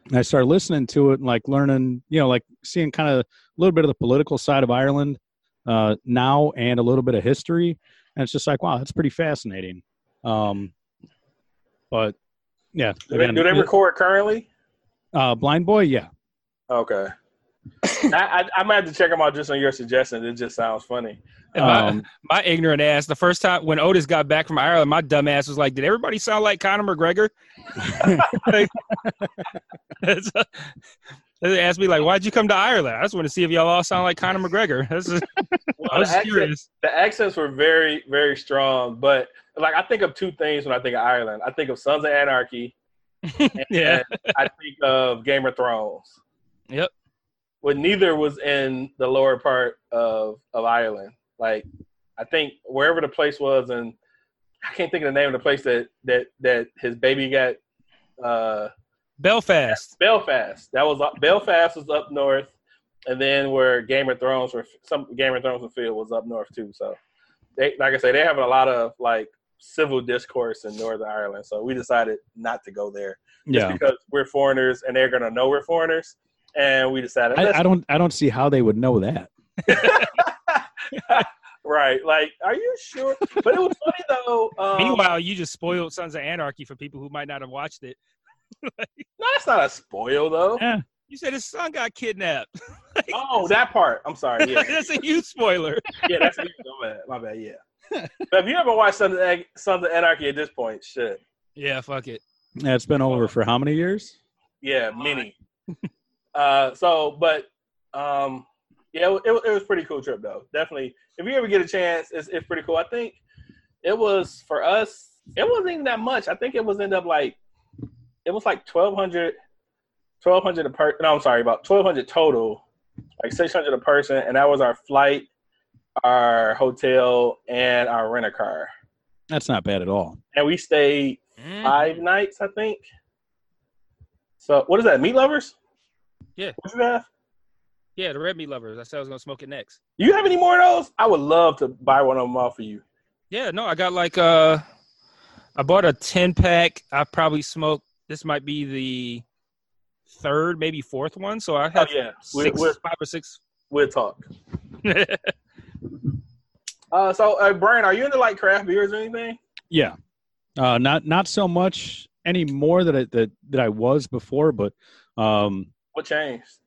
Speaker 3: And I started listening to it and like learning, you know, like seeing kind of little bit of the political side of Ireland uh, now and a little bit of history. And it's just like, wow, that's pretty fascinating. Um, but yeah,
Speaker 2: Do they,
Speaker 3: again,
Speaker 2: do they record currently?
Speaker 3: uh, Blindboy, yeah.
Speaker 2: Okay. I, I I might have to check them out just on your suggestion. It just sounds funny.
Speaker 1: And my,
Speaker 3: Um,
Speaker 1: my ignorant ass, the first time when Otis got back from Ireland, my dumb ass was like, "Did everybody sound like Conor McGregor?" Like, that's- they asked me like, "Why'd you come to Ireland?" I just want to see if y'all all sound like Conor McGregor. That's just,
Speaker 2: Well,
Speaker 1: I was
Speaker 2: the,
Speaker 1: curious.
Speaker 2: the accents were very, very strong. But like, I think of two things when I think of Ireland. I think of Sons of Anarchy.
Speaker 1: and, Yeah.
Speaker 2: and I think of Game of Thrones.
Speaker 1: Yep.
Speaker 2: But neither was in the lower part of of Ireland. Like, I think wherever the place was, and I can't think of the name of the place that that that his baby got. Uh,
Speaker 1: Belfast.
Speaker 2: Belfast. That was up, Belfast was up north, and then where Game of Thrones or some Game of Thrones and Field was up north too. So they, like I say, they having a lot of like civil discourse in Northern Ireland. So we decided not to go there just
Speaker 3: yeah.
Speaker 2: because we're foreigners and they're gonna know we're foreigners, and we decided
Speaker 3: I, I don't I don't see how they would know that.
Speaker 2: right. Like, are you sure? But it was funny though. Um,
Speaker 1: Meanwhile, you just spoiled Sons of Anarchy for people who might not have watched it.
Speaker 2: no, that's not a spoil though.
Speaker 3: Yeah.
Speaker 1: You said his son got kidnapped.
Speaker 2: Oh, that part. I'm sorry. Yeah.
Speaker 1: That's a huge spoiler.
Speaker 2: yeah, that's my bad. My bad. Yeah. but if you ever watched Sons of, An- Sons of Anarchy at this point, shit.
Speaker 1: Yeah, fuck it.
Speaker 3: Yeah, it's been over for how many years?
Speaker 2: Yeah, many. uh, so, but um, yeah, it, it, it was pretty cool trip though. Definitely, if you ever get a chance, it's, it's pretty cool. I think it was for us. It wasn't even that much. I think it was end up like it was like 1200 1200 a person no i'm sorry about 1200 total like 600 a person and that was our flight our hotel and our rent a car
Speaker 3: That's not bad at all.
Speaker 2: and we stayed
Speaker 1: Mm.
Speaker 2: five nights i think so what is that meat lovers
Speaker 1: Yeah.
Speaker 2: what you have
Speaker 1: Yeah, the Red Meat Lovers. I said I was gonna smoke it next.
Speaker 2: you have any more of those i would love to buy one of them off of you
Speaker 1: Yeah, no, I got like uh I bought a ten pack. I probably smoked this might be the third, maybe fourth one. So I
Speaker 2: oh
Speaker 1: have
Speaker 2: yeah. We,
Speaker 1: 6
Speaker 2: we'll,
Speaker 1: five or six.
Speaker 2: we'll talk. Uh so uh, brian are you into like craft beers or anything?
Speaker 3: Yeah, uh, not not so much anymore that I, that that I was before, but um,
Speaker 2: what changed?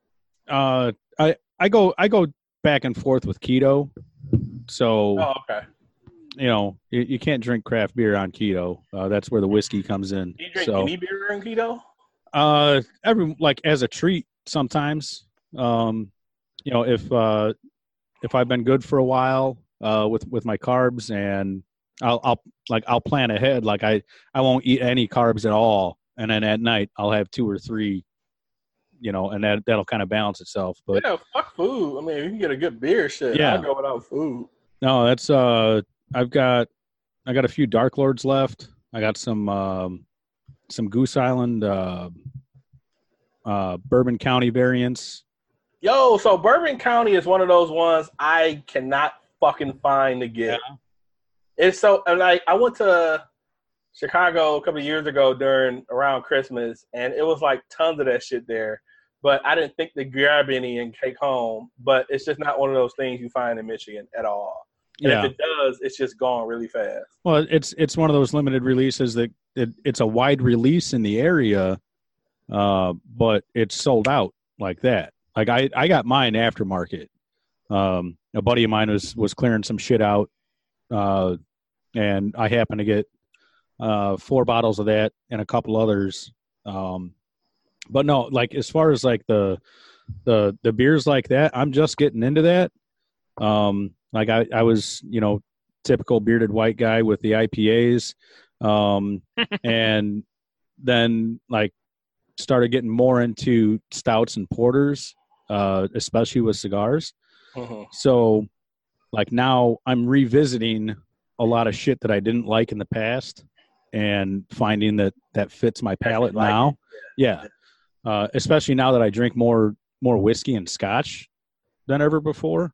Speaker 3: uh, I I go I go back and forth with keto, so
Speaker 2: oh okay
Speaker 3: you know you, you can't drink craft beer on keto. Uh, that's where the whiskey comes in.
Speaker 2: do you drink
Speaker 3: So
Speaker 2: any beer on keto
Speaker 3: uh, every like as a treat sometimes. Um, you know if uh, if I've been good for a while uh, with with my carbs and I'll I'll like I'll plan ahead. Like I I won't eat any carbs at all, and then at night I'll have two or three. You know, and that that'll kind of balance itself. But
Speaker 2: yeah, fuck food. I mean, if you can get a good beer, shit.
Speaker 3: Yeah.
Speaker 2: I'll go without food.
Speaker 3: no, that's uh, I've got I got a few Dark Lords left. I got some um, some Goose Island uh, uh, Bourbon County variants.
Speaker 2: Yo, so Bourbon County is one of those ones I cannot fucking find to get. It's so and like I went to Chicago a couple of years ago during around Christmas, and it was like tons of that shit there. But I didn't think to grab any and take home. But it's just not one of those things you find in Michigan at all. And
Speaker 3: Yeah.
Speaker 2: if it does, it's just gone really fast.
Speaker 3: Well, it's it's one of those limited releases that it, it's a wide release in the area, uh, but it's sold out like that. Like I, I got mine aftermarket. Um, a buddy of mine was was clearing some shit out, uh, and I happened to get uh, four bottles of that and a couple others. Um, but no, like as far as like the the the beers like that, I'm just getting into that. Um, like I, I was, you know, typical bearded white guy with the IPAs, um, and then like started getting more into stouts and porters, uh, especially with cigars.
Speaker 2: Mhm.
Speaker 3: So, like now, I'm revisiting a lot of shit that I didn't like in the past, and finding that that fits my palate
Speaker 2: like
Speaker 3: now. Yeah, uh, especially now that I drink more more whiskey and scotch than ever before.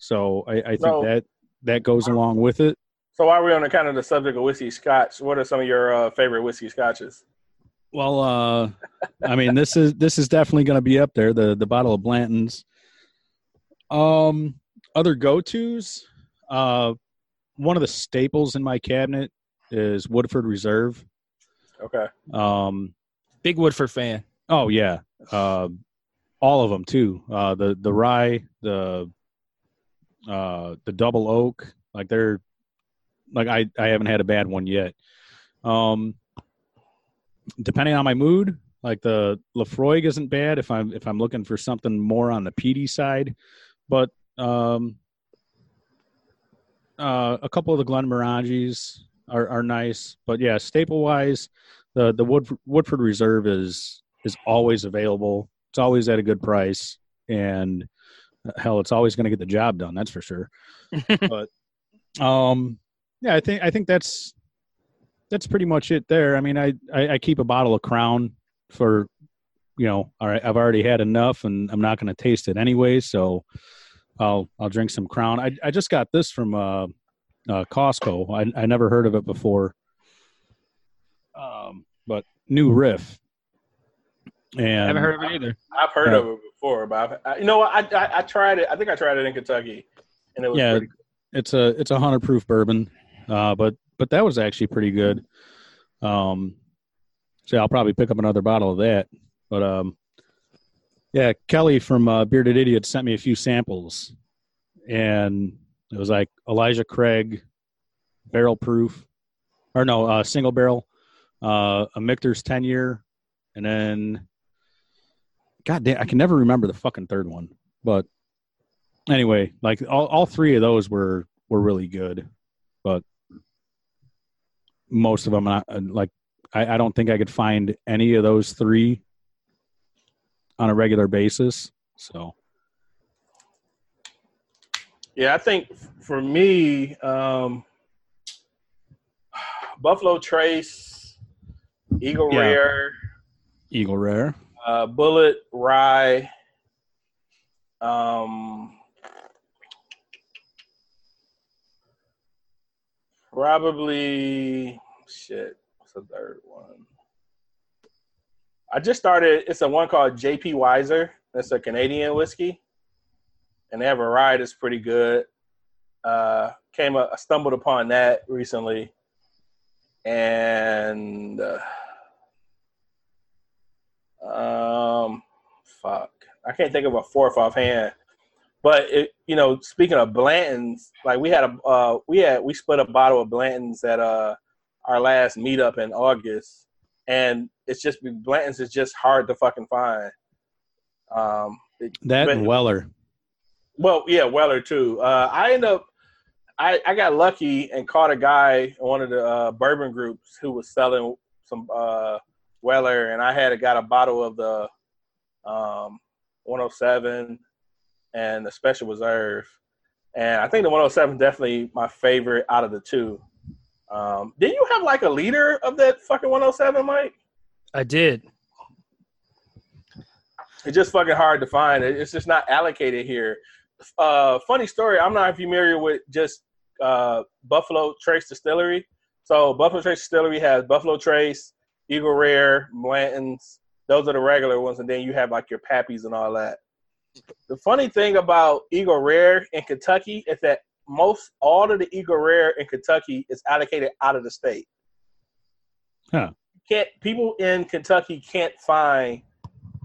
Speaker 3: So I, I think
Speaker 2: So-
Speaker 3: that that goes along with it.
Speaker 2: So while we're on the kind of the subject of whiskey scotch, what are some of your uh, favorite whiskey scotches?
Speaker 3: Well, uh, I mean, this is this is definitely going to be up there. The the bottle of Blanton's. Um, other go tos. Uh, one of the staples in my cabinet is Woodford Reserve.
Speaker 2: Okay.
Speaker 3: Um,
Speaker 1: Big Woodford fan.
Speaker 3: oh yeah, uh, all of them too. Uh, the the rye, the uh, the double oak, like they're like I I haven't had a bad one yet. Um, depending on my mood, like the Laphroaig isn't bad if I'm if I'm looking for something more on the peaty side, but um, uh, a couple of the Glenmorangies are are nice. But yeah, staple wise, the the Wood, Woodford Reserve is is always available. It's always at a good price, and hell, it's always going to get the job done. That's for sure. but um, yeah, I think I think that's that's pretty much it there. I mean, I, I I keep a bottle of Crown for you know, all right, I've already had enough, and I'm not going to taste it anyway, so I'll I'll drink some Crown. I I just got this from uh, uh Costco. I I never heard of it before. Um, but New Riff. And
Speaker 1: I haven't heard of it either.
Speaker 2: I've heard
Speaker 3: Yeah.
Speaker 2: of it before, but I, you know? I, I I tried it. I think I tried it in Kentucky, and it was
Speaker 3: Yeah.
Speaker 2: pretty good.
Speaker 3: it's a it's a hundred proof bourbon, uh, but but that was actually pretty good. Um, so I'll probably pick up another bottle of that. But um, yeah, Kelly from uh, Bearded Idiot sent me a few samples, and it was like Elijah Craig, barrel proof, or no, uh, single barrel, uh, a Michter's ten year, and then, God damn, I can never remember the fucking third one. But anyway, like all, all three of those were were really good, but most of them, I, like I, I don't think I could find any of those three on a regular basis. So
Speaker 2: Yeah, I think for me, um, Buffalo Trace, Eagle
Speaker 3: Yeah.
Speaker 2: Rare,
Speaker 3: Eagle Rare,
Speaker 2: uh, Bullet Rye, um, probably shit. What's the third one? I just started. It's a one called JP Wiser. That's a Canadian whiskey, and they have a rye that's pretty good. Uh, came, up, I stumbled upon that recently, and. Uh, um, fuck, I can't think of a fourth offhand. But it, you know, speaking of Blanton's, like we had a, uh, we had we split a bottle of Blanton's at uh our last meetup in August, and it's just Blanton's is just hard to fucking find. Um, it-
Speaker 3: that
Speaker 2: but-
Speaker 3: and Weller.
Speaker 2: well, yeah, Weller too. Uh, I end up, I, I got lucky and caught a guy in one of the uh, bourbon groups who was selling some uh, Weller, and I had got a bottle of the um, 107 and the Special Reserve, and I think the 107 definitely my favorite out of the two. Um, didn't you have like a liter of that fucking 107, Mike?
Speaker 1: I did.
Speaker 2: It's just fucking hard to find. It's just not allocated here. Uh, funny story. I'm not familiar with just uh, Buffalo Trace Distillery. So Buffalo Trace Distillery has Buffalo Trace, Eagle Rare, Blanton's. Those are the regular ones, and then you have like your Pappies and all that. The funny thing about Eagle Rare in Kentucky is that most all of the Eagle Rare in Kentucky is allocated out of the state.
Speaker 3: Huh.
Speaker 2: Can't people in Kentucky can't find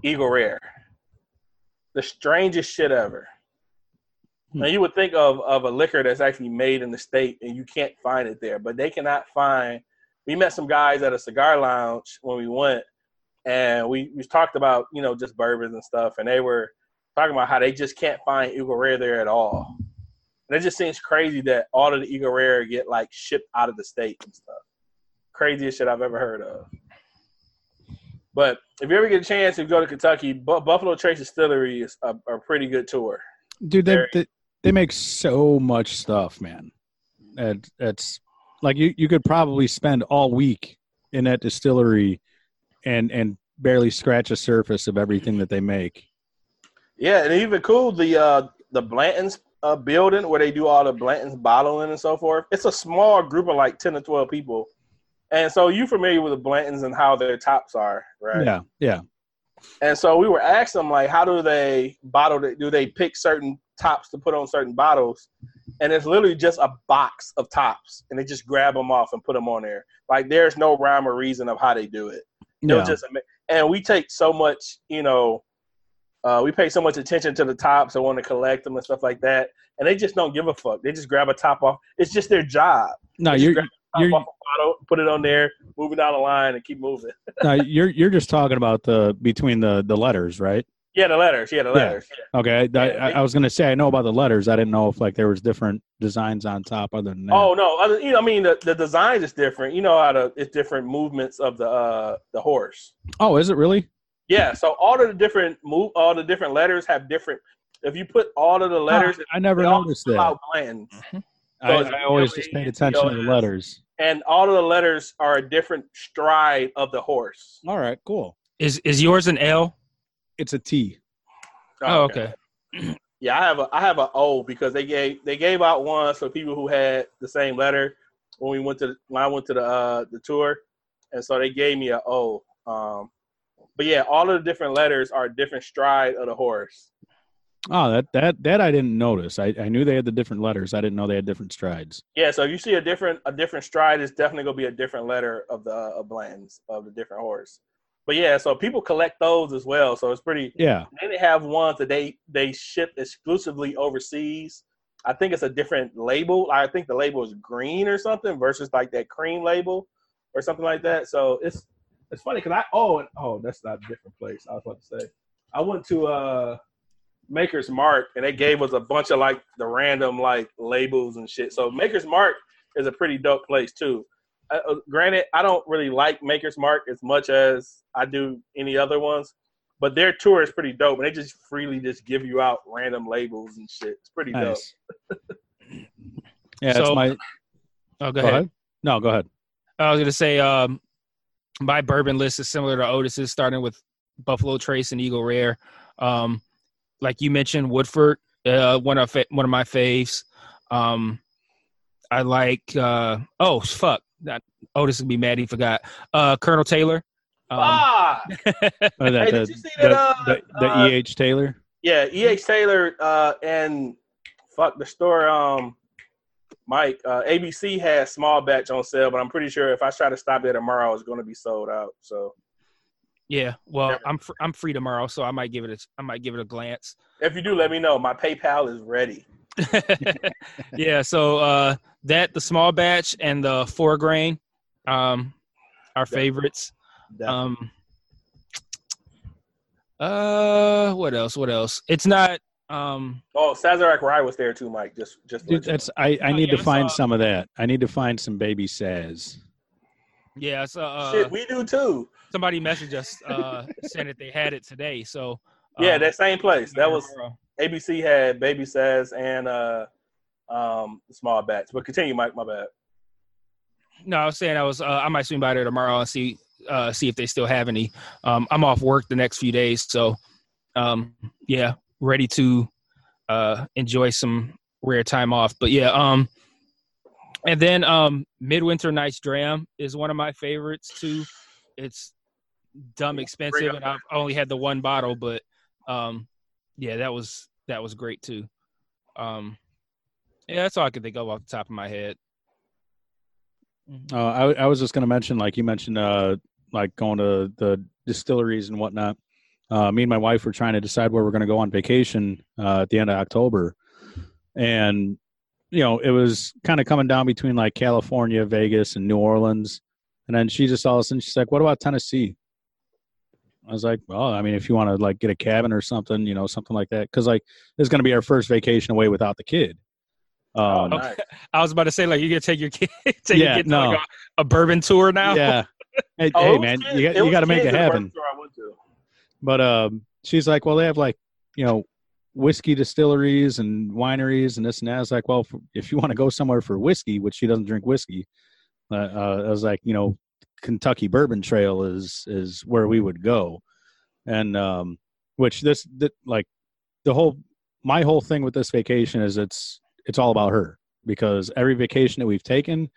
Speaker 2: Eagle Rare. The strangest shit ever.
Speaker 3: Hmm.
Speaker 2: Now you would think of, of a liquor that's actually made in the state and you can't find it there, but they cannot find. We met some guys at a cigar lounge when we went, and we, we talked about you know just bourbons and stuff, and they were talking about how they just can't find Eagle Rare there at all. And it just seems crazy that all of the Eagle Rare get like shipped out of the state and stuff. Craziest shit I've ever heard of. But if you ever get a chance to go to Kentucky, Bu- Buffalo Trace Distillery is a, a pretty good tour.
Speaker 3: dude they, they they make so much stuff man and it's like you you could probably spend all week in that distillery and and barely scratch a surface of everything that they make
Speaker 2: Yeah, and even cool the uh the Blanton's uh, building where they do all the Blanton's bottling and so forth. It's a small group of like ten to twelve people, and so you familiar with the Blantons and how their tops are, right?
Speaker 3: yeah yeah
Speaker 2: And so we were asking them like, how do they bottle? it? Do they pick certain tops to put on certain bottles? And it's literally just a box of tops, and they just grab them off and put them on there. Like there's no rhyme or reason of how they do it.
Speaker 3: Yeah
Speaker 2: just and we take so much, you know, uh, we pay so much attention to the tops and want to collect them and stuff like that, and they just don't give a fuck. They just grab a top off. It's just their job.
Speaker 3: no you're you're
Speaker 2: bottle, put it on there, move it down the line, and keep moving.
Speaker 3: no, you're you're just talking about the between the the letters right
Speaker 2: Yeah, the letters. Yeah, the letters. Yeah.
Speaker 3: okay I,
Speaker 2: Yeah,
Speaker 3: I, I was gonna say i know about the letters i didn't know if like there was different designs on top other than that
Speaker 2: Oh no, other, you know, I mean, the, the design is different. You know how to it's different movements of the uh the horse.
Speaker 3: oh is it really
Speaker 2: Yeah, so all of the different move, all the different letters have different. If you put all of the letters,
Speaker 3: Oh, i never
Speaker 2: they all
Speaker 3: noticed
Speaker 2: spell
Speaker 3: that
Speaker 2: out Blanton's.
Speaker 3: I,
Speaker 2: So it's
Speaker 3: I always just paid attention to the letters
Speaker 2: and all of the letters are a different stride of the horse.
Speaker 3: all right cool
Speaker 1: Is is yours an L?
Speaker 3: It's a t
Speaker 1: Oh, okay.
Speaker 2: Yeah, I have a I have a O because they gave they gave out one for people who had the same letter when we went to when I went to the uh the tour, and so they gave me a O. Um, but yeah, all of the different letters are a different stride of the horse.
Speaker 3: Oh, that that that I didn't notice. I, I knew they had the different letters. I didn't know they had different strides.
Speaker 2: Yeah, so if you see a different a different stride, it's definitely gonna be a different letter of the uh, of Blanton's of the different horse. But yeah, so people collect those as well. So it's pretty.
Speaker 3: Yeah.
Speaker 2: They have ones that they they ship exclusively overseas. I think it's a different label. I think the label is green or something versus like that cream label or something like that. So it's it's funny because I oh and oh that's not a different place. I was about to say I went to uh Maker's Mark and they gave us a bunch of like the random like labels and shit. So Maker's Mark is a pretty dope place too. Uh, uh, granted, I don't really like Maker's Mark as much as I do any other ones, but their tour is pretty dope, and they just freely just give you out random labels and shit. It's pretty dope.
Speaker 3: Nice. yeah,
Speaker 1: So-
Speaker 3: it's my.
Speaker 1: Oh,
Speaker 3: Go
Speaker 1: go, ahead.
Speaker 3: ahead. No, go ahead.
Speaker 1: I was gonna say, um, my bourbon list is similar to Otis's, starting with Buffalo Trace and Eagle Rare. Um, like you mentioned, Woodford, uh, one of one of my faves. Um, I like. Uh, oh fuck, that Otis would be mad he forgot. Uh, Colonel Taylor. Um,
Speaker 2: ah,
Speaker 3: Oh, that,
Speaker 2: Hey,
Speaker 3: the,
Speaker 2: did you see that,
Speaker 3: the,
Speaker 2: uh,
Speaker 3: the, the
Speaker 2: uh,
Speaker 3: E.H. Taylor.
Speaker 2: yeah, E.H. Taylor uh, and fuck the store. Um, Mike, uh, ABC has small batch on sale, but I'm pretty sure if I try to stop there tomorrow, it's going to be sold out. So
Speaker 1: yeah. Well,
Speaker 2: Never.
Speaker 1: I'm fr- I'm free tomorrow, so I might give it a I might give it a glance.
Speaker 2: if you do, let me know. My PayPal is ready.
Speaker 1: yeah, so uh that the small batch and the four grain um are favorites. Um uh what else? What else? It's not um
Speaker 2: oh, Sazerac Rye was there too, Mike. Just, just
Speaker 3: Dude, that's I, I
Speaker 1: Oh,
Speaker 3: need
Speaker 1: yeah,
Speaker 3: to find some of that. I need to find some baby Saz.
Speaker 1: yeah, so uh
Speaker 2: shit. We do too.
Speaker 1: somebody messaged us uh saying that they had it today. So
Speaker 2: Yeah,
Speaker 1: um,
Speaker 2: that same place. That was
Speaker 1: tomorrow.
Speaker 2: ABC had Baby Saz and uh, um, small Bats. But continue, Mike. My bad.
Speaker 1: No, I was saying I was. Uh, I might swing by there tomorrow and see uh, see if they still have any. Um, I'm off work the next few days, so um, yeah, ready to uh, enjoy some rare time off. But yeah, um, and then um, Midwinter Nights Dram is one of my favorites too. It's dumb expensive, and I've only had the one bottle, but um, yeah, that was that was great too. Um, yeah, that's all I could think of off the top of my head.
Speaker 3: Uh, I, I was just going to mention, like you mentioned, uh, like going to the distilleries and whatnot. Uh, me and my wife were trying to decide where we're going to go on vacation uh, at the end of October, and you know it was kind of coming down between like California, Vegas, and New Orleans. And then she just all of a sudden she's like, "What about Tennessee?" I was like, "Well, I mean, if you want to like get a cabin or something, you know, something like that, because like this is going to be our first vacation away without the kid."
Speaker 2: Oh,
Speaker 3: Um,
Speaker 2: nice.
Speaker 1: I was about to say like you gonna take your kid, take
Speaker 3: Yeah,
Speaker 1: your kid to
Speaker 3: no.
Speaker 1: like a, a bourbon tour now.
Speaker 3: yeah. Hey,
Speaker 2: Oh,
Speaker 3: hey, man,
Speaker 2: kids-
Speaker 3: you got
Speaker 2: it
Speaker 3: you got to make it happen.
Speaker 2: first store I went to.
Speaker 3: But um, she's like, well, they have like you know whiskey distilleries and wineries and this and that. I was like, well, if you want to go somewhere for whiskey, which she doesn't drink whiskey, uh, uh, I was like, you know, Kentucky Bourbon Trail is is where we would go, and um, which this that like the whole my whole thing with this vacation is it's it's all about her because every vacation that we've taken,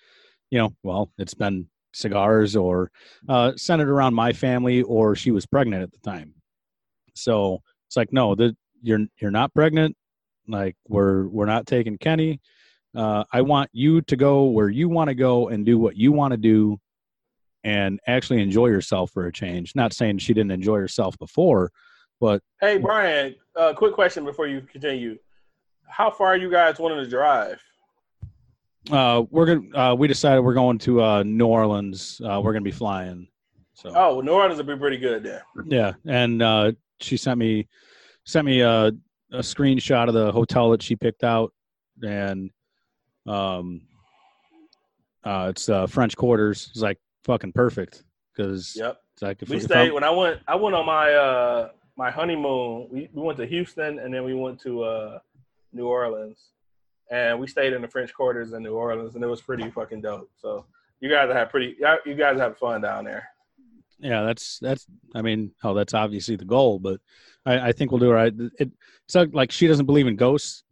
Speaker 3: you know, well, it's been cigars or uh, centered around my family or she was pregnant at the time. So it's like, no, that you're you're not pregnant. Like we're we're not taking Kenny. Uh, I want you to go where you want to go and do what you want to do, and actually enjoy yourself for a change. Not saying she didn't enjoy herself before, but
Speaker 2: Hey, Brian, uh, quick question before you continue. How far are you guys wanting to drive?
Speaker 3: uh, we're gonna uh, we decided we're going to uh, New Orleans. Uh, we're gonna be flying. So
Speaker 2: Oh, New Orleans would be pretty good there.
Speaker 3: Yeah, and uh, she sent me sent me a, a screenshot of the hotel that she picked out, and um, uh, it's uh, French Quarters. It's like fucking perfect because
Speaker 2: Yep.
Speaker 3: it's like if
Speaker 2: We stayed when I went. I went on my uh my honeymoon. We we went to Houston and then we went to uh New Orleans, and we stayed in the French Quarters in New Orleans, and it was pretty fucking dope. So you guys have pretty. You guys have fun down there.
Speaker 3: yeah, that's that's. I mean, oh, that's obviously the goal, but I, I think we'll do all right. It, so like she doesn't believe in ghosts,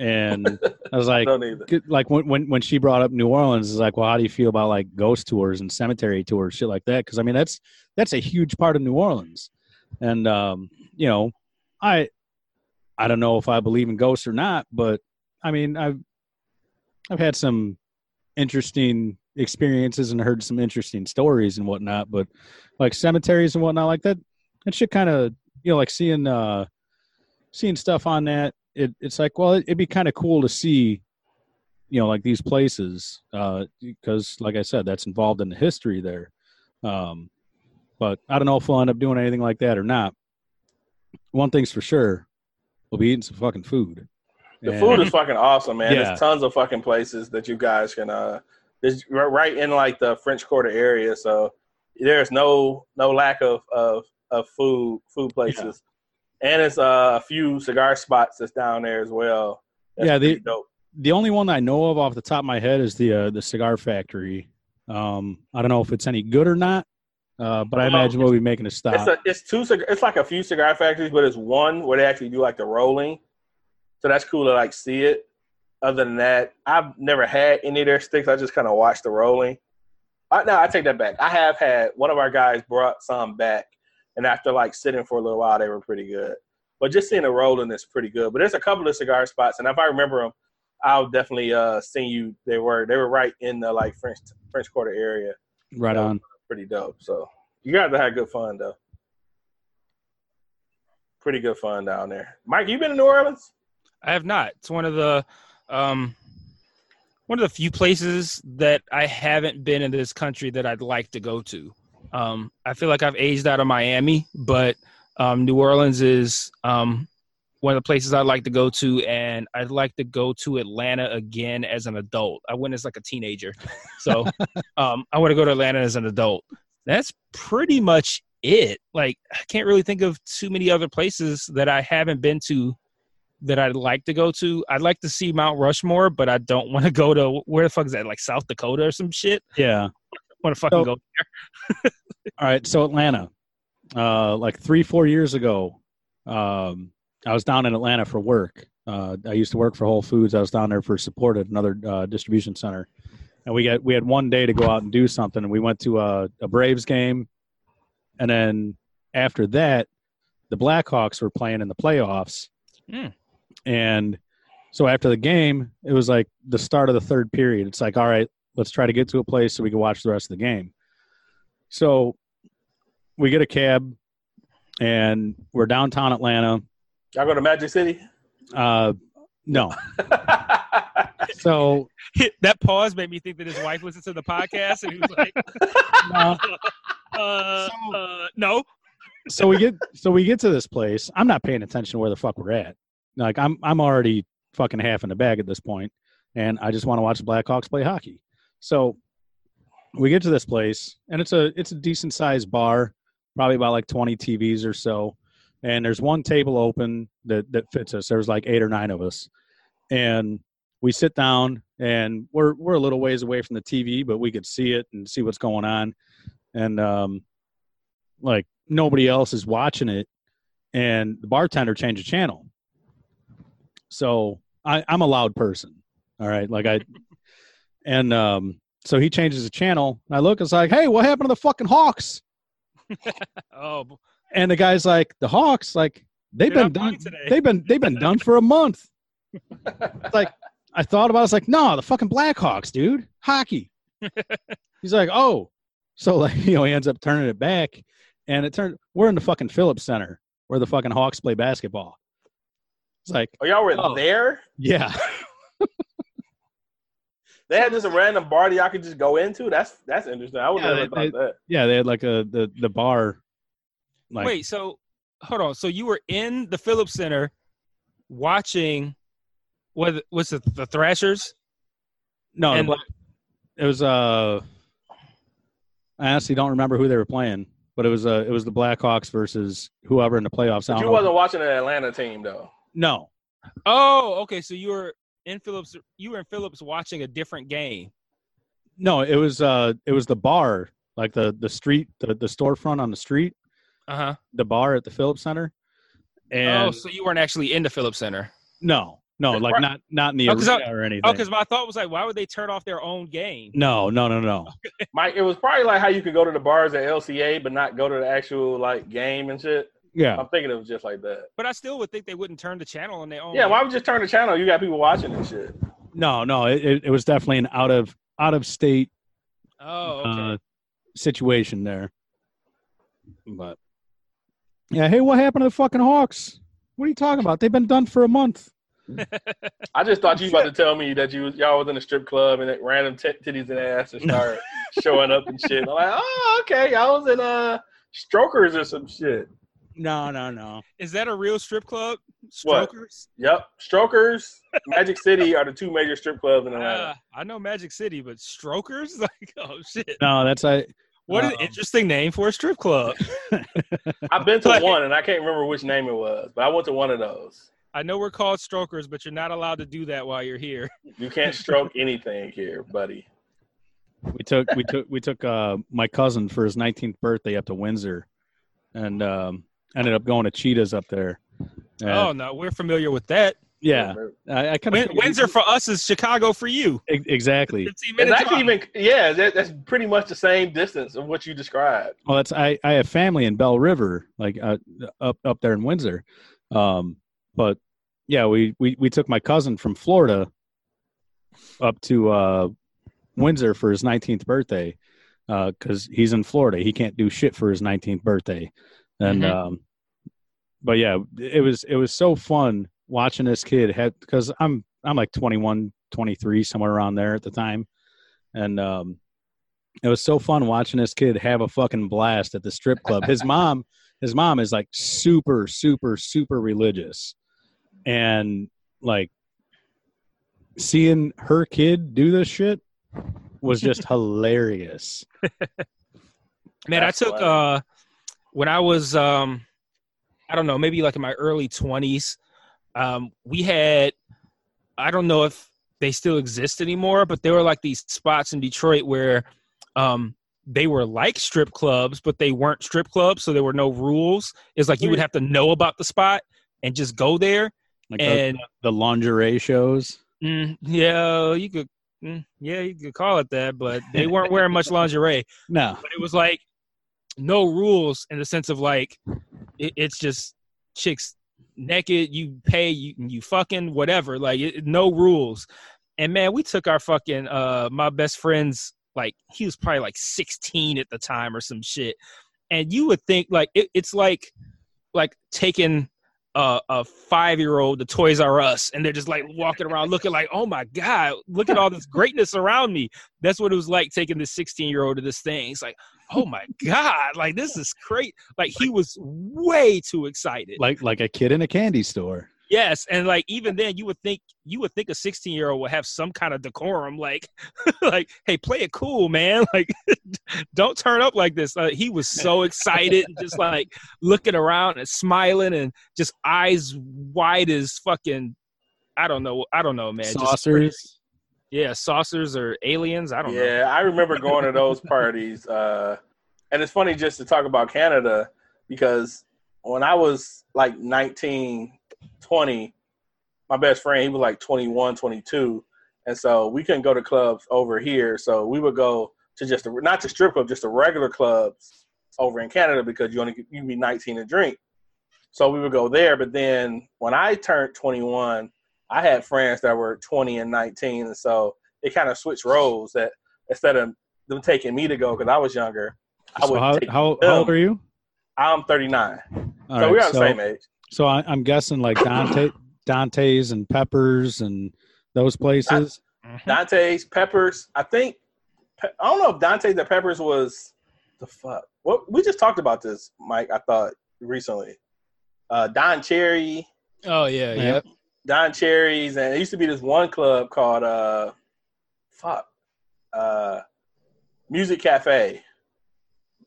Speaker 3: and I was like,
Speaker 2: Don't either.
Speaker 3: Good- like when, when when she brought up New Orleans, is like, well, how do you feel about like ghost tours and cemetery tours, shit like that? Because I mean, that's that's a huge part of New Orleans, and um, you know, I I don't know if I believe in ghosts or not, but I mean, I've I've had some interesting experiences and heard some interesting stories and whatnot, but like cemeteries and whatnot like that, that shit kind of you know like seeing uh seeing stuff on that it, it's like well it, would be kind of cool to see you know like these places uh because like i said that's involved in the history there um but i don't know if we'll end up doing anything like that or not one thing's for sure we'll be eating some fucking food
Speaker 2: The
Speaker 3: And-
Speaker 2: food is fucking awesome, man.
Speaker 3: Yeah.
Speaker 2: There's tons of fucking places that you guys can. uh There's right- right in like the French Quarter area, so there's no no lack of of, of food food places, and it's uh, a few cigar spots that's down there as well. That's
Speaker 3: Yeah,
Speaker 2: pretty dope.
Speaker 3: the only one I know of off the top of my head is the uh, the cigar factory. Um, I don't know if it's any good or not, uh, but I imagine we'll be making a stop.
Speaker 2: It's a, it's two. It's like a few cigar factories, but it's one where they actually do like the rolling. So that's cool to like see it. Other than that, I've never had any of their sticks. I just kind of watched the rolling. I, no, I take that back. I have had one of our guys brought some back, and after like sitting for a little while, they were pretty good. But just seeing the rolling is pretty good. But there's a couple of cigar spots, and if I remember them, I'll definitely uh send you. They were they were right in the like French French Quarter area
Speaker 3: right
Speaker 2: Yeah.
Speaker 3: on.
Speaker 2: pretty dope. So you guys have had good fun though. Pretty good fun down there. Mike, you been to New Orleans?
Speaker 1: I have not. It's one of the um one of the few places that I haven't been in this country that I'd like to go to. Um I feel like I've aged out of Miami, but um New Orleans is um one of the places I'd like to go to and I'd like to go to Atlanta again as an adult. I went as like a teenager. So um I want to go to Atlanta as an adult. That's pretty much it. Like I can't really think of too many other places that I haven't been to that I'd like to go to. I'd like to see Mount Rushmore, but I don't want to go to where the fuck is that? Like South Dakota or some shit.
Speaker 3: Yeah.
Speaker 1: Want to fucking
Speaker 3: So-
Speaker 1: go?
Speaker 3: All right. So Atlanta, uh, like three, four years ago, um, I was down in Atlanta for work. Uh, I used to work for Whole Foods. I was down there for support at another uh, distribution center, and we got we had one day to go out and do something. And we went to a, a Braves game, and then after that, the Blackhawks were playing in the playoffs,
Speaker 1: Hmm.
Speaker 3: and so after the game, it was like the start of the third period. It's like, all right, let's try to get to a place so we can watch the rest of the game. So we get a cab, and we're downtown Atlanta.
Speaker 2: Y'all go to Magic City?
Speaker 3: Uh, no, so
Speaker 1: that pause made me think that his wife listened to the podcast and he was like,
Speaker 3: no.
Speaker 1: uh, uh, no.
Speaker 3: so we get so we get to this place. I'm not paying attention to where the fuck we're at. Like I'm I'm already fucking half in the bag at this point, and I just want to watch the Blackhawks play hockey. So we get to this place, and it's a it's a decent sized bar, probably about like 20 TVs or so, and there's one table open that that fits us. There's like eight or nine of us, and we sit down, and we're we're a little ways away from the TV, but we could see it and see what's going on, and um, like nobody else is watching it and the bartender changed the channel. So I, i'm a loud person all right? Like i and um so he changes the channel and i look it's like hey what happened to the fucking hawks?
Speaker 1: Oh,
Speaker 3: and the guy's like the hawks like they've
Speaker 1: They're
Speaker 3: been done
Speaker 1: today."
Speaker 3: they've been they've been done for a month. It's like i thought about it, I was like no the fucking blackhawks dude. Hockey. He's like oh. So like you know he ends up turning it back and it turned we're in the fucking philips center where the fucking hawks play basketball. It's like
Speaker 2: Oh, y'all were
Speaker 3: Oh.
Speaker 2: there?
Speaker 3: yeah
Speaker 2: They had just a random bar that y'all could just go into? That's that's interesting. I would
Speaker 3: Yeah,
Speaker 2: never
Speaker 3: they-
Speaker 2: thought that.
Speaker 3: yeah they had like a the the bar like
Speaker 1: Wait, so hold on. So you were in the Philips Center watching what was it the Thrashers?
Speaker 3: no
Speaker 1: and-
Speaker 3: it was uh i honestly don't remember who they were playing but it was uh it was the blackhawks versus whoever in the playoffs I
Speaker 2: But you
Speaker 3: know.
Speaker 2: wasn't watching the Atlanta team though.
Speaker 3: no
Speaker 1: Oh, okay. So you were in Philips. You were in Philips watching a different game.
Speaker 3: No, it was uh it was the bar, like the the street, the, the storefront on the street,
Speaker 1: Uh huh.
Speaker 3: the bar at the Philips Center. And
Speaker 1: Oh, so you weren't actually in the Philips Center.
Speaker 3: no, no, like
Speaker 2: Right.
Speaker 3: not not in the
Speaker 1: Oh, 'cause I-
Speaker 3: arena or anything.
Speaker 1: Oh, because my thought was like, why would they turn off their own game?
Speaker 3: no, no, no, no.
Speaker 2: Mike, it was probably like how you could go to the bars at LCA but not go to the actual like game and shit.
Speaker 3: Yeah.
Speaker 2: I'm thinking it was just like that.
Speaker 1: But I still would think they wouldn't turn the channel on their own.
Speaker 2: Yeah, why would you just turn the channel? You got people watching and shit.
Speaker 3: No, no, it, it, it was definitely an out of out of state
Speaker 1: Oh, okay.
Speaker 3: uh, situation there. But yeah, hey, what happened to the fucking Hawks? What are you talking about? They've been done for a month.
Speaker 2: I just thought you was about to tell me that you was y'all was in a strip club and that random t- titties and ass and start showing up and shit. I'm like, oh, okay, y'all was in uh strokers or some shit.
Speaker 3: No, no, no.
Speaker 1: Is that a real strip club?
Speaker 2: What?
Speaker 1: Strokers?
Speaker 2: Yep, strokers, Magic City are the two major strip clubs in Atlanta.
Speaker 1: Uh, I know Magic City, but strokers? Like, oh shit!
Speaker 3: No, that's I.
Speaker 1: What an
Speaker 3: um,
Speaker 1: interesting name for a strip club.
Speaker 2: I've been to
Speaker 1: Like-
Speaker 2: one and I can't remember which name it was, but I went to one of those.
Speaker 1: I know we're called strokers, but you're not allowed to do that while you're here.
Speaker 2: You can't stroke anything here, buddy.
Speaker 3: we took we took we took uh my cousin for his 19th birthday up to Windsor, and um ended up going to Cheetahs up there. Uh,
Speaker 1: oh no, we're familiar with that.
Speaker 3: yeah, I, I kind
Speaker 1: Win-
Speaker 3: of
Speaker 1: Windsor for us is Chicago for you.
Speaker 3: exactly.
Speaker 1: 15
Speaker 2: It's
Speaker 1: minutes.
Speaker 2: actually even yeah, that, that's pretty much the same distance of what you described.
Speaker 3: Well, that's I I have family in Bell River, like uh, up up there in Windsor, um, but yeah, we we we took my cousin from Florida up to uh Windsor for his 19th birthday because he's in Florida. He can't do shit for his 19th birthday, and
Speaker 1: Mhm.
Speaker 3: um, but yeah, it was it was so fun watching this kid had because I'm I'm like 21, 23, somewhere around there at the time, and um, it was so fun watching this kid have a fucking blast at the strip club. His mom, his mom is like super, super, super religious, and like seeing her kid do this shit was just hilarious.
Speaker 1: Man, I took uh when I was um I don't know, maybe like in my early 20s, um we had I don't know if they still exist anymore, but there were like these spots in Detroit where um they were like strip clubs, but they weren't strip clubs, so there were no rules. It's like you would have to know about the spot and just go there.
Speaker 3: Like the,
Speaker 1: And
Speaker 3: the lingerie shows.
Speaker 1: mm, yeah, you could, mm, yeah, you could call it that, but they weren't wearing much lingerie.
Speaker 3: No.
Speaker 1: But it was like no rules in the sense of like it, it's just chicks naked, you pay, you you fucking whatever, like it, no rules. And man, we took our fucking uh my best friend's like he was probably like 16 at the time or some shit. And you would think like it, it's like like taking a, a five year old to Toys R Us and they're just like walking around looking like, oh my God, look at all this greatness around me. That's what it was like taking this 16 year old to this thing. It's like, oh my God, like this is great. Like he was way too excited.
Speaker 3: Like like a kid in a candy store.
Speaker 1: Yes, and like even then, you would think you would think a sixteen year old would have some kind of decorum, like, like, hey, play it cool, man. Like, don't turn up like this. Uh, he was so excited, and just like looking around and smiling, and just eyes wide as fucking, I don't know, I don't know, man.
Speaker 3: Saucers.
Speaker 1: Yeah, saucers or aliens. I don't know.
Speaker 2: Yeah, I remember going to those parties. Uh, and it's funny just to talk about Canada because when I was like 19, 20, my best friend, he was like 21, 22. And so we couldn't go to clubs over here. So we would go to just, a, not to strip club, just the regular clubs over in Canada because you only you can be 19 and drink. So we would go there. But then when I turned 21, I had friends that were 20 and 19. And so it kind of switched roles that instead of them taking me to go because I was younger, I
Speaker 3: So
Speaker 2: would
Speaker 3: how,
Speaker 2: take
Speaker 3: how,
Speaker 2: them.
Speaker 3: how old are you?
Speaker 2: I'm 39.
Speaker 3: All
Speaker 2: so
Speaker 3: right,
Speaker 2: we're on
Speaker 3: so,
Speaker 2: the same age.
Speaker 3: So I, I'm guessing like Dante, Dante's and Peppers and those places.
Speaker 1: Mhm.
Speaker 2: Dante's, Peppers. I think I don't know if Dante's or Peppers was the fuck. What we just talked about this, Mike. I thought recently. Uh, Don Cherry,
Speaker 1: Oh yeah,
Speaker 3: Yeah.
Speaker 1: yeah.
Speaker 2: Don Cherry's, and it used to be this one club called uh, fuck, uh, Music Cafe.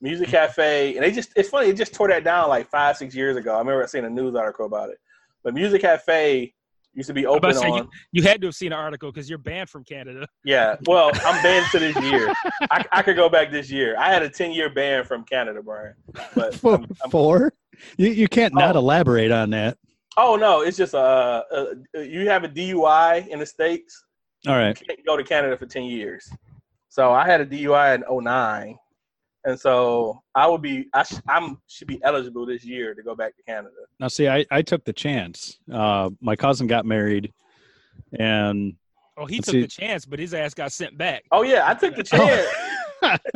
Speaker 2: Music Cafe, and they just it's funny, they just tore that down like five, six years ago. I remember seeing a news article about it. But Music Cafe used to be open
Speaker 1: to say,
Speaker 2: on
Speaker 1: You had to have seen an article because you're banned from Canada.
Speaker 2: Yeah, well, I'm banned to this year. I, I could go back this year. I had a 10 year ban from Canada, Brian. But
Speaker 3: Four?
Speaker 2: I'm- I'm-
Speaker 3: four? You, you can't not
Speaker 2: Oh.
Speaker 3: elaborate on that.
Speaker 2: Oh no, it's just uh, uh, you have a DUI in the states,
Speaker 3: All right, you
Speaker 2: can't go to Canada for 10 years. So I had a DUI in 09. And so I would be, I sh- I'm should be eligible this year to go back to Canada.
Speaker 3: Now, see, I, I took the chance. Uh, my cousin got married, and
Speaker 1: Oh, he took
Speaker 3: see.
Speaker 1: the chance, but his ass got sent back.
Speaker 2: Oh yeah, I took the chance.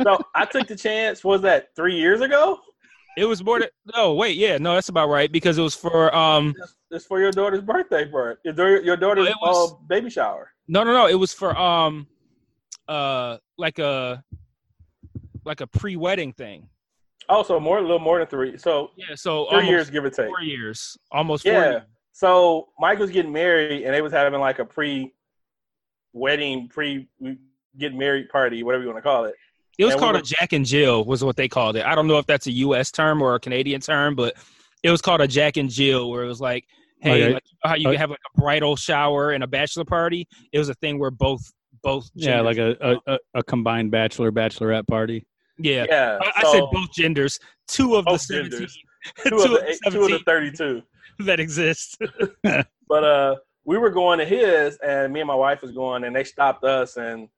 Speaker 2: so I took the chance. Was that three years ago?
Speaker 1: It was more than no, wait, yeah, no, that's about right because it was for um
Speaker 2: It's, for your daughter's birthday, bro. Your, your daughter's
Speaker 1: was-
Speaker 2: uh, baby shower.
Speaker 1: no no no, it was for um uh like a like a pre-wedding thing.
Speaker 2: Oh, so more, a little more than three. So
Speaker 1: Yeah, so
Speaker 2: three
Speaker 1: almost
Speaker 2: years, give or take.
Speaker 1: four years, almost four
Speaker 2: Yeah.
Speaker 1: years.
Speaker 2: So Mike was getting married, and they was having like a pre-wedding, pre-getting married party, whatever you want to call it.
Speaker 1: It was
Speaker 2: And we
Speaker 1: called
Speaker 2: were-
Speaker 1: a Jack and Jill, was what they called it. I don't know if that's a U.S. term or a Canadian term, but it was called a Jack and Jill, where it was like, hey,
Speaker 3: Okay.
Speaker 1: like how you
Speaker 3: Oh.
Speaker 1: can have like a bridal shower and a bachelor party. It was a thing where both both
Speaker 3: yeah, like a, a, a, a combined bachelor bachelorette party.
Speaker 1: yeah.
Speaker 2: Yeah,
Speaker 1: I, I said both genders. Two of the seventeen,
Speaker 2: genders.
Speaker 1: two,
Speaker 2: two of the
Speaker 1: of
Speaker 2: eight- two of the
Speaker 1: seventeen
Speaker 2: thirty-two.
Speaker 1: that exist.
Speaker 2: But uh, we were going to his, and me and my wife was going, and they stopped us. And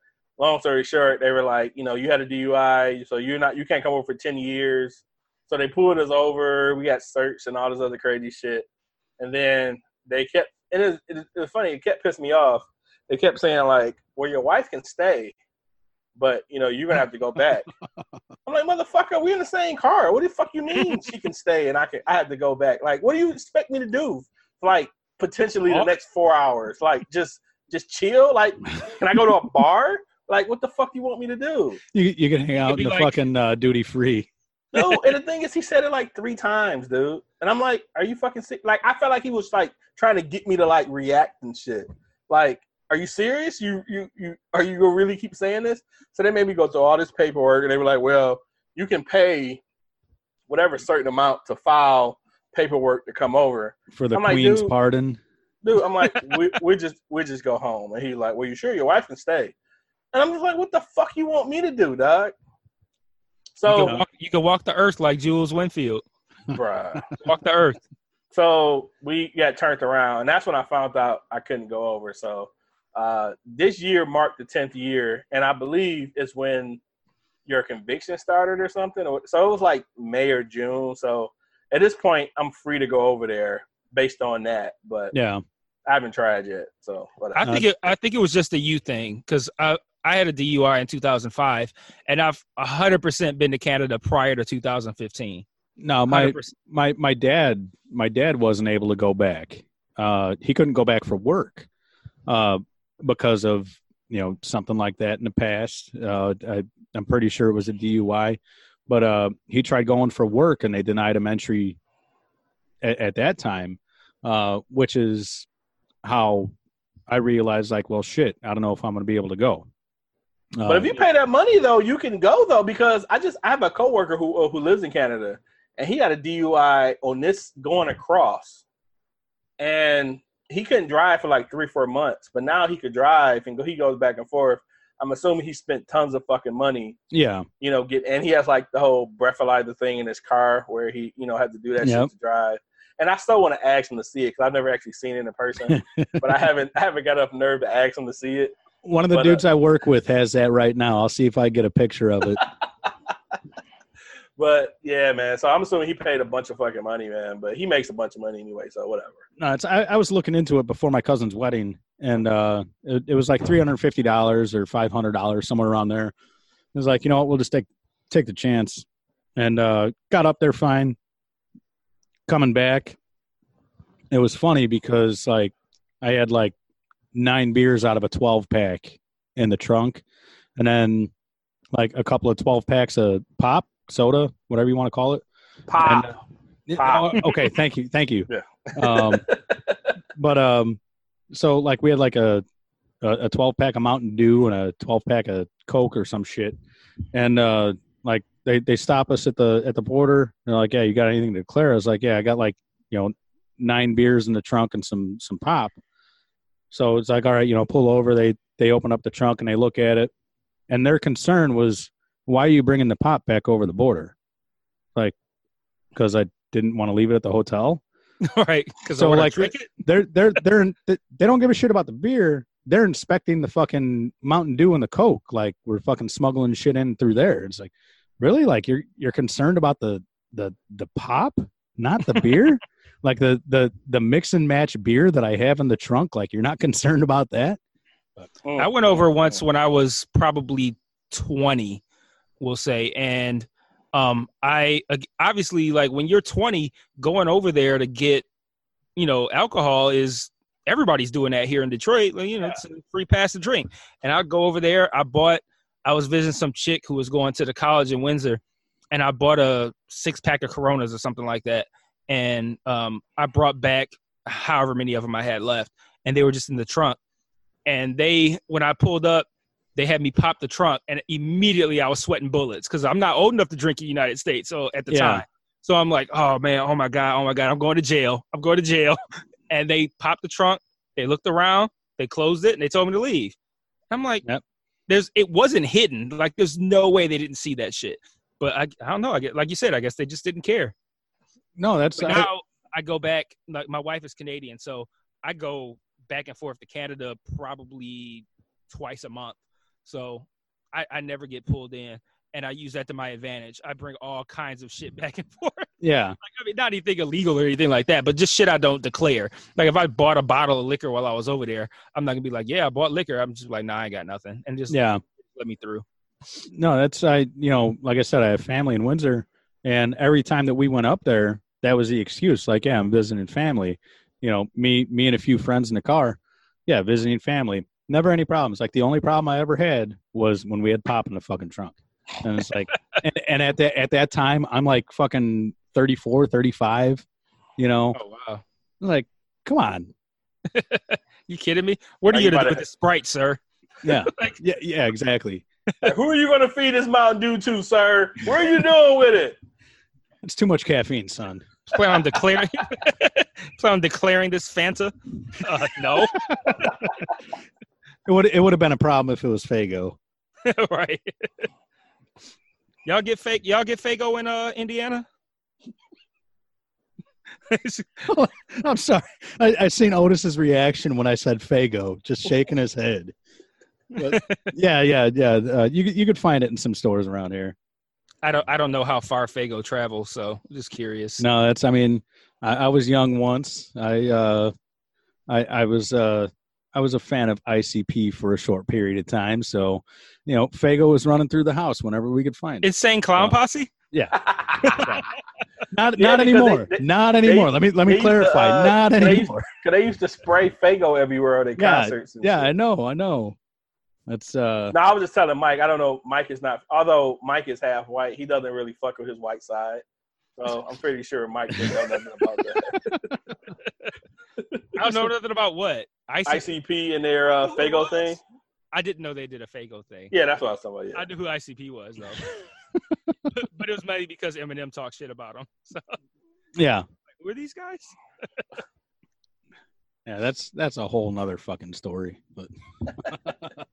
Speaker 2: long story short, they were like, you know, you had a DUI, so you're not, you can't come over for ten years. So they pulled us over. We got searched and all this other crazy shit. And then they kept, and it, it, it was funny. It kept pissing me off. They kept saying like, well, your wife can stay, but you know, you're gonna have to go back. I'm like, motherfucker, we in the same car. What the fuck you mean she can stay and I can? I have to go back. Like, what do you expect me to do? Like, potentially the next four hours. Like, just just chill. Like, can I go to a bar? Like, what the fuck do you want me to do?
Speaker 3: You, you can hang out in the
Speaker 1: like-
Speaker 3: fucking uh, duty free.
Speaker 2: No, and the thing is, he said it like three times, dude. And I'm like, are you fucking sick? Like, I felt like he was like trying to get me to like react and shit. Like, are you serious? You you you are you gonna really keep saying this? So they made me go through all this paperwork, and they were like, well, you can pay whatever certain amount to file paperwork to come over.
Speaker 3: for the
Speaker 2: I'm like,
Speaker 3: queen's
Speaker 2: dude-
Speaker 3: pardon.
Speaker 2: Dude, I'm like, we we just we just go home. And he's like, well, you sure your wife can stay? And I'm just like, what the fuck you want me to do, dog? So,
Speaker 1: you, can walk, you can walk the earth like Jules Winnfield.
Speaker 2: bruh.
Speaker 1: Walk the earth.
Speaker 2: So we got turned around, and that's when I found out I couldn't go over. So uh, this year marked the tenth year, and I believe it's when your conviction started or something. So it was like May or June. So at this point, I'm free to go over there based on that, but
Speaker 3: Yeah.
Speaker 2: I haven't tried yet. So whatever.
Speaker 1: I think it, I think it was just a you thing because I I had a DUI in 2005, and I've 100 percent been to Canada prior to 2015.
Speaker 3: No, my
Speaker 1: 100%.
Speaker 3: my my dad my dad wasn't able to go back. Uh, he couldn't go back for work uh, because of you know something like that in the past. Uh, I, I'm pretty sure it was a DUI, but uh, he tried going for work and they denied him entry at, at that time, uh, which is how I realized like, well, shit, I don't know if I'm going to be able to go.
Speaker 2: But if
Speaker 3: Uh,
Speaker 2: you pay that money though, you can go though because I just I have a coworker who uh, who lives in Canada and he had a DUI on this going across, and he couldn't drive for like three four months, but now he could drive and go. He goes back and forth. I'm assuming he spent tons of fucking money,
Speaker 3: yeah,
Speaker 2: you know, get and he has like the whole breathalyzer thing in his car where he you know had to do that
Speaker 3: Yep.
Speaker 2: shit to drive. And I still want to ask him to see it because I've never actually seen it in person, but I haven't I haven't got enough nerve to ask him to see it.
Speaker 3: One of the
Speaker 2: But, uh,
Speaker 3: dudes I work with has that right now. I'll see if I get a picture of it.
Speaker 2: But yeah, man. So I'm assuming he paid a bunch of fucking money, man. But he makes a bunch of money anyway, so whatever.
Speaker 3: No, it's I, I was looking into it before my cousin's wedding, and uh, it, it was like three hundred fifty dollars or five hundred dollars somewhere around there. It was like, you know what, we'll just take take the chance, and uh, got up there fine. Coming back, it was funny because like I had like nine beers out of a twelve pack in the trunk, and then like a couple of twelve packs of pop soda, whatever you want to call it.
Speaker 2: Pop.
Speaker 3: And, uh,
Speaker 2: Pop.
Speaker 3: oh, okay, thank you, thank you.
Speaker 2: Yeah.
Speaker 3: um, but um, so like we had like a a twelve pack of Mountain Dew and a twelve pack of Coke or some shit, and uh, like they they stop us at the at the border. They're like, "Yeah, you got anything to declare?" I was like, "Yeah, I got like you know nine beers in the trunk and some some pop." So it's like, all right, you know, pull over. They they open up the trunk and they look at it, and their concern was, "Why are you bringing the pop back over the border?" Like, because I didn't want to leave it at the hotel
Speaker 1: right? Because
Speaker 3: So, like,
Speaker 1: like, drink it.
Speaker 3: they're they're they're they don't give a shit about the beer. They're inspecting the fucking Mountain Dew and the Coke. Like we're fucking smuggling shit in through there. It's like, really? Like you're you're concerned about the the the pop, not the beer? like the the the mix and match beer that I have in the trunk. Like you're not concerned about that?
Speaker 2: Mm.
Speaker 1: I went over once when I was probably 20, we'll say, and um, I obviously like when you're 20, going over there to get, you know, alcohol is everybody's doing that here in Detroit. Like, you know, it's a free pass to drink, and I go over there. I bought. I was visiting some chick who was going to the college in Windsor, and I bought a six pack of Coronas or something like that, and um, I brought back however many of them I had left, and they were just in the trunk and they when I pulled up, they had me pop the trunk, and immediately I was sweating bullets because I'm not old enough to drink in the United States. So at the
Speaker 3: Yeah.
Speaker 1: time, so I'm like, oh man, oh my god, oh my god, I'm going to jail. I'm going to jail. And they popped the trunk. They looked around. They closed it, and they told me to leave. I'm like,
Speaker 3: Yep.
Speaker 1: there's it wasn't hidden. Like there's no way they didn't see that shit. But I, I don't know. I get like you said. I guess they just didn't care.
Speaker 3: No, that's
Speaker 1: But
Speaker 3: I-
Speaker 1: now I go back. Like my wife is Canadian, so I go back and forth to Canada probably twice a month. So I, I never get pulled in, and I use that to my advantage. I bring all kinds of shit back and forth.
Speaker 3: yeah.
Speaker 1: Like, I mean, not anything illegal or anything like that, but just shit I don't declare. Like if I bought a bottle of liquor while I was over there, I'm not gonna be like, yeah, I bought liquor. I'm just like, nah, I ain't got nothing, and just
Speaker 3: Yeah.
Speaker 1: let me through.
Speaker 3: No, that's I. You know, like I said, I have family in Windsor, and every time that we went up there, that was the excuse. Like, yeah, I'm visiting family. You know, me, me and a few friends in the car. Yeah, visiting family. Never any problems. Like the only problem I ever had was when we had pop in the fucking trunk. And it's like, and, and at that at that time, I'm like fucking 34, 35. You know,
Speaker 1: Oh wow,
Speaker 3: like, come on.
Speaker 1: you kidding me? What are
Speaker 2: Are
Speaker 1: you
Speaker 2: you
Speaker 1: gonna do
Speaker 2: about
Speaker 1: with the sprite, sir?
Speaker 3: Yeah, yeah, yeah, exactly.
Speaker 2: Who are you going to feed this Mountain Dew to, sir? What are you doing with it?
Speaker 3: It's too much caffeine, son.
Speaker 1: plan on declaring plan on declaring this Fanta? Uh, no,
Speaker 3: It would it would have been a problem if it was Faygo.
Speaker 1: right? Y'all get fake. Y'all get Faygo in uh Indiana.
Speaker 3: I'm sorry. I, I seen Otis's reaction when I said Faygo, just shaking his head. But, yeah, yeah, yeah. Uh, you you could find it in some stores around here.
Speaker 1: I don't. I don't know how far Faygo travels, so I'm just curious.
Speaker 3: No, that's. I mean, I, I was young once. I uh, I I was uh, I was a fan of ICP for a short period of time. So, you know, Faygo was running through the house whenever we could find it.
Speaker 1: Insane clown
Speaker 3: Uh,
Speaker 1: posse.
Speaker 3: Yeah, not
Speaker 2: Yeah,
Speaker 3: not
Speaker 2: because
Speaker 3: anymore.
Speaker 2: they- they-
Speaker 3: not anymore. let me let me
Speaker 2: used to,
Speaker 3: clarify.
Speaker 2: uh,
Speaker 3: not anymore.
Speaker 2: Cause they used to spray Faygo everywhere at
Speaker 3: Yeah,
Speaker 2: concerts.
Speaker 3: Yeah,
Speaker 2: shit.
Speaker 3: I know. I know. That's uh.
Speaker 2: No, I was just telling Mike. I don't know. Mike is not. Although Mike is half white, he doesn't really fuck with his white side. So I'm pretty sure Mike didn't know nothing about that.
Speaker 1: I don't know nothing about what IC-
Speaker 2: ICP and their uh, Faygo thing.
Speaker 1: I didn't know they did a Faygo thing.
Speaker 2: Yeah, that's what I was talking about. Yeah.
Speaker 1: I knew who ICP was though, but it was mainly because Eminem talked shit about him. So
Speaker 3: Yeah.
Speaker 1: who are these guys?
Speaker 3: Yeah. That's that's a whole nother fucking story. But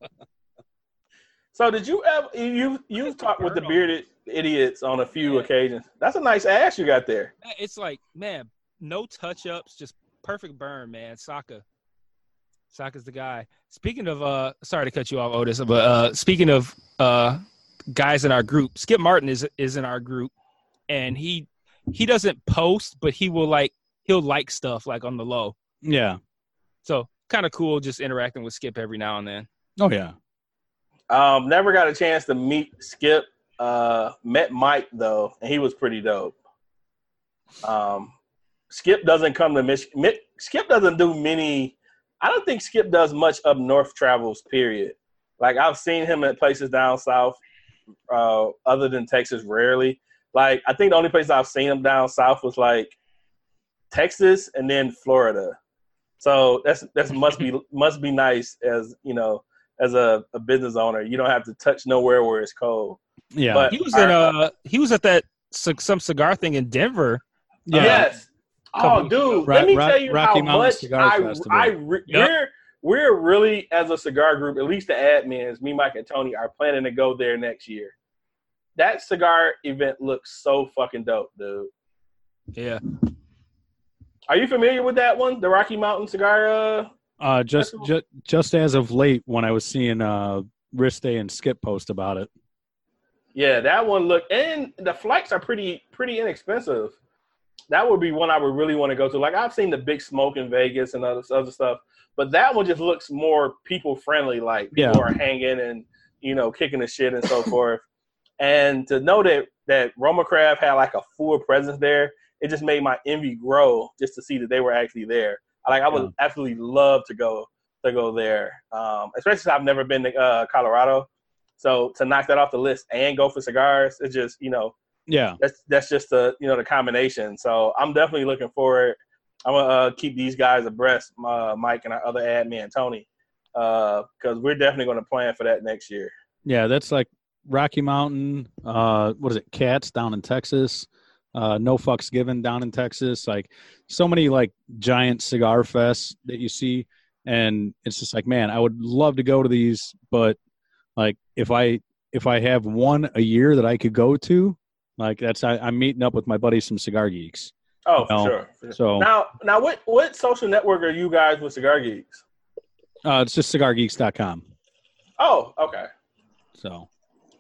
Speaker 2: So did you ever you you've talked with the bearded idiots on a few occasions? That's a nice ass you got there.
Speaker 1: It's like man, no touch ups, just perfect burn, man. Saka, Saka's the guy. Speaking of, uh, sorry to cut you off, Otis, but uh, speaking of uh, guys in our group, Skip Martin is is in our group, and he he doesn't post, but he will like he'll like stuff like on the low.
Speaker 3: yeah.
Speaker 1: So kind of cool, just interacting with Skip every now and then.
Speaker 3: Oh yeah.
Speaker 2: Um, never got a chance to meet Skip. Uh, met Mike though, and he was pretty dope. Um, Skip doesn't come to Michigan. Skip doesn't do many. I don't think Skip does much up north travels. Period. Like I've seen him at places down south, uh, other than Texas, rarely. Like I think the only place I've seen him down south was like Texas and then Florida. So that's that's must be must be nice as you know as a, a business owner. You don't have to touch nowhere where it's cold.
Speaker 3: Yeah.
Speaker 2: But-
Speaker 1: He was in uh he was at that c- some cigar thing in Denver.
Speaker 3: yeah.
Speaker 2: Yes. Oh, dude,
Speaker 3: Ro-
Speaker 2: let me
Speaker 3: Ro-
Speaker 2: tell you
Speaker 3: Rocky
Speaker 2: how
Speaker 3: Mountain
Speaker 2: much
Speaker 3: Cigar
Speaker 2: I,
Speaker 3: Festival.
Speaker 2: I re-
Speaker 1: Yep.
Speaker 2: we're we're really as a cigar group, at least the admins, me, Mike, and Tony, are planning to go there next year. That cigar event looks so fucking dope, dude.
Speaker 1: Yeah.
Speaker 2: Are you familiar with that one, the Rocky Mountain Cigar? Uh,
Speaker 3: Uh, just just just as of late, when I was seeing uh Riste and Skip post about it.
Speaker 2: yeah, that one look, and the flights are pretty pretty inexpensive. That would be one I would really want to go to. Like I've seen the Big Smoke in Vegas and other other stuff, but that one just looks more people friendly. Like people
Speaker 3: Yeah.
Speaker 2: are hanging and you know kicking the shit and so forth. And to know that that Roma Craft had like a full presence there, it just made my envy grow just to see that they were actually there. Like I would
Speaker 3: Yeah.
Speaker 2: absolutely love to go to go there, um, especially since I've never been to uh, Colorado. So to knock that off the list and go for cigars, it's just you know
Speaker 3: Yeah.
Speaker 2: that's that's just the you know the combination. So I'm definitely looking forward. I'm gonna uh, keep these guys abreast, uh, Mike and our other admin Tony, because we're definitely gonna plan for that next year.
Speaker 3: Yeah, that's like Rocky Mountain. Uh, what is it? Cats down in Texas. Uh, no fucks given down in Texas. Like so many like giant cigar fests that you see, and it's just like, man, I would love to go to these, but like if I if I have one a year that I could go to, like that's I, I'm meeting up with my buddies some cigar geeks.
Speaker 2: Oh, for
Speaker 3: No.
Speaker 2: sure. for sure.
Speaker 3: So
Speaker 2: Now, now, what what social network are you guys with Cigar Geeks?
Speaker 3: uh, it's just cigargeeks.com.
Speaker 2: Oh, okay.
Speaker 3: So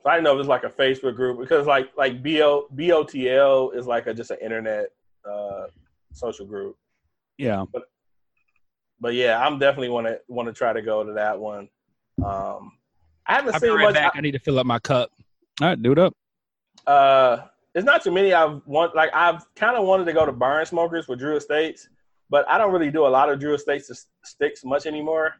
Speaker 2: I didn't know if it was like a Facebook group because like like BO, BOTL is like a just an internet uh, social group.
Speaker 3: yeah,
Speaker 2: But but yeah, I'm definitely want to want to try to go to that one. Um, I haven't
Speaker 1: I'll be
Speaker 2: seen
Speaker 1: right
Speaker 2: much.
Speaker 1: back. I need to fill up my cup.
Speaker 3: all right, do it up.
Speaker 2: Uh, it's not too many. I've want like I've kind of wanted to go to Barn Smokers with Drew Estates, but I don't really do a lot of Drew Estates sticks much anymore.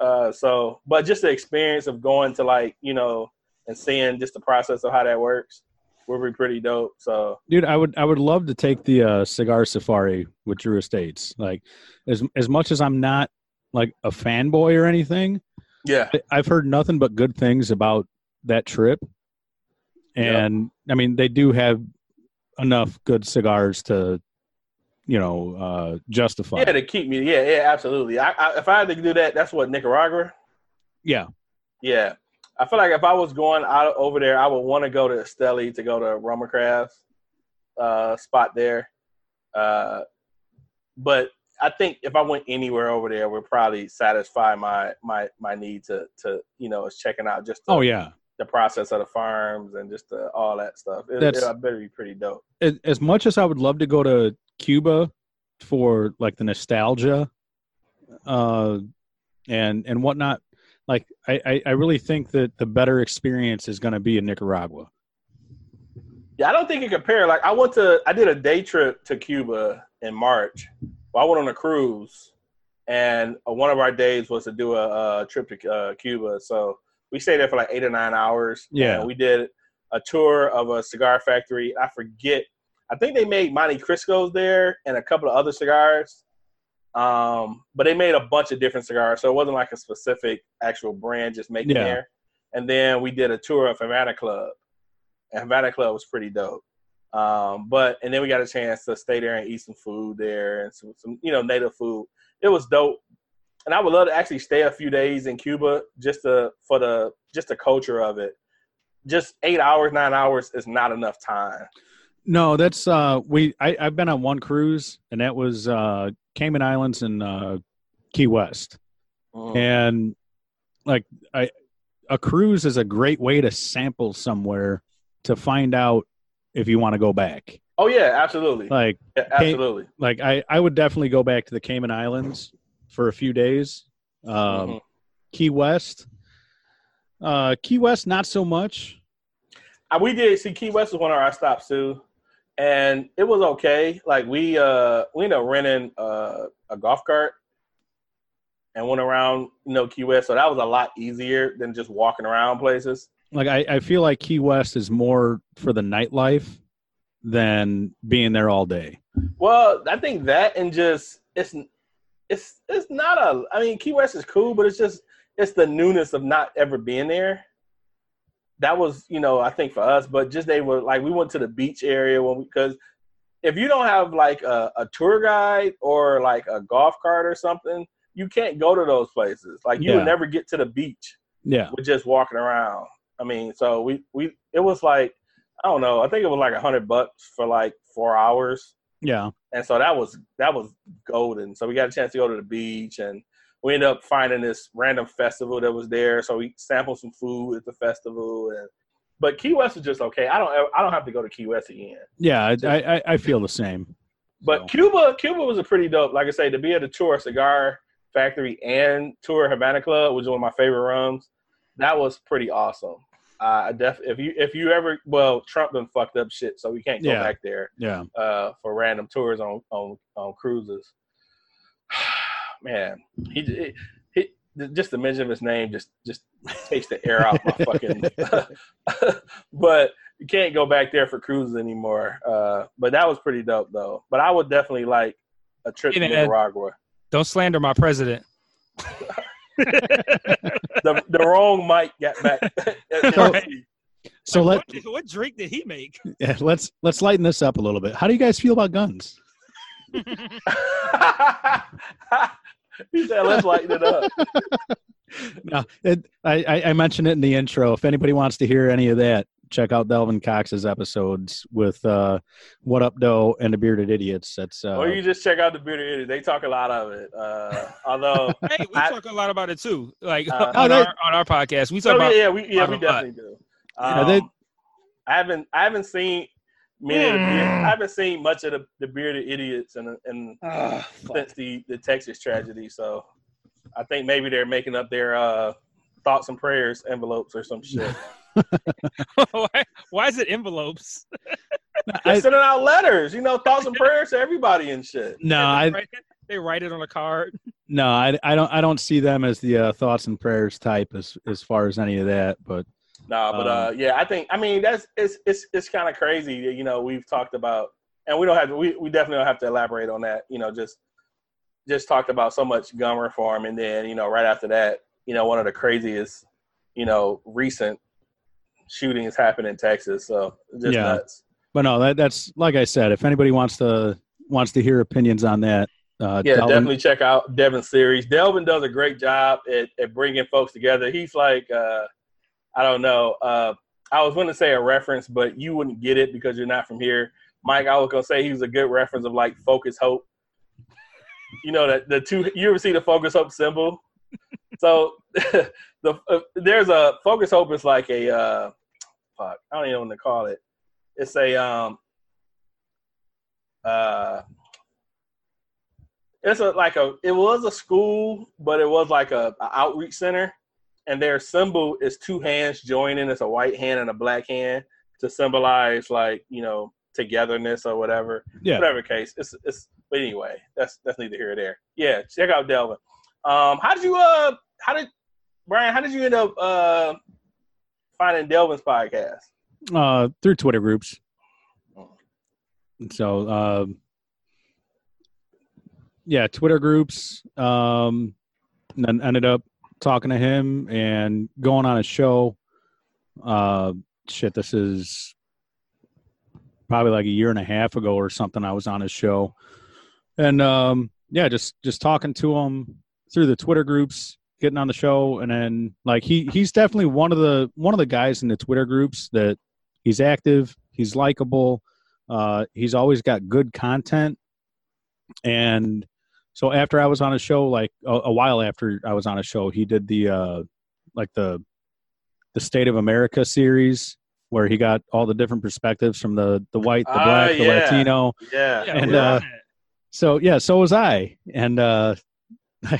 Speaker 2: Uh, so but just the experience of going to like you know and seeing just the process of how that works would be pretty dope. So
Speaker 3: Dude, I would I would love to take the uh, cigar safari with Drew Estates. Like as as much as I'm not like a fanboy or anything,
Speaker 2: yeah,
Speaker 3: I- I've heard nothing but good things about that trip. And I mean, they do have enough good cigars to, you know, uh, justify.
Speaker 2: yeah, to keep me. Yeah, yeah, absolutely. I, I if I had to do that, that's what Nicaragua.
Speaker 3: yeah,
Speaker 2: Yeah. I feel like if I was going out over there, I would want to go to Esteli to go to Roma Crafts uh, spot there. Uh, but I think if I went anywhere over there, would probably satisfy my my my need to to you know is checking out just the,
Speaker 3: Oh yeah.
Speaker 2: the process of the farms and just the, all that stuff. It,
Speaker 3: That's-
Speaker 2: it, better be pretty dope.
Speaker 3: As, as much as I would love to go to Cuba for like the nostalgia, uh, and and whatnot, like I I, really think that the better experience is going to be in Nicaragua.
Speaker 2: Yeah, I don't think it compare. Like I went to, I did a day trip to Cuba in March. Well, I went on a cruise, and uh, one of our days was to do a, a trip to uh, Cuba. So we stayed there for like eight or nine hours.
Speaker 3: Yeah.
Speaker 2: we did a tour of a cigar factory. I forget. I think they made Montecristo's there and a couple of other cigars. Um, but they made a bunch of different cigars, so it wasn't like a specific actual brand just making
Speaker 3: Yeah.
Speaker 2: there. And then we did a tour of Havana Club. And Havana Club was pretty dope. Um, but and then we got a chance to stay there and eat some food there and some, some you know native food. It was dope, and I would love to actually stay a few days in Cuba just to for the just the culture of it. Just eight hours, nine hours is not enough time.
Speaker 3: No, that's uh we I, I've been on one cruise and that was uh Cayman Islands and uh Key West.
Speaker 2: Mm.
Speaker 3: And like I a cruise is a great way to sample somewhere to find out if you want to go back.
Speaker 2: Oh yeah, absolutely,
Speaker 3: Like
Speaker 2: Yeah, absolutely.
Speaker 3: like I, I would definitely go back to the Cayman Islands for a few days. Um,
Speaker 2: Mhm.
Speaker 3: Key West, uh, Key West, not so much.
Speaker 2: Uh, we did see Key West was one of our stops too, and it was okay. Like we uh we ended up renting uh, a golf cart and went around you know Key West, so that was a lot easier than just walking around places.
Speaker 3: Like I, I feel like Key West is more for the nightlife than being there all day.
Speaker 2: Well, I think that and just it's it's it's not a. I mean, Key West is cool, but it's just it's the newness of not ever being there. That was, you know, I think for us, but just they were like we went to the beach area when because if you don't have like a, a tour guide or like a golf cart or something, you can't go to those places. Like you
Speaker 3: Yeah.
Speaker 2: would never get to the beach
Speaker 3: Yeah,
Speaker 2: with just walking around. I mean, so we we it was like I don't know. I think it was like a hundred bucks for like four hours
Speaker 3: yeah,
Speaker 2: and so that was that was golden. So we got a chance to go to the beach, and we ended up finding this random festival that was there. So we sampled some food at the festival, and but Key West was just okay. I don't I don't have to go to Key West again.
Speaker 3: yeah. I, I, I feel the same.
Speaker 2: But
Speaker 3: So,
Speaker 2: Cuba Cuba was a pretty dope. Like I say, to be at to tour cigar factory and tour Havana Club, which is one of my favorite rums, that was pretty awesome. Uh, I def if you if you ever well Trump done fucked up shit, so we can't go
Speaker 3: Yeah.
Speaker 2: back there.
Speaker 3: yeah,
Speaker 2: uh, for random tours on on, on cruises. Man, he, he, he just the mention of his name just just takes the air out my fucking. but you can't go back there for cruises anymore. Uh, but that was pretty dope though. But I would definitely like a trip
Speaker 1: Hey,
Speaker 2: to
Speaker 1: man.
Speaker 2: Nicaragua.
Speaker 1: Don't slander my president.
Speaker 2: The the wrong mic got back.
Speaker 1: Right.
Speaker 3: So let
Speaker 1: what, what drink did he make?
Speaker 3: yeah, let's let's lighten this up a little bit. How do you guys feel about guns?
Speaker 2: he said, "Let's lighten it up."
Speaker 3: No, it, I, I I mentioned it in the intro. If anybody wants to hear any of that, check out Delvin Cox's episodes with uh, What Up Doe and the Bearded Idiots. That's uh,
Speaker 2: or you just check out the Bearded Idiots. They talk a lot of it. Uh, although
Speaker 1: Hey, we
Speaker 2: I-
Speaker 1: talk a lot about it too. Like
Speaker 2: Uh,
Speaker 1: on,
Speaker 3: Oh,
Speaker 1: our, on our podcast, we talk
Speaker 2: So,
Speaker 1: about
Speaker 2: yeah, we yeah we
Speaker 1: about lot.
Speaker 2: definitely do.
Speaker 3: Yeah,
Speaker 2: Um,
Speaker 3: they-
Speaker 2: I haven't I haven't seen many of the
Speaker 1: Mm.
Speaker 2: I haven't seen much of the, the bearded idiots and and since the the Texas tragedy. So I think maybe they're making up their uh, thoughts and prayers envelopes or some shit.
Speaker 1: why, why is it envelopes?
Speaker 2: They're
Speaker 3: I,
Speaker 2: sending out letters, you know, thoughts and prayers to everybody and shit.
Speaker 3: no,
Speaker 1: they,
Speaker 3: I
Speaker 1: write it, they write it on a card.
Speaker 3: no, I, I don't I don't see them as the uh, thoughts and prayers type as as far as any of that. But
Speaker 2: No, but
Speaker 3: Um,
Speaker 2: uh, yeah, I think I mean that's it's it's it's kind of crazy. You know, we've talked about, and we don't have to. We, we definitely don't have to elaborate on that. You know, just just talked about so much gun reform, and then you know, right after that, you know, one of the craziest, you know, recent shootings happened in Texas. So just
Speaker 3: Yeah.
Speaker 2: nuts.
Speaker 3: but no, that that's like I said. If anybody wants to wants to hear opinions on that, uh,
Speaker 2: Yeah,
Speaker 3: Delvin-
Speaker 2: definitely check out Devin's series. Delvin does a great job at, at bringing folks together. He's like, uh, I don't know. Uh, I was going to say a reference, but you wouldn't get it because you're not from here. Mike, I was going to say he was a good reference of like Focus Hope. You know that the two. You ever see the Focus Hope symbol? so the uh, there's a Focus Hope is like a uh, fuck. I don't even know what to call it. It's a um uh it's a like a it was a school, but it was like a, a outreach center, and their symbol is two hands joining. It's a white hand and a black hand to symbolize like you know togetherness or whatever.
Speaker 3: Yeah.
Speaker 2: Whatever case, it's it's. But anyway, that's that's neither here or there. Yeah, check out Delvin. Um, how did you uh how did Brian? How did you end up uh finding Delvin's podcast?
Speaker 3: uh, through Twitter groups. So, um, yeah, Twitter groups. Um, and then ended up talking to him and going on a show. Uh, shit, this is probably like a year and a half ago or something. I was on his show, and um, yeah, just just talking to him through the Twitter groups, getting on the show, and then like he he's definitely one of the one of the guys in the Twitter groups that he's active, he's likable, uh, he's always got good content, and so after I was on a show, like a, a while after I was on a show, he did the uh, like the the State of America series where he got all the different perspectives from the the white, the
Speaker 2: Ah,
Speaker 3: black, the
Speaker 2: yeah.
Speaker 3: Latino.
Speaker 2: Yeah.
Speaker 1: Yeah,
Speaker 3: And,
Speaker 1: we're
Speaker 3: uh. So yeah, so was I, and uh,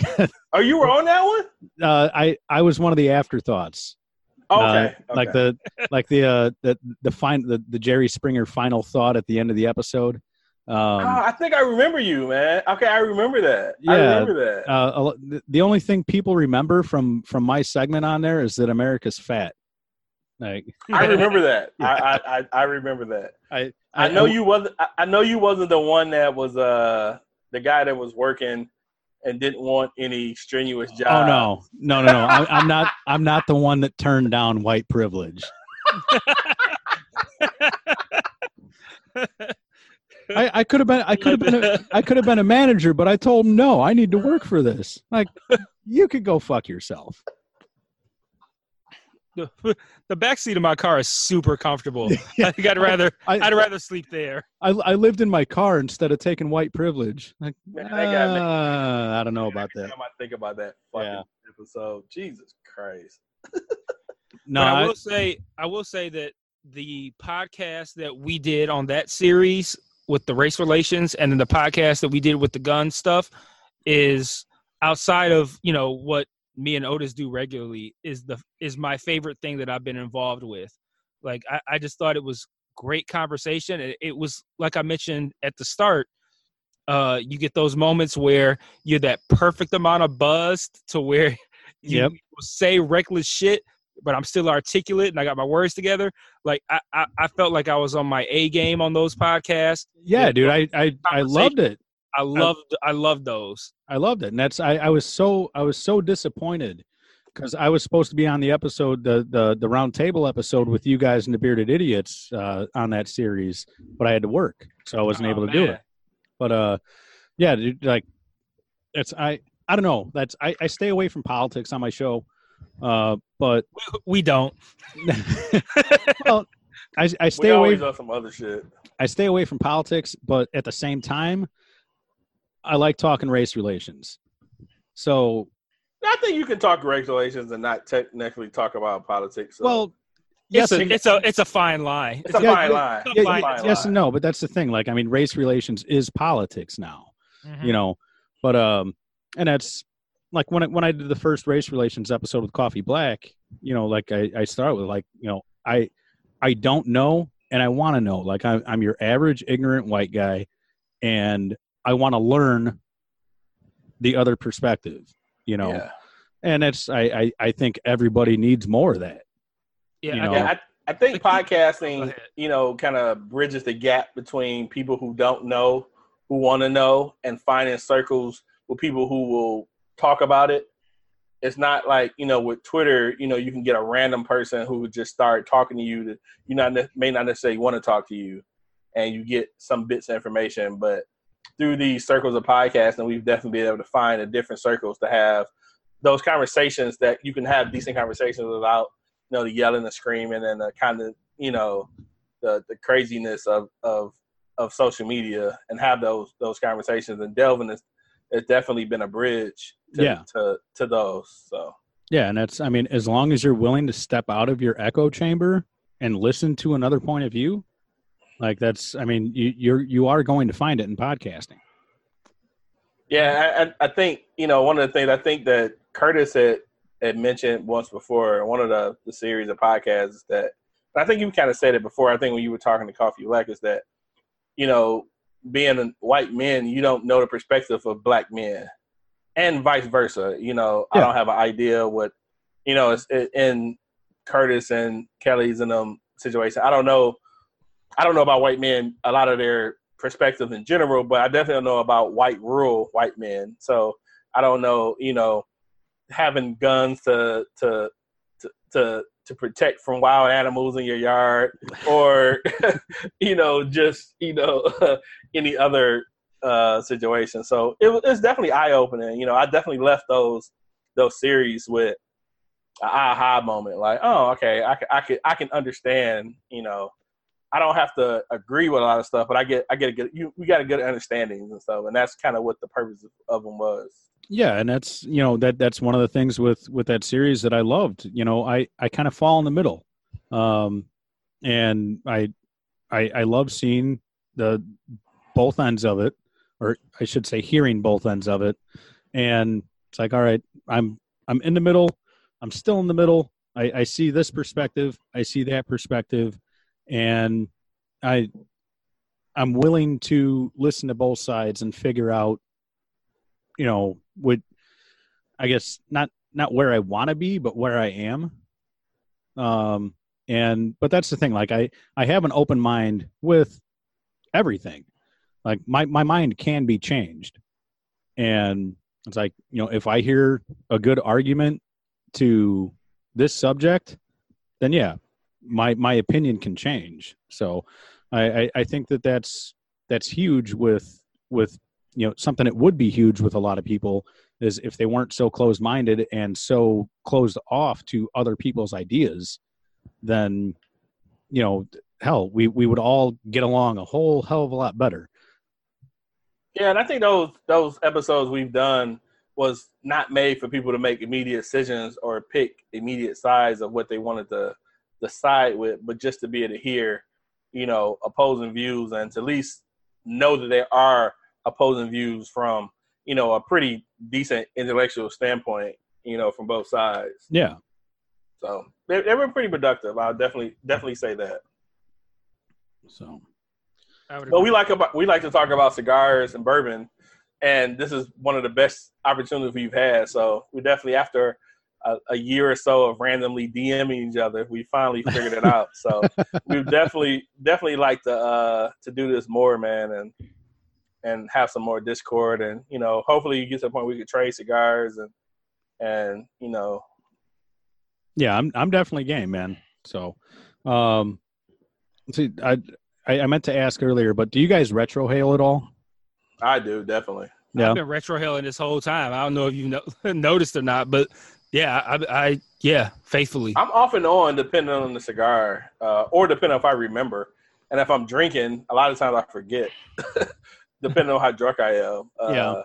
Speaker 2: Oh, you were on that one?
Speaker 3: uh, I I was one of the afterthoughts.
Speaker 2: Okay.
Speaker 3: Uh,
Speaker 2: okay.
Speaker 3: like the like the uh the the fine the, the Jerry Springer final thought at the end of the episode. Um,
Speaker 2: Ah, I think I remember you, man. Okay, I remember that. I
Speaker 3: Yeah.
Speaker 2: remember that.
Speaker 3: uh, the- the only thing people remember from from my segment on there is that America's fat. Like
Speaker 2: I remember that. I, I, I I remember that.
Speaker 3: I
Speaker 2: I know you wasn't. I- I know you wasn't the one that was uh the guy that was working and didn't want any strenuous job.
Speaker 3: Oh no, no, no, no! I, I'm not. I'm not the one that turned down white privilege. I, I could have been. I could have been. A, I could have been a manager, but I told him no. I need to work for this. Like, you could go fuck yourself.
Speaker 1: the, the back seat of my car is super comfortable. I think I'd rather
Speaker 3: I,
Speaker 1: I'd rather sleep there.
Speaker 3: I, I lived in my car instead of taking white privilege. Like,
Speaker 2: Man, that guy made-
Speaker 3: uh, I don't know about
Speaker 2: Every
Speaker 3: that.
Speaker 2: time I think about that fucking
Speaker 3: Yeah.
Speaker 2: episode, Jesus Christ.
Speaker 3: No,
Speaker 1: but I
Speaker 3: I-
Speaker 1: will say I will say that the podcast that we did on that series with the race relations and then the podcast that we did with the gun stuff is outside of, you know, what me and Otis do regularly is the is my favorite thing that I've been involved with. Like I, I just thought it was great conversation. It, it was like I mentioned at the start, uh, you get those moments where you're that perfect amount of buzzed to where you
Speaker 3: Yep.
Speaker 1: say reckless shit, but I'm still articulate and I got my words together. Like I, I, I felt like I was on my A game on those podcasts.
Speaker 3: yeah, dude, I, I, I loved it.
Speaker 1: I loved I loved those.
Speaker 3: I loved it, and that's I, I was so I was so disappointed because I was supposed to be on the episode the the the round table episode with you guys and the bearded idiots uh, on that series, but I had to work, so I wasn't
Speaker 1: Oh,
Speaker 3: able to do it. But uh, yeah, dude, like it's I I don't know. That's I, I stay away from politics on my show, uh, but
Speaker 1: We, we don't.
Speaker 3: well, I I
Speaker 2: We
Speaker 3: stay away
Speaker 2: always on some other shit.
Speaker 3: I stay away from politics, but at the same time, I like talking race relations. So
Speaker 2: I think you can talk race relations and not technically talk about politics. So.
Speaker 3: well, yes,
Speaker 1: It's a, it's a it's a fine line.
Speaker 2: it's a
Speaker 3: yeah,
Speaker 2: fine
Speaker 3: yeah,
Speaker 2: line.
Speaker 1: yeah,
Speaker 2: It's a
Speaker 3: yeah,
Speaker 2: fine
Speaker 3: yes and no, but that's the thing. Like, I mean, race relations is politics now,
Speaker 1: Mhm.
Speaker 3: you know. But um, and that's like when I, when I did the first race relations episode with Coffee Black, you know, like I I started with like you know I I don't know and I want to know. Like I, I'm your average ignorant white guy, and I want to learn the other perspective, you know.
Speaker 2: Yeah.
Speaker 3: And it's I, I I think everybody needs more of that.
Speaker 1: yeah,
Speaker 3: you
Speaker 1: I
Speaker 3: know.
Speaker 1: got-
Speaker 2: Yeah, I, I think podcasting, you know, kind of bridges the gap between people who don't know, who want to know, and finding circles with people who will talk about it. It's not like you know with Twitter, you know, you can get a random person who would just start talking to you that you not may not necessarily want to talk to you, and you get some bits of information. But through these circles of podcasting, we've definitely been able to find the different circles to have those conversations that you can have decent conversations without you know the yelling, the screaming, and the kind of you know the the craziness of of of social media, and have those those conversations and Delvin has, has definitely been a bridge to,
Speaker 3: Yeah.
Speaker 2: to to those. So
Speaker 3: Yeah, and that's I mean, as long as you're willing to step out of your echo chamber and listen to another point of view, like that's I mean, you you're you are going to find it in podcasting.
Speaker 2: Yeah, I, I think you know one of the things I think that Curtis had, had mentioned once before in one of the, the series of podcasts that I think you kind of said it before. I think when you were talking to Coffee Black is that you know being a white men, you don't know the perspective of black men, and vice versa. You know, I don't have an idea what you know it's it, in Curtis and Kelly's and them situation. I don't know. I don't know about white men. A lot of their perspective in general, but I definitely know about white rural white men. So I don't know, you know, having guns to to to to, to protect from wild animals in your yard, or you know, just you know, any other uh, situation. So it was definitely eye opening. You know, I definitely left those those series with an aha moment, like, oh, okay, I can I can I can understand, you know. I don't have to agree with a lot of stuff, but I get I get a good you we got a good understanding and stuff, and that's kind of what the purpose of, of them was.
Speaker 3: Yeah, and that's you know that that's one of the things with with that series that I loved. You know, I I kind of fall in the middle, um, and I I I love seeing the both ends of it, or I should say, hearing both ends of it, and it's like, all right, I'm I'm in the middle, I'm still in the middle. I, I see this perspective, I see that perspective, and I I'm willing to listen to both sides and figure out you know would i guess not not where i want to be but where i am. Um and but that's the thing. Like i i have an open mind with everything like my my mind can be changed. And it's like you know if i hear a good argument to this subject then yeah my my opinion can change. So i i, I think that that's that's huge with with you know something that would be huge with a lot of people is if they weren't so closed minded and so closed off to other people's ideas then you know hell we we would all get along a whole hell of a lot better
Speaker 2: Yeah, and I think those those episodes we've done was not made for people to make immediate decisions or pick immediate sides of what they wanted to decide with, but just to be able to hear, you know, opposing views and to at least know that there are opposing views from, you know, a pretty decent intellectual standpoint, you know, from both sides.
Speaker 3: yeah
Speaker 2: So they, they were pretty productive. I'll definitely definitely say that.
Speaker 3: so
Speaker 2: But we like about we like to talk about cigars and bourbon, and this is one of the best opportunities we've had. So we definitely after a, a year or so of randomly DMing each other, we finally figured it out. So we definitely definitely like to uh, to do this more, man, and and have some more discord, and you know, hopefully you get to the point where we could trade cigars and and you know,
Speaker 3: yeah i'm i'm definitely game man so um see i i, I meant to ask earlier but do you guys retrohale at all
Speaker 2: I do definitely.
Speaker 3: yeah
Speaker 1: I've been retrohaling this whole time. I don't know if you know, noticed or not, but yeah, I, I yeah, faithfully.
Speaker 2: I'm off and on depending on the cigar, uh, or depending if I remember. And if I'm drinking, a lot of times I forget, depending on how drunk I am. Uh,
Speaker 3: Yeah.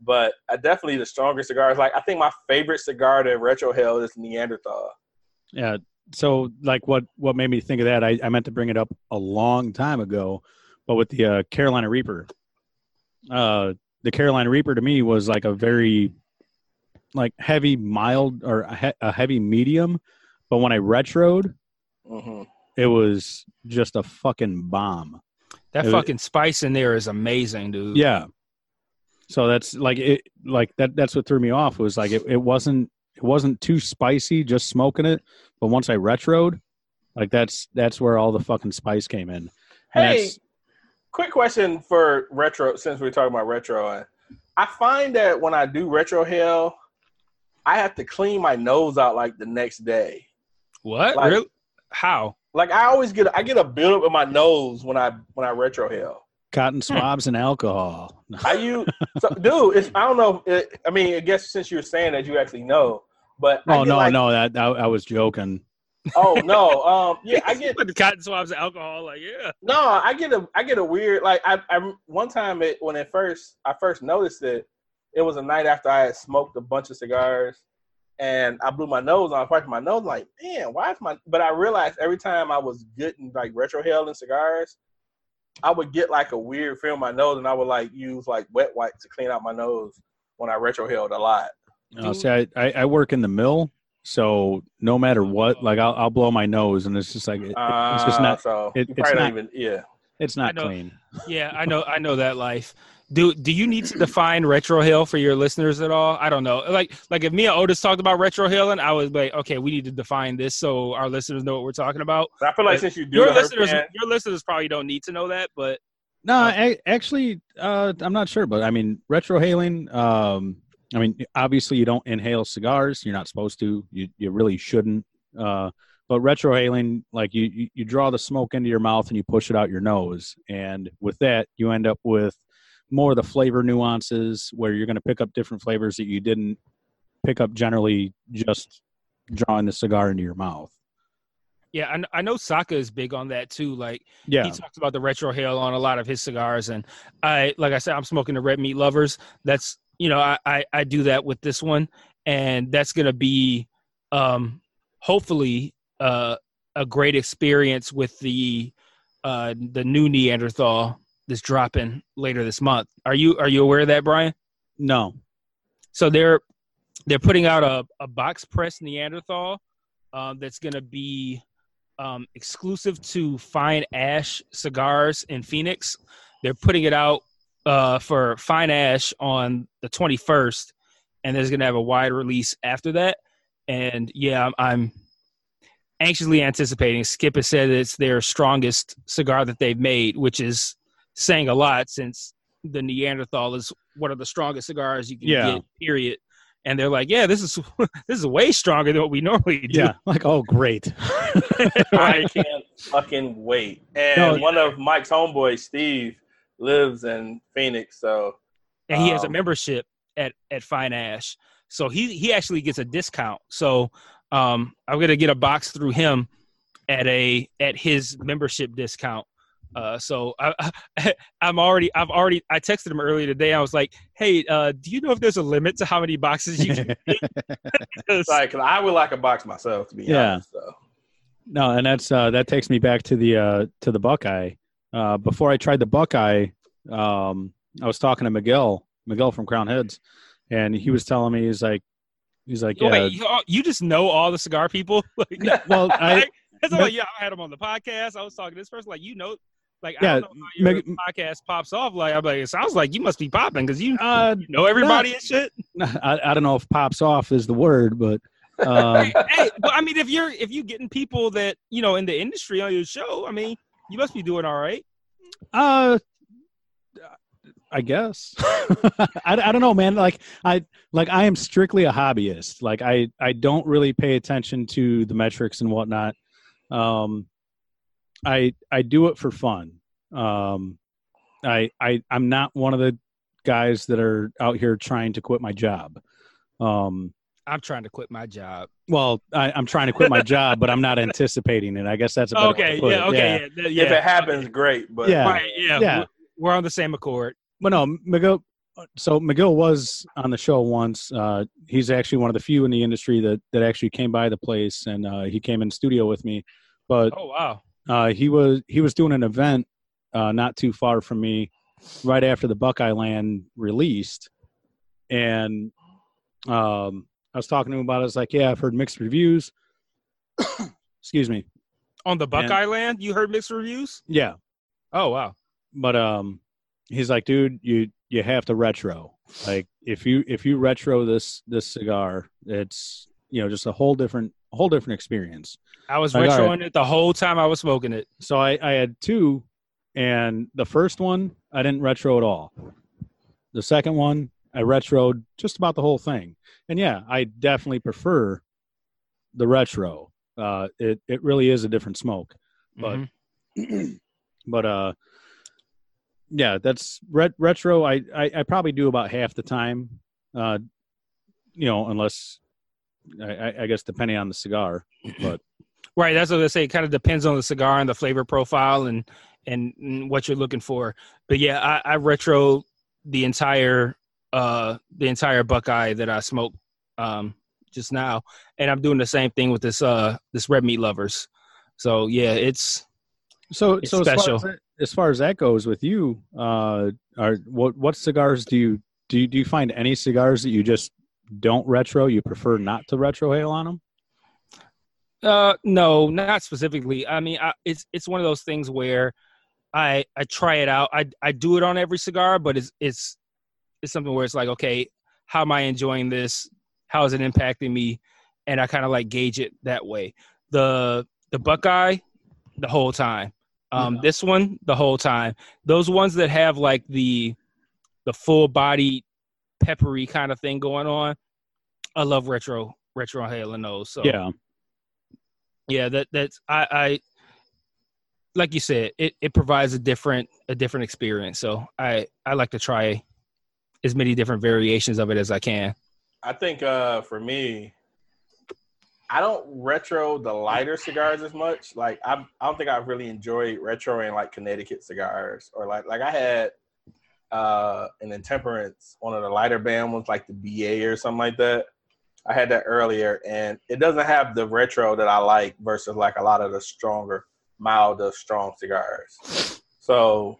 Speaker 2: But I definitely the stronger cigars. Like I think my favorite cigar to retrohale is Neanderthal.
Speaker 3: Yeah. So like what what made me think of that? I, I meant to bring it up a long time ago, but with the uh, Carolina Reaper, uh, the Carolina Reaper to me was like a very like heavy mild or a, he- a heavy medium, but when I retroed,
Speaker 2: hmm
Speaker 3: it was just a fucking bomb.
Speaker 1: that
Speaker 3: it-
Speaker 1: fucking spice in there is amazing, dude.
Speaker 3: Yeah. So that's like it like that that's what threw me off was like it, it wasn't it wasn't too spicy just smoking it, but once I retroed, like that's that's where all the fucking spice came in. And
Speaker 2: Hey, quick question for retro. Since we're talking about retro, I- I find that when I do retrohale, I have to clean my nose out like the next day.
Speaker 1: What?
Speaker 2: Like-
Speaker 1: really? How?
Speaker 2: Like I always get, I get a buildup in my nose when I when I retrohale.
Speaker 3: cotton swabs and alcohol.
Speaker 2: I you, so, dude. It's I don't know. It, I mean, I guess since you're saying that, you actually know. But
Speaker 3: Oh no,
Speaker 2: like,
Speaker 3: no, that, that I was joking.
Speaker 2: Oh no, um, yeah, I get
Speaker 1: the cotton swabs and alcohol. Like, yeah.
Speaker 2: no, I get a I get a weird like I, I one time it when it first I first noticed it, it was a night after I had smoked a bunch of cigars, and I blew my nose on wiping my nose like man why is my but I realized every time I was getting like retrohaling cigars, I would get like a weird feel in my nose, and I would like use like wet wipes to clean out my nose when I retrohaled a lot.
Speaker 3: Uh, see, I, I I work in the mill, so no matter what, like I'll I'll blow my nose, and it's just like it, it's just
Speaker 2: Uh,
Speaker 3: not
Speaker 2: so
Speaker 3: it- it's not-
Speaker 2: don't even yeah.
Speaker 3: it's not
Speaker 1: know.
Speaker 3: clean.
Speaker 1: Yeah, I know. I know that life. Do Do you need to define retrohale for your listeners at all? I don't know. Like like if me and Otis talked about retro retrohaling, I was like, okay, we need to define this so our listeners know what we're talking about.
Speaker 2: So I feel like
Speaker 1: Uh,
Speaker 2: since you do
Speaker 1: Your listeners,
Speaker 2: can-
Speaker 1: your listeners probably don't need to know that, but
Speaker 3: No, I, actually, uh, I'm not sure, but I mean, retrohaling. Um, I mean, obviously, you don't inhale cigars. You're not supposed to. You you really shouldn't. Uh, but retrohaling, like you, you draw the smoke into your mouth and you push it out your nose, and with that, you end up with more of the flavor nuances where you're going to pick up different flavors that you didn't pick up generally just drawing the cigar into your mouth.
Speaker 1: yeah, I, I know Saka is big on that too. Like
Speaker 3: Yeah,
Speaker 1: he talks about the retrohale on a lot of his cigars, and I like I said, I'm smoking the red meat lovers. That's you know I I, I do that with this one, and that's gonna be um hopefully uh a great experience with the uh the new Neanderthal that's dropping later this month. Are you are you aware of that, Brian?
Speaker 3: no,
Speaker 1: So they're they're putting out a, a box press Neanderthal um, that's going to be um, exclusive to Fine Ash cigars in Phoenix. They're putting it out uh, for Fine Ash on the 21st, and there's going to have a wide release after that. And yeah, I'm, I'm anxiously anticipating. Skip has said it's their strongest cigar that they've made, which is saying a lot since the Neanderthal is one of the strongest cigars you can
Speaker 3: Yeah.
Speaker 1: get. Period. And they're like, yeah, this is this is way stronger than what we normally do.
Speaker 3: yeah, like oh great.
Speaker 2: I can't fucking wait. And
Speaker 3: No.
Speaker 2: one of Mike's homeboys, Steve, lives in Phoenix, so
Speaker 1: and he has a
Speaker 2: Um,
Speaker 1: membership at at Fine Ash, so he he actually gets a discount. So um, I'm gonna get a box through him at a at his membership discount. Uh, so I, I, I'm already I've already I texted him earlier today. I was like, hey, uh, do you know if there's a limit to how many boxes you can? get?
Speaker 2: it's like 'cause I would like a box myself to be
Speaker 3: Yeah.
Speaker 2: honest. So.
Speaker 3: No, and that's uh, that takes me back to the uh, to the Buckeye. Uh, before I tried the Buckeye, um, I was talking to Miguel, Miguel from Crowned Heads, and he was telling me he's like, he's like, yeah,
Speaker 1: Wait, you, you just know all the cigar people? Like,
Speaker 3: well, I
Speaker 1: That's like, yeah, I had him on the podcast. I was talking to this person, like you know, like
Speaker 3: Yeah,
Speaker 1: I don't know how your
Speaker 3: Meg-
Speaker 1: podcast pops off. Like I'm like, it sounds like you must be popping because you,
Speaker 3: uh,
Speaker 1: you know everybody and shit.
Speaker 3: I, I don't know if pops off is the word, but um,
Speaker 1: hey, but I mean, if you're if you getting people that you know in the industry on your show, I mean, you must be doing all right.
Speaker 3: uh, I guess I, I don't know, man. Like I like I am strictly a hobbyist. Like I I don't really pay attention to the metrics and whatnot. Um, I I do it for fun. Um, I I I'm not one of the guys that are out here trying to quit my job. Um,
Speaker 1: I'm trying to quit my job.
Speaker 3: well, I, I'm trying to quit my job, but I'm not anticipating it. I guess that's a better way to
Speaker 1: Okay,
Speaker 3: put
Speaker 1: yeah,
Speaker 3: it.
Speaker 1: okay, yeah, yeah.
Speaker 2: If it happens, great. But
Speaker 3: Yeah.
Speaker 1: right, yeah,
Speaker 3: Yeah.
Speaker 1: We're, we're on the same accord.
Speaker 3: But no, McGill. So McGill was on the show once. Uh, he's actually one of the few in the industry that that actually came by the place, and uh, he came in studio with me. But
Speaker 1: Oh wow,
Speaker 3: uh, he was he was doing an event uh, not too far from me, right after the Buckeye Land released, and um, I was talking to him about. it. I was like, "Yeah, I've heard mixed reviews." Excuse me.
Speaker 1: on the Buckeye Land, you heard mixed reviews.
Speaker 3: Yeah,
Speaker 1: Oh wow,
Speaker 3: but um he's like dude you you have to retro like if you if you retro this this cigar it's you know just a whole different whole different experience
Speaker 1: I was
Speaker 3: Like,
Speaker 1: retroing it the whole time I was smoking it.
Speaker 3: so i i had two and the first one i didn't retro at all the second one i retroed just about the whole thing and yeah i definitely prefer the retro uh it it really is a different smoke But-
Speaker 1: Mhm.
Speaker 3: but uh yeah that's ret- retro I, I i probably do about half the time uh you know unless i I- guess depending on the cigar but
Speaker 1: Right, that's what I say. It kind of depends on the cigar and the flavor profile and and, and what you're looking for. But yeah, I, I retro the entire uh the entire Buckeye that I smoked um just now, and I'm doing the same thing with this uh this red meat lovers. So yeah, it's
Speaker 3: So,
Speaker 1: It's
Speaker 3: so as far
Speaker 1: special.
Speaker 3: as, that, as far as that goes with you, uh, are what what cigars do you do? You, do you find any cigars that you just don't retro? You prefer not to retrohale on them?
Speaker 1: Uh, no, not specifically. I mean, I, it's it's one of those things where I I try it out. I I do it on every cigar, but it's it's it's something where it's like, okay, how am I enjoying this? How is it impacting me? And I kind of like gauge it that way. The the Buckeye, the whole time. Um,
Speaker 3: Yeah.
Speaker 1: this one, the whole time. Those ones that have like the the full body peppery kind of thing going on. I love retro retrohaling those. So
Speaker 3: Yeah,
Speaker 1: yeah that that's i i like you said it it provides a different a different experience so i i like to try as many different variations of it as i can
Speaker 2: I think uh, for me, I don't retro the lighter cigars as much. Like I, I don't think I've really enjoyed retroing like Connecticut cigars or like like I had uh, an Intemperance, one of the lighter band ones, like the BA or something like that. I had that earlier, and it doesn't have the retro that I like versus like a lot of the stronger, milder, strong cigars. So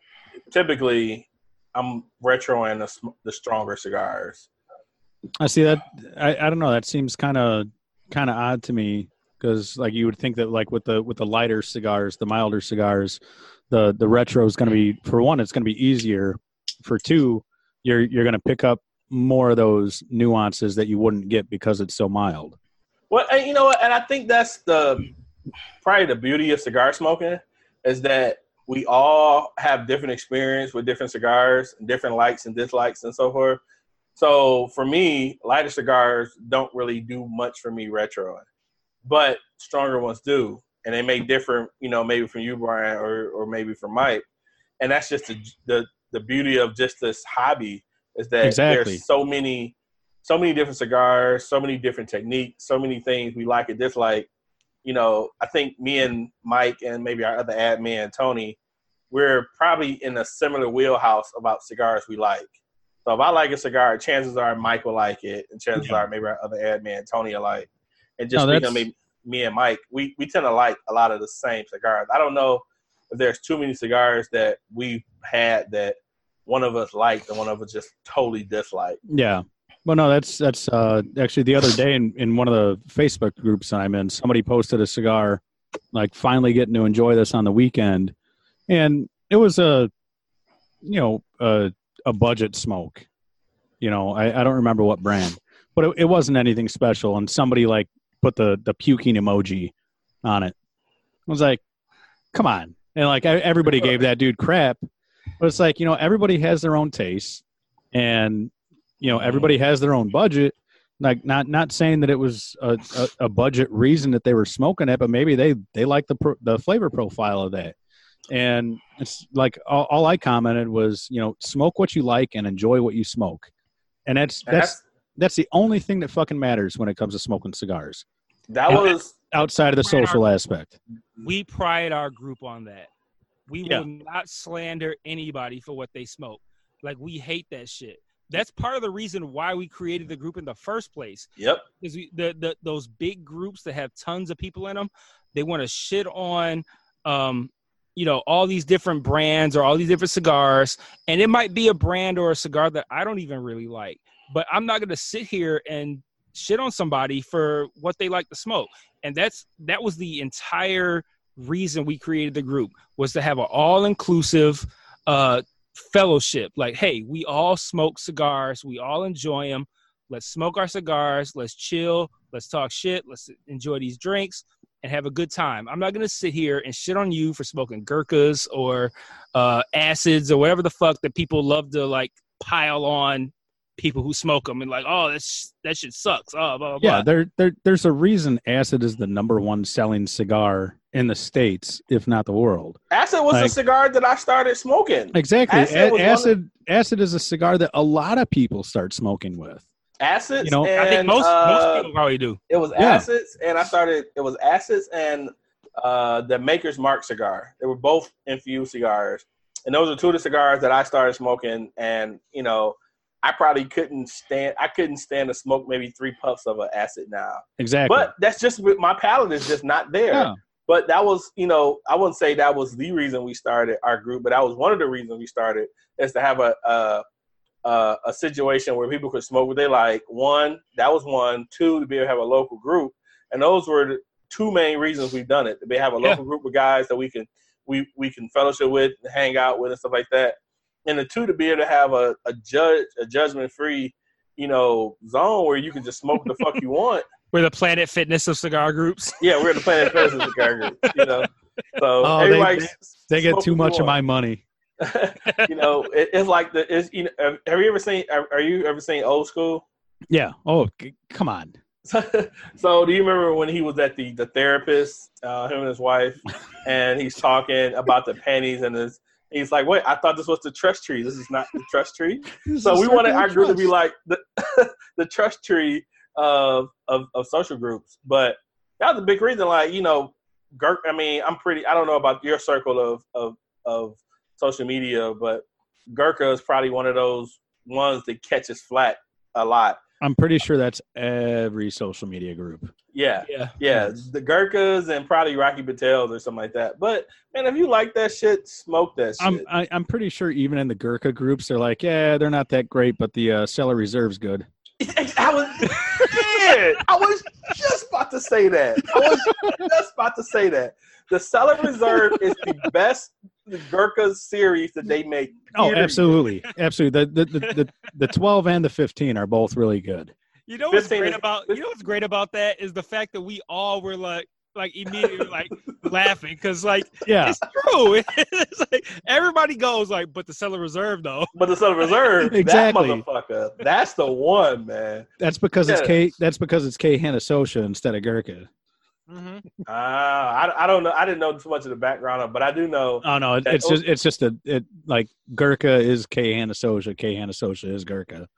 Speaker 2: typically, I'm retroing the, the stronger cigars.
Speaker 3: I see that. I, I don't know. That seems kind of kind of odd to me because like you would think that like with the with the lighter cigars, the milder cigars, the the retro is going to be for one, it's going to be easier. For two, you're you're going to pick up more of those nuances that you wouldn't get because it's so mild.
Speaker 2: Well, and you know what? And I think that's the probably the beauty of cigar smoking is that we all have different experience with different cigars, and different likes and dislikes, and so forth. So for me, lighter cigars don't really do much for me retro, but stronger ones do, and they may differ. You know, maybe from you, Brian, or or maybe from Mike, and that's just the the, the beauty of just this hobby is that
Speaker 3: Exactly.
Speaker 2: there's so many so many different cigars, so many different techniques, so many things we like and dislike. You know, I think me and Mike and maybe our other admin Tony, we're probably in a similar wheelhouse about cigars we like. So if I like a cigar, chances are Mike will like it, and chances
Speaker 3: Yeah.
Speaker 2: are maybe our other admin Tony will like. It. And just
Speaker 3: No,
Speaker 2: me, me and Mike, we we tend to like a lot of the same cigars. I don't know if there's too many cigars that we've had that one of us liked and one of us just totally disliked.
Speaker 3: Yeah. Well, no, that's that's uh, actually the other day in, in one of the Facebook groups I'm in, somebody posted a cigar, like finally getting to enjoy this on the weekend, and it was a, you know, a, a budget smoke. You know, I, I don't remember what brand, but it, it wasn't anything special. And somebody like put the the puking emoji on it. I was like, come on, and like I, everybody gave that dude crap, but it's like you know everybody has their own taste, and you know everybody has their own budget. Like not not saying that it was a, a, a budget reason that they were smoking it but maybe they they like the pro, the flavor profile of that. And it's like all, all i commented was you know smoke what you like and enjoy what you smoke. And that's that's that's the only thing that fucking matters when it comes to smoking cigars.
Speaker 2: That
Speaker 3: Yeah.
Speaker 2: was
Speaker 3: outside of the social aspect.
Speaker 1: We pride our group on that. We
Speaker 3: Yeah.
Speaker 1: will not slander anybody for what they smoke. Like we hate that shit that's part of the reason why we created the group in the first place.
Speaker 2: Yep.
Speaker 1: because the, the those big groups that have tons of people in them, they want to shit on, um, you know, all these different brands or all these different cigars, and it might be a brand or a cigar that I don't even really like, but I'm not gonna sit here and shit on somebody for what they like to smoke, and that's that was the entire reason we created the group was to have an all inclusive uh fellowship. Like hey we all smoke cigars. We all enjoy them let's smoke our cigars. Let's chill. Let's talk shit. Let's enjoy these drinks and have a good time. I'm not to sit here and shit on you for smoking gurkhas or uh, acids or whatever the fuck that people love to like pile on people who smoke them and like oh that's that shit sucks oh blah blah blah
Speaker 3: yeah there, there there's a reason acid is the number one selling cigar in the states if not the world
Speaker 2: Acid was
Speaker 3: Like-
Speaker 2: a cigar that I started smoking.
Speaker 3: Exactly.
Speaker 2: Acid
Speaker 3: Acid,
Speaker 2: of-
Speaker 3: acid, acid is a cigar that a lot of people start smoking with.
Speaker 2: Acids.
Speaker 3: You know,
Speaker 2: and,
Speaker 1: i think most
Speaker 2: uh,
Speaker 1: most people probably do
Speaker 2: It was
Speaker 3: Yeah.
Speaker 2: acids, and I started. It was acids and uh, the Maker's Mark cigar. They were both infused cigars, and those are two of the cigars that I started smoking. And you know, I probably couldn't stand. I couldn't stand to smoke maybe three puffs of an acid now.
Speaker 3: Exactly.
Speaker 2: But that's just my palate is just not there.
Speaker 3: Yeah.
Speaker 2: But that was, you know, I wouldn't say that was the reason we started our group, but that was one of the reasons we started is to have a a, a, a situation where people could smoke what they like. One, that was one. Two, to be able to have a local group, and those were the two main reasons we've done it. To be have a
Speaker 1: Yeah.
Speaker 2: local group of guys that we can we we can fellowship with, hang out with, and stuff like that. And the two, to be able to have a, a judge a judgment free, you know, zone where you can just smoke the fuck you want.
Speaker 1: We're the Planet Fitness of cigar groups.
Speaker 2: Yeah, we're the Planet Fitness of cigar group. You know, so
Speaker 3: Oh, they-
Speaker 2: everybody
Speaker 3: they get too much of my money.
Speaker 2: you know, it, it's like the it's you know. Have, have you ever seen? Are, are you ever seen Old School?
Speaker 3: Yeah. Oh, c- come on.
Speaker 2: so do you remember when he was at the the therapist, uh, him and his wife, and he's talking about the panties and his. He's like, wait, I thought this was the trust tree. This is not the trust tree. So we wanted our group to be like the the trust tree of, of of social groups. But that was a big reason. Like you know, Gurk. I mean, I'm pretty. I don't know about your circle of of of social media, but Gurkha is probably one of those ones that catches flat a lot.
Speaker 3: I'm pretty sure that's every social media group.
Speaker 2: Yeah,
Speaker 1: Yeah.
Speaker 2: yeah, the Gurkhas and probably Rocky Patels or something like that. But man, if you like that shit, smoke that shit.
Speaker 3: I'm I, I'm pretty sure even in the Gurkha groups, they're like, yeah, they're not that great, but the uh, Cellar Reserve's good.
Speaker 2: I was, man, I was just about to say that. I was just about to say that. The Cellar Reserve is the best Gurkha series that they make.
Speaker 3: Oh, absolutely, absolutely. The, the the the the 12 and the 15 are both really good.
Speaker 1: You know what's great
Speaker 2: is-
Speaker 1: about you know what's great about that is the fact that we all were like like immediately like laughing because like
Speaker 3: Yeah,
Speaker 1: it's true. it's like everybody goes like, but the Cellar Reserve though.
Speaker 2: But the Cellar Reserve,
Speaker 3: Exactly.
Speaker 2: that motherfucker, that's the one, man.
Speaker 3: that's because it's
Speaker 2: Yeah.
Speaker 3: K. That's because it's K Hansotia instead of Gurkha.
Speaker 1: Mm-hmm.
Speaker 2: Uh, I, I don't know. I didn't know too much of the background of, but I do know.
Speaker 3: Oh no, it,
Speaker 2: That-
Speaker 3: it's just it's just a it like Gurkha is K Hansotia. K Hansotia is Gurkha.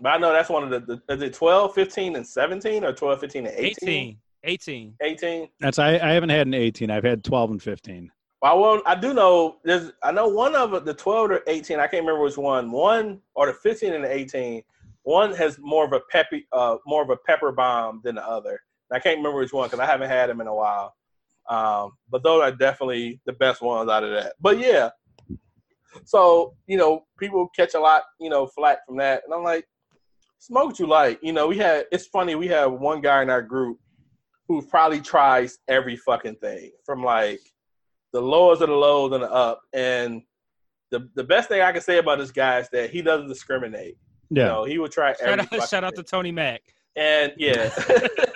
Speaker 2: But I know that's one of the, the is it 12, 15, and 17 or 12, 15, and 18?
Speaker 1: 18. 18.
Speaker 2: 18?
Speaker 3: That's I, I haven't had an 18. I've had 12 and 15.
Speaker 2: Well, I, won't, I do know there's I know one of the 12 or 18, I can't remember which one. One or the 15 and the 18, one has more of a peppy uh more of a pepper bomb than the other. And I can't remember which one because I haven't had them in a while. Um, but those are definitely the best ones out of that. But yeah. So, you know, people catch a lot, you know, flack from that. And I'm like, smoke what you like. You know, we had it's funny, we have one guy in our group who probably tries every fucking thing from like the lowest of the lows and the up. And the the best thing I can say about this guy is that he doesn't discriminate.
Speaker 3: Yeah,
Speaker 2: You know, he would try every
Speaker 1: Shout out,
Speaker 2: fucking
Speaker 1: shout out to. Tony Mack.
Speaker 2: and yeah.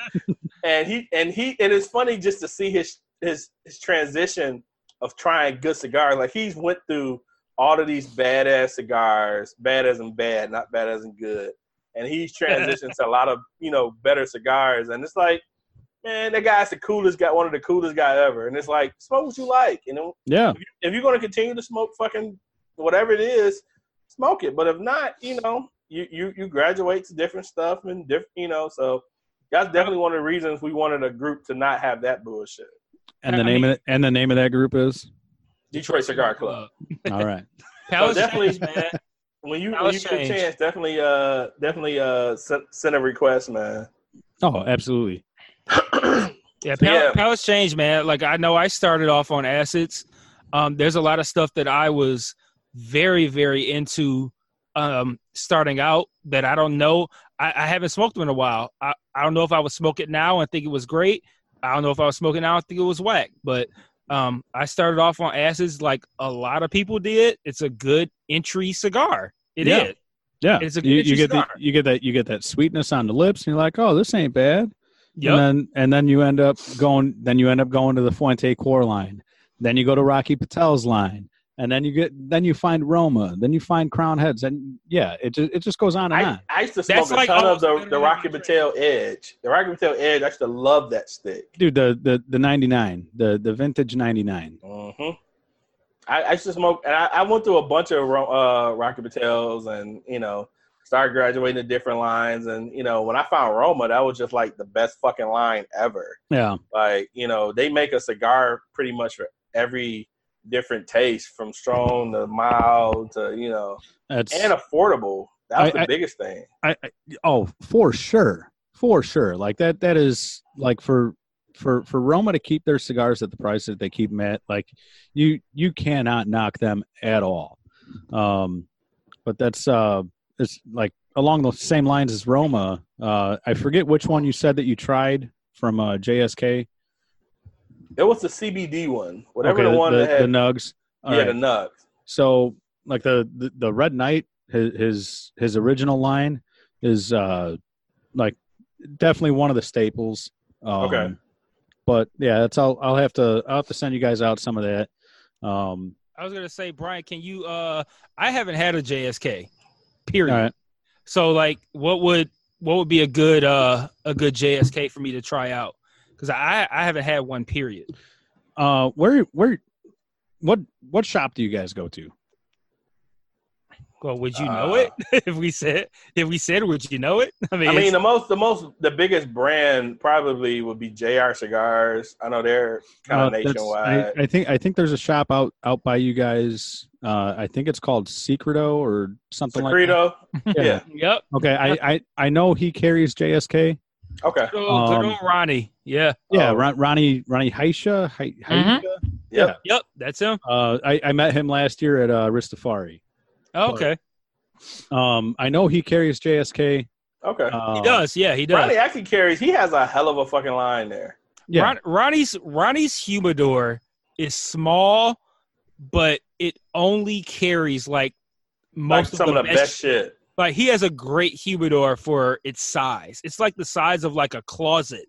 Speaker 2: and he and he and it's funny just to see his his his transition of trying good cigars. Like he's went through all of these badass cigars, bad as in bad, not bad as in good. And he's transitioned to a lot of, you know, better cigars. And it's like, man, that guy's the coolest guy, one of the coolest guy ever. And it's like, smoke what you like. You know,
Speaker 3: yeah.
Speaker 2: if, you, if you're going to continue to smoke fucking whatever it is, smoke it. But if not, you know, you you you graduate to different stuff and different, you know. So that's definitely one of the reasons we wanted a group to not have that bullshit.
Speaker 3: And the
Speaker 1: I
Speaker 3: name
Speaker 1: mean-
Speaker 3: of it, and the name of that group is
Speaker 2: Detroit Cigar Club.
Speaker 3: all right.
Speaker 2: So definitely-
Speaker 1: man.
Speaker 2: When you when
Speaker 1: was
Speaker 2: you get a chance, definitely uh definitely uh send, send a request, man.
Speaker 3: Oh, absolutely.
Speaker 1: Yeah, Pal-
Speaker 2: Yeah.
Speaker 1: Palace Change, man. Like I know I started off on acids. Um, there's a lot of stuff that I was very, very into um, starting out that I don't know. I, I haven't smoked them in a while. I, I don't know if I would smoke it now and think it was great. I don't know if I was smoking now and think it was whack. But um, I started off on acids like a lot of people did. It's a good entry cigar. It is.
Speaker 3: Yeah. Yeah,
Speaker 1: It's a
Speaker 3: you,
Speaker 1: good
Speaker 3: you get the,
Speaker 1: cigar.
Speaker 3: you get that you get that sweetness on the lips, and you're like, oh, this ain't bad.
Speaker 1: Yep.
Speaker 3: And then and then you end up going then you end up going to the Fuente Core line. Then you go to Rocky Patel's line. And then you get then you find Roma, then you find Crowned Heads, and yeah, it just it just goes on and
Speaker 2: I,
Speaker 3: on.
Speaker 2: I used to smoke
Speaker 1: That's
Speaker 2: a
Speaker 1: like
Speaker 2: ton of the, the Rocky
Speaker 1: Detroit.
Speaker 2: Patel Edge. The Rocky Patel Edge, I used to love that stick.
Speaker 3: Dude, the the the ninety nine, the the vintage ninety nine.
Speaker 2: Mm-hmm. I, I used to smoke, and I, I went through a bunch of uh, Rocky Patels, and you know, started graduating to different lines, and you know, when I found Roma, that was just like the best fucking line ever.
Speaker 3: Yeah.
Speaker 2: Like, you know, they make a cigar pretty much for every different tastes from strong to mild to you know,
Speaker 3: That's
Speaker 2: and affordable. That's the
Speaker 3: I-
Speaker 2: biggest thing.
Speaker 3: I, I oh for sure. For sure. Like that that is like for for for Roma to keep their cigars at the price that they keep them at like you you cannot knock them at all. Um but that's uh it's like along the same lines as Roma. Uh I forget which one you said that you tried from uh JSK
Speaker 2: It was the CBD one, whatever
Speaker 3: Okay,
Speaker 2: the one
Speaker 3: the,
Speaker 2: that had,
Speaker 3: the nugs All
Speaker 2: yeah,
Speaker 3: right.
Speaker 2: the nuts.
Speaker 3: so like the, the the red knight his his his original line is uh like definitely one of the staples um,
Speaker 2: Okay.
Speaker 3: but yeah that's i'll i'll have to i'll have to send you guys out some of that um
Speaker 1: I was gonna say, Brian, can you? uh I haven't had a JSK. Period.
Speaker 3: right
Speaker 1: So, like, what would what would be a good uh a good JSK for me to try out? Because I I haven't had one. Period.
Speaker 3: uh where where what what shop do you guys go to
Speaker 1: Well, would you know
Speaker 2: Uh,
Speaker 1: it if we said if we said would you know it? I mean,
Speaker 2: I mean, the most, the most, the biggest brand probably would be JR Cigars. I know they're kind
Speaker 3: Uh,
Speaker 2: of
Speaker 3: that's-
Speaker 2: nationwide.
Speaker 3: I, I think i think there's a shop out out by you guys uh i think it's called secreto or something like
Speaker 2: Secreto.
Speaker 3: that
Speaker 2: yeah.
Speaker 1: yep.
Speaker 3: okay I, I i know he carries jsk
Speaker 2: Okay.
Speaker 1: Good old,
Speaker 3: Um,
Speaker 1: Ronnie. Yeah.
Speaker 3: Yeah,
Speaker 2: Oh.
Speaker 3: Ron, Ronnie Ronnie Heisha. He,
Speaker 1: Mhm.
Speaker 3: Heisha?
Speaker 2: Yep.
Speaker 1: Yep. That's him.
Speaker 3: Uh, I, I met him last year at uh, Ristafari.
Speaker 1: Oh, okay.
Speaker 3: Um, I know he carries JSK.
Speaker 2: Okay.
Speaker 3: Um,
Speaker 1: He does. Yeah, he does.
Speaker 2: Ronnie actually carries. He has a hell of a fucking line there.
Speaker 3: Yeah,
Speaker 1: Ron, Ronnie's Ronnie's humidor is small, but it only carries like
Speaker 2: Like
Speaker 1: most
Speaker 2: some
Speaker 1: of the, best,
Speaker 2: best shit.
Speaker 1: Like he has a great humidor for its size. It's like the size of like a closet,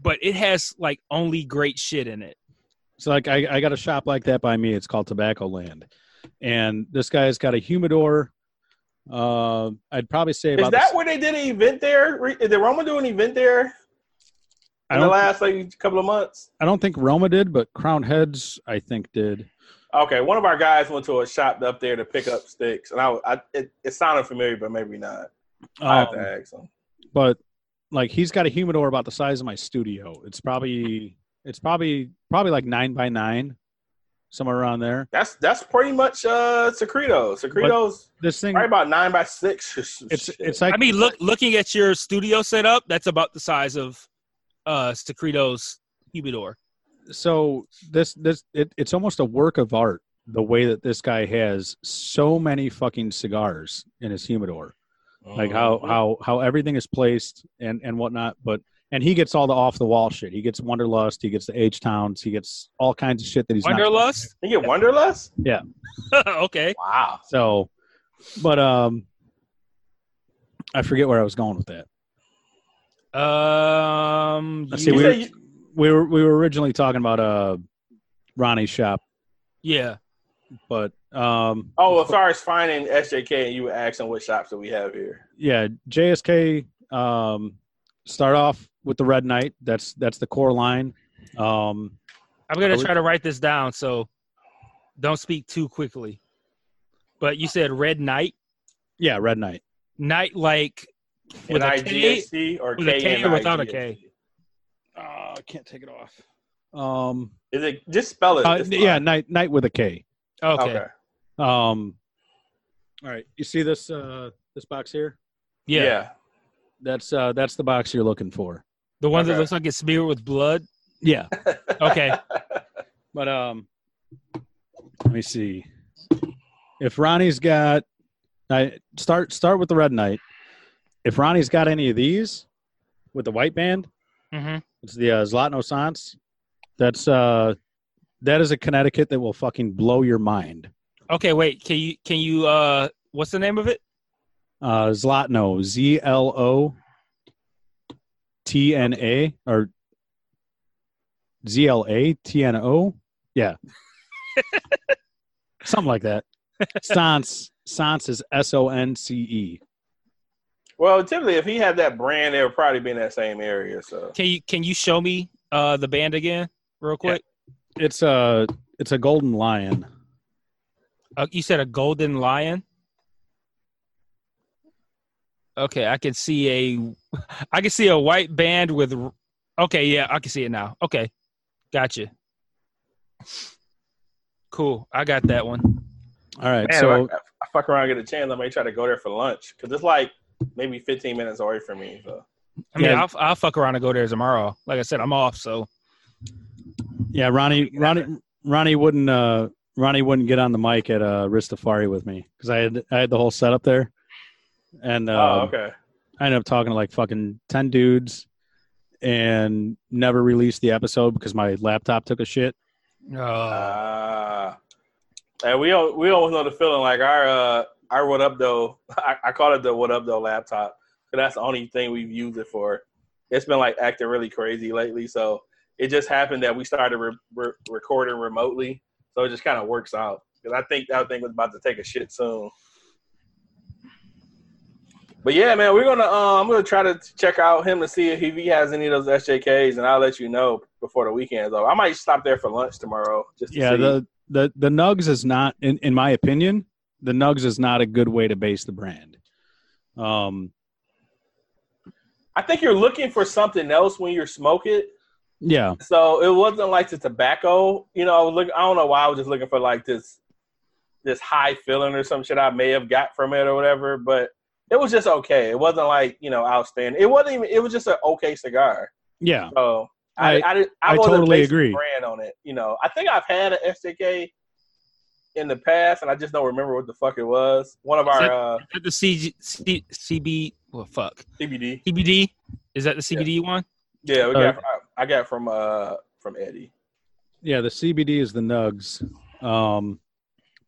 Speaker 1: but it has like only great shit in it.
Speaker 3: so like I, I got a shop like that by me. It's called Tobacco Land, and this guy's got a humidor. Uh, I'd probably say
Speaker 2: Is that
Speaker 3: the,
Speaker 2: where they did an event there? Did Roma do an event there
Speaker 3: I
Speaker 2: in the last like couple of months?
Speaker 3: I don't think Roma did, but Crowned Heads I think did.
Speaker 2: Okay, one of our guys went to a shop up there to pick up sticks, and I, I it, it sounded familiar, but maybe not. I have
Speaker 3: Um,
Speaker 2: to ask him.
Speaker 3: but like he's got a humidor about the size of my studio. It's probably it's probably probably like nine by nine, somewhere around there.
Speaker 2: That's that's pretty much uh Secreto. Secreto's
Speaker 3: This thing,
Speaker 2: probably about nine by six.
Speaker 3: it's it's like
Speaker 1: I mean, look looking at your studio setup, that's about the size of uh Secreto's humidor.
Speaker 3: So this this it, it's almost a work of art the way that this guy has so many fucking cigars in his humidor like how
Speaker 2: Mhm.
Speaker 3: how how everything is placed and and whatnot but and he gets all the off the wall shit he gets wonderlust he gets the h towns he gets all kinds of shit that he's not
Speaker 1: Wanderlust?
Speaker 2: you get Wonderlust. Yeah.
Speaker 1: Okay.
Speaker 2: Wow.
Speaker 3: so but um i forget where i was going with that
Speaker 1: Um
Speaker 3: Let's
Speaker 1: you-
Speaker 3: see, we
Speaker 2: You
Speaker 3: were,
Speaker 2: say you-
Speaker 3: we were we were originally talking about uh ronnie's shop
Speaker 1: yeah.
Speaker 3: but um
Speaker 2: Oh, as far as finding SJK, and you were asking what shops do we have here.
Speaker 3: yeah, JSK. Um, start off with the Red Knight. That's that's the core line. Um,
Speaker 1: I'm gonna
Speaker 3: Are we-
Speaker 1: try to write this down, so don't speak too quickly. But you said Red Knight,
Speaker 3: yeah, Red Knight.
Speaker 1: Knight like with a K,
Speaker 2: N-I-G-H-T or
Speaker 1: with a K or without a
Speaker 2: K-N-I-G-H-T?
Speaker 1: K?
Speaker 3: Uh, I can't take it off. Um,
Speaker 2: Is it just spell it?
Speaker 3: uh,
Speaker 2: It's
Speaker 3: yeah,
Speaker 2: fine.
Speaker 3: Knight Knight with a K.
Speaker 1: Okay.
Speaker 2: Okay.
Speaker 3: Um, all right, you see this uh this box here?
Speaker 1: Yeah.
Speaker 2: Yeah.
Speaker 3: That's uh that's the box you're looking for.
Speaker 1: The one that looks like it's smeared with blood.
Speaker 3: Yeah,
Speaker 1: Okay.
Speaker 3: but um, let me see. If Ronnie's got, I start start with the Red Knight. If Ronnie's got any of these with the white band,
Speaker 1: hmm
Speaker 3: It's the uh, Zlatno Sunce. That's uh, that is a Connecticut that will fucking blow your mind.
Speaker 1: Okay, wait. Can you can you uh what's the name of it?
Speaker 3: Uh, Zlatno, Z L O T N A or Z L A T N O. Yeah, something like that. Sans Sans is S O N C E.
Speaker 2: well, typically, if he had that brand, it would probably be in that same area. So
Speaker 1: Can you can you show me uh the band again real quick?
Speaker 3: It's a it's a golden lion.
Speaker 1: Uh, you said a golden lion. Okay, I can see a, I can see a white band with. Okay, yeah, I can see it now. Okay, gotcha. Cool, I got that one.
Speaker 3: All right.
Speaker 2: Man,
Speaker 3: so
Speaker 2: if I, I fuck around and get a chance, I may try to go there for lunch because it's like maybe 15 minutes away from me. So
Speaker 1: I mean,
Speaker 3: Yeah.
Speaker 1: I'll, I'll fuck around and go there tomorrow. Like I said, I'm off, so
Speaker 3: yeah, Ronnie, Ronnie, Ronnie wouldn't, uh, Ronnie wouldn't get on the mic at uh, Ristafari with me because I had I had the whole setup there, and uh,
Speaker 2: oh, okay.
Speaker 3: I ended up talking to like fucking ten dudes, and never released the episode because my laptop took a shit.
Speaker 1: uh,
Speaker 2: Uh, and we all, we always know the feeling like our uh our what up though I, I call it the what up though laptop because that's the only thing we've used it for. It's been like acting really crazy lately, so it just happened that we started re- re- recording remotely, so it just kind of works out. Because I think that thing was about to take a shit soon. But yeah, man, we're gonna uh, I'm gonna try to check out him to see if he has any of those SJKs, and I'll let you know before the weekend's over. I might stop there for lunch tomorrow. Just to
Speaker 3: Yeah,
Speaker 2: see.
Speaker 3: the the the Nugs is not, in in my opinion, the Nugs is not a good way to base the brand. Um,
Speaker 2: I think you're looking for something else when you smoke it.
Speaker 3: yeah,
Speaker 2: So it wasn't like the tobacco. You know, I was looking. I don't know why I was just looking for like this, this high feeling or some shit I may have got from it or whatever. But it was just okay. It wasn't like you know outstanding. It wasn't even. It was just an okay cigar.
Speaker 3: yeah,
Speaker 2: So I,
Speaker 3: I-
Speaker 2: I, I,
Speaker 3: I totally agree.
Speaker 2: Brand on it. You know, I think I've had an SJK in the past, and I just don't remember what the fuck it was. One of
Speaker 1: Is
Speaker 2: our
Speaker 1: that-
Speaker 2: uh,
Speaker 1: is that the CG, C, CB, well, fuck,
Speaker 2: CBD.
Speaker 1: CBD. Is that the CBD one?
Speaker 2: Yeah, we
Speaker 3: Uh,
Speaker 2: got. I got from uh from Eddie.
Speaker 3: yeah. The CBD is the Nugs. Um,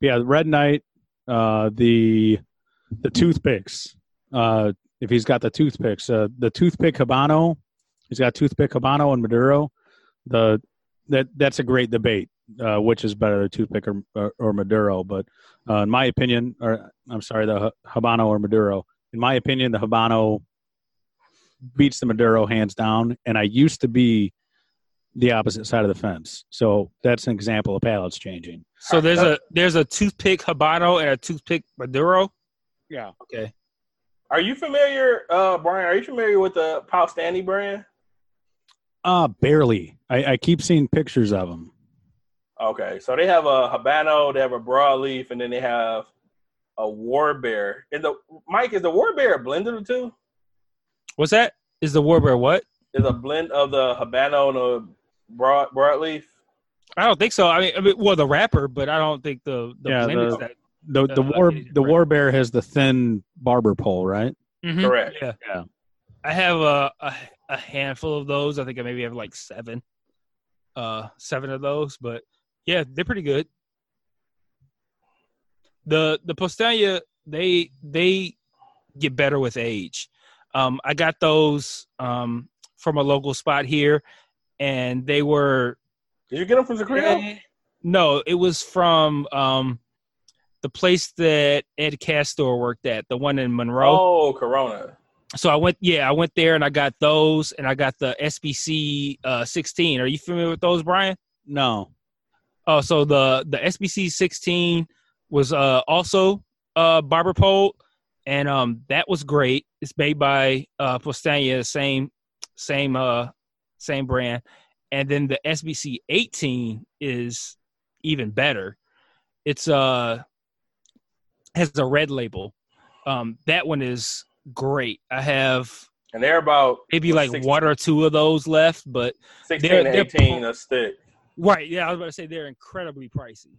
Speaker 3: yeah, the Red Knight, uh, the the toothpicks. Uh, if he's got the toothpicks, uh, the toothpick Habano, he's got toothpick Habano and Maduro. The that that's a great debate. Uh, which is better, the toothpick or, or, or Maduro? But uh, in my opinion, or I'm sorry, the Habano or Maduro. In my opinion, the Habano beats the Maduro hands down. And I used to be the opposite side of the fence. So that's an example of palates changing.
Speaker 1: So there's a there's a toothpick habano and a toothpick maduro.
Speaker 3: Yeah.
Speaker 1: Okay.
Speaker 2: Are you familiar, uh, Brian? Are you familiar with the Paustani brand?
Speaker 3: Uh, barely. I, I keep seeing pictures of them.
Speaker 2: Okay, so they have a Habano, they have a broadleaf, and then they have a War Bear. Is the Mike is the War Bear a blend of the two?
Speaker 1: What's that? Is the Warbear what?
Speaker 2: Is a blend of the Habano and the broad broadleaf?
Speaker 1: I don't think so. I mean, I mean well, the wrapper, but I don't think the the
Speaker 3: Yeah,
Speaker 1: blend
Speaker 3: the-
Speaker 1: is that.
Speaker 3: The the
Speaker 1: Uh,
Speaker 3: war the
Speaker 1: brand.
Speaker 3: war bear has the thin barber pole, right?
Speaker 1: Mhm,
Speaker 2: Correct.
Speaker 1: Yeah.
Speaker 3: Yeah.
Speaker 1: I have a, a a handful of those. I think I maybe have like seven, uh, seven of those. But yeah, they're pretty good. The the Postania they they get better with age. Um, I got those um from a local spot here, and they were
Speaker 2: Did you get them from the Zacrio?
Speaker 1: no, it was from um the place that Ed Castor worked at, the one in Monroe
Speaker 2: Oh, Corona.
Speaker 1: so I went, yeah, I went there and I got those, and I got the SBC uh, 16. Are you familiar with those, Brian?
Speaker 3: No.
Speaker 1: Oh, so the the SBC 16 was uh, also uh, barber pole, and um, that was great. It's made by uh, Postania, same same uh, same brand, and then the SBC 18 is even better. It's uh has a red label. Um, that one is great. I have
Speaker 2: And they're about
Speaker 1: maybe like
Speaker 2: 16
Speaker 1: one or two of those left, but
Speaker 2: 16
Speaker 1: they're-
Speaker 2: to
Speaker 1: they're
Speaker 2: 18 a stick.
Speaker 1: Right, yeah, I was about to say they're incredibly pricey.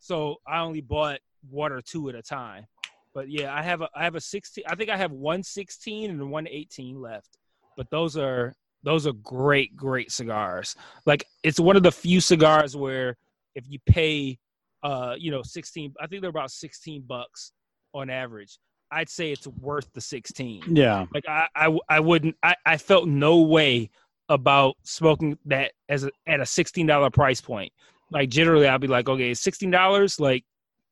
Speaker 1: So I only bought one or two at a time. But yeah, I have a I have a 16. I think I have one sixteen and one eighteen left. But those are those are great great cigars. Like it's one of the few cigars where if you pay uh you know 16 I think they're about 16 bucks on average. I'd say it's worth the 16
Speaker 3: Yeah.
Speaker 1: like I, I, I wouldn't I, I felt no way about smoking that as a, at a sixteen dollar price point. Like generally, I'd be like, okay, sixteen dollars. Like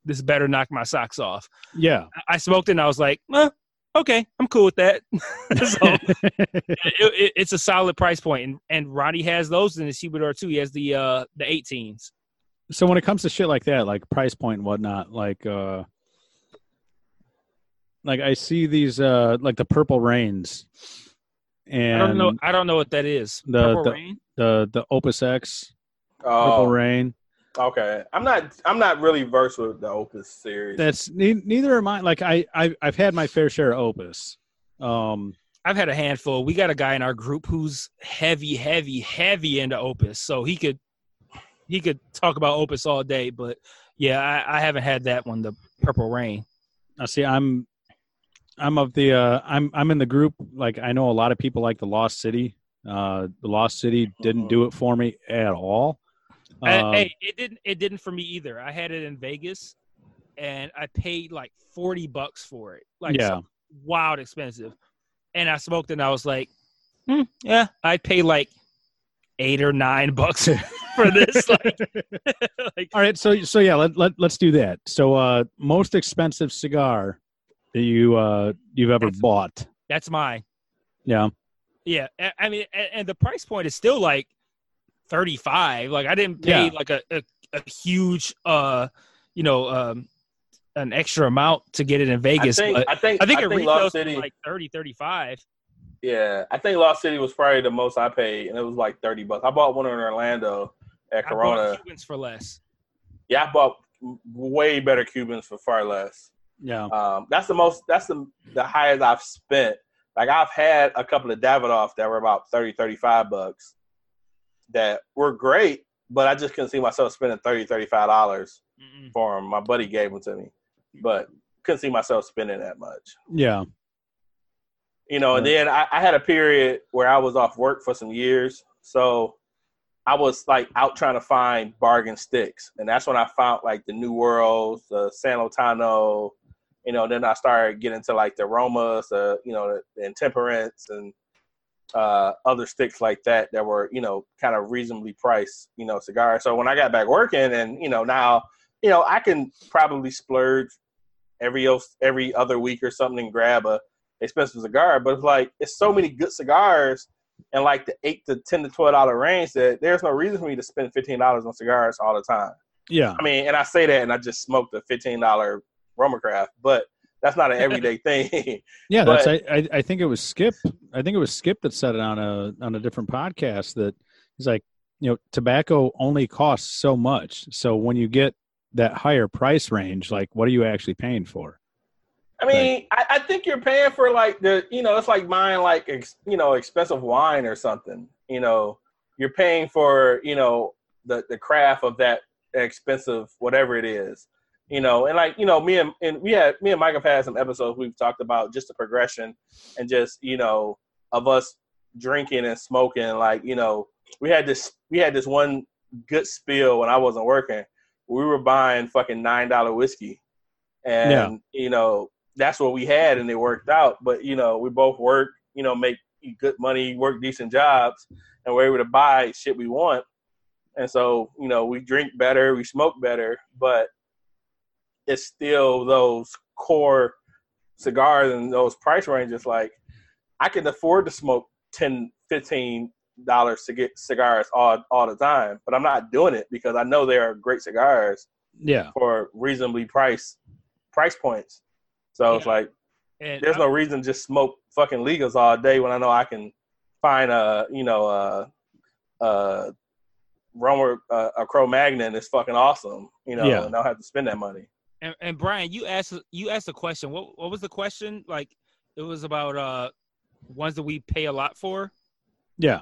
Speaker 1: this better knock my socks off.
Speaker 3: Yeah.
Speaker 1: I, I smoked it, and I was like, eh, okay, I'm cool with that. so it, it, it's a solid price point, and and Ronnie has those in the Humidor too. He has the uh the 18s.
Speaker 3: so when it comes to shit like that, like price point and whatnot, like uh like I see these uh like the purple rains, and
Speaker 1: I don't know. I don't know what that is.
Speaker 3: The-
Speaker 1: Purple
Speaker 3: the-
Speaker 1: Rain?
Speaker 3: the the Opus X purple
Speaker 2: Oh,
Speaker 3: rain.
Speaker 2: okay. I'm not. I'm not really versed with the Opus series.
Speaker 3: That's ne- neither am I. Like I, I I've had my fair share of Opus. Um,
Speaker 1: I've had a handful. We got a guy in our group who's heavy, heavy, heavy into Opus, so he could he could talk about Opus all day. But yeah, I, I haven't had that one, the Purple Rain.
Speaker 3: I see. I'm I'm of the uh I'm I'm in the group. Like I know a lot of people like the Lost City. Uh, the Lost City didn't do it for me at all.
Speaker 1: I-
Speaker 3: Um,
Speaker 1: hey, it didn't it didn't for me either. I had it in Vegas, and I paid like forty bucks for it. Like
Speaker 3: yeah,
Speaker 1: wild expensive. And I smoked and I was like, hmm, yeah, I'd pay like eight or nine bucks for this. like, like
Speaker 3: All right, so so yeah, let, let let's do that. So uh most expensive cigar that you uh you've ever
Speaker 1: That's-
Speaker 3: bought.
Speaker 1: that's mine.
Speaker 3: Yeah.
Speaker 1: Yeah. I mean, and, and the price point is still like 35. Like I didn't pay
Speaker 3: Yeah.
Speaker 1: like a, a, a huge, uh, you know, um, an extra amount to get it in
Speaker 2: I
Speaker 1: Vegas.
Speaker 2: think.
Speaker 1: but
Speaker 2: I think.
Speaker 1: I think it
Speaker 2: Lost City.
Speaker 1: like 30, 35.
Speaker 2: yeah, I think Lost City was probably the most I paid, and it was like thirty bucks. I bought one in Orlando at
Speaker 1: I
Speaker 2: Corona.
Speaker 1: bought Cubans for less.
Speaker 2: Yeah, I bought way better Cubans for far less.
Speaker 3: Yeah.
Speaker 2: Um, that's the most. That's the the highest I've spent. Like I've had a couple of Davidoff that were about 30, 35 bucks that were great, but I just couldn't see myself spending 30 35 dollars
Speaker 1: Mm-mm.
Speaker 2: for them. My buddy gave them to me, but couldn't see myself spending that much.
Speaker 3: Yeah.
Speaker 2: You know, and then I, I had a period where I was off work for some years, so I was like out trying to find bargain sticks, and that's when I found like the New Worlds, the San Lotano. You know, then I started getting to like the aromas, the you know, the, intemperance, and uh, other sticks like that that were you know kind of reasonably priced, you know, cigars. So when I got back working, and you know now, you know, I can probably splurge every else every other week or something and grab a expensive cigar, but it's like it's so many good cigars in like the eight to ten to twelve dollar range that there's no reason for me to spend fifteen dollars on cigars all the time.
Speaker 3: Yeah.
Speaker 2: I mean, and I say that and I just smoked a fifteen dollar Roma Craft, but that's not an everyday thing.
Speaker 3: Yeah, that's
Speaker 2: But-
Speaker 3: I, I I think it was Skip. I think it was Skip that said it on a on a different podcast that he's like, you know, tobacco only costs so much. So when you get that higher price range, like what are you actually paying for?
Speaker 2: I mean, I, I think you're paying for like the, you know, it's like buying like, ex, you know, expensive wine or something. You know, you're paying for, you know, the the craft of that expensive whatever it is. You know, and like you know, me and, and we had me and Mike have had some episodes we've talked about just the progression and just you know of us drinking and smoking. Like you know, we had this we had this one good spill when I wasn't working. We were buying fucking nine dollar whiskey, and
Speaker 3: Yeah.
Speaker 2: you know that's what we had, and it worked out. But you know, we both work, you know, make good money, work decent jobs, and we're able to buy shit we want. And so, you know, we drink better, we smoke better, but it's still those core cigars and those price ranges. Like, I can afford to smoke 10 15 dollars to get cigars all all the time, but I'm not doing it because I know they are great cigars
Speaker 3: Yeah.
Speaker 2: for reasonably priced price points. So it's like
Speaker 1: And
Speaker 2: there's
Speaker 1: I-
Speaker 2: no reason to just smoke fucking legals all day when I know I can find a you know a a Roma a, a Cro Magnon is fucking awesome. You know,
Speaker 3: Yeah.
Speaker 2: and I don't have to spend that money.
Speaker 1: And, and Brian, you asked you asked a question. What what was the question? Like it was about uh ones that we pay a lot for.
Speaker 3: Yeah.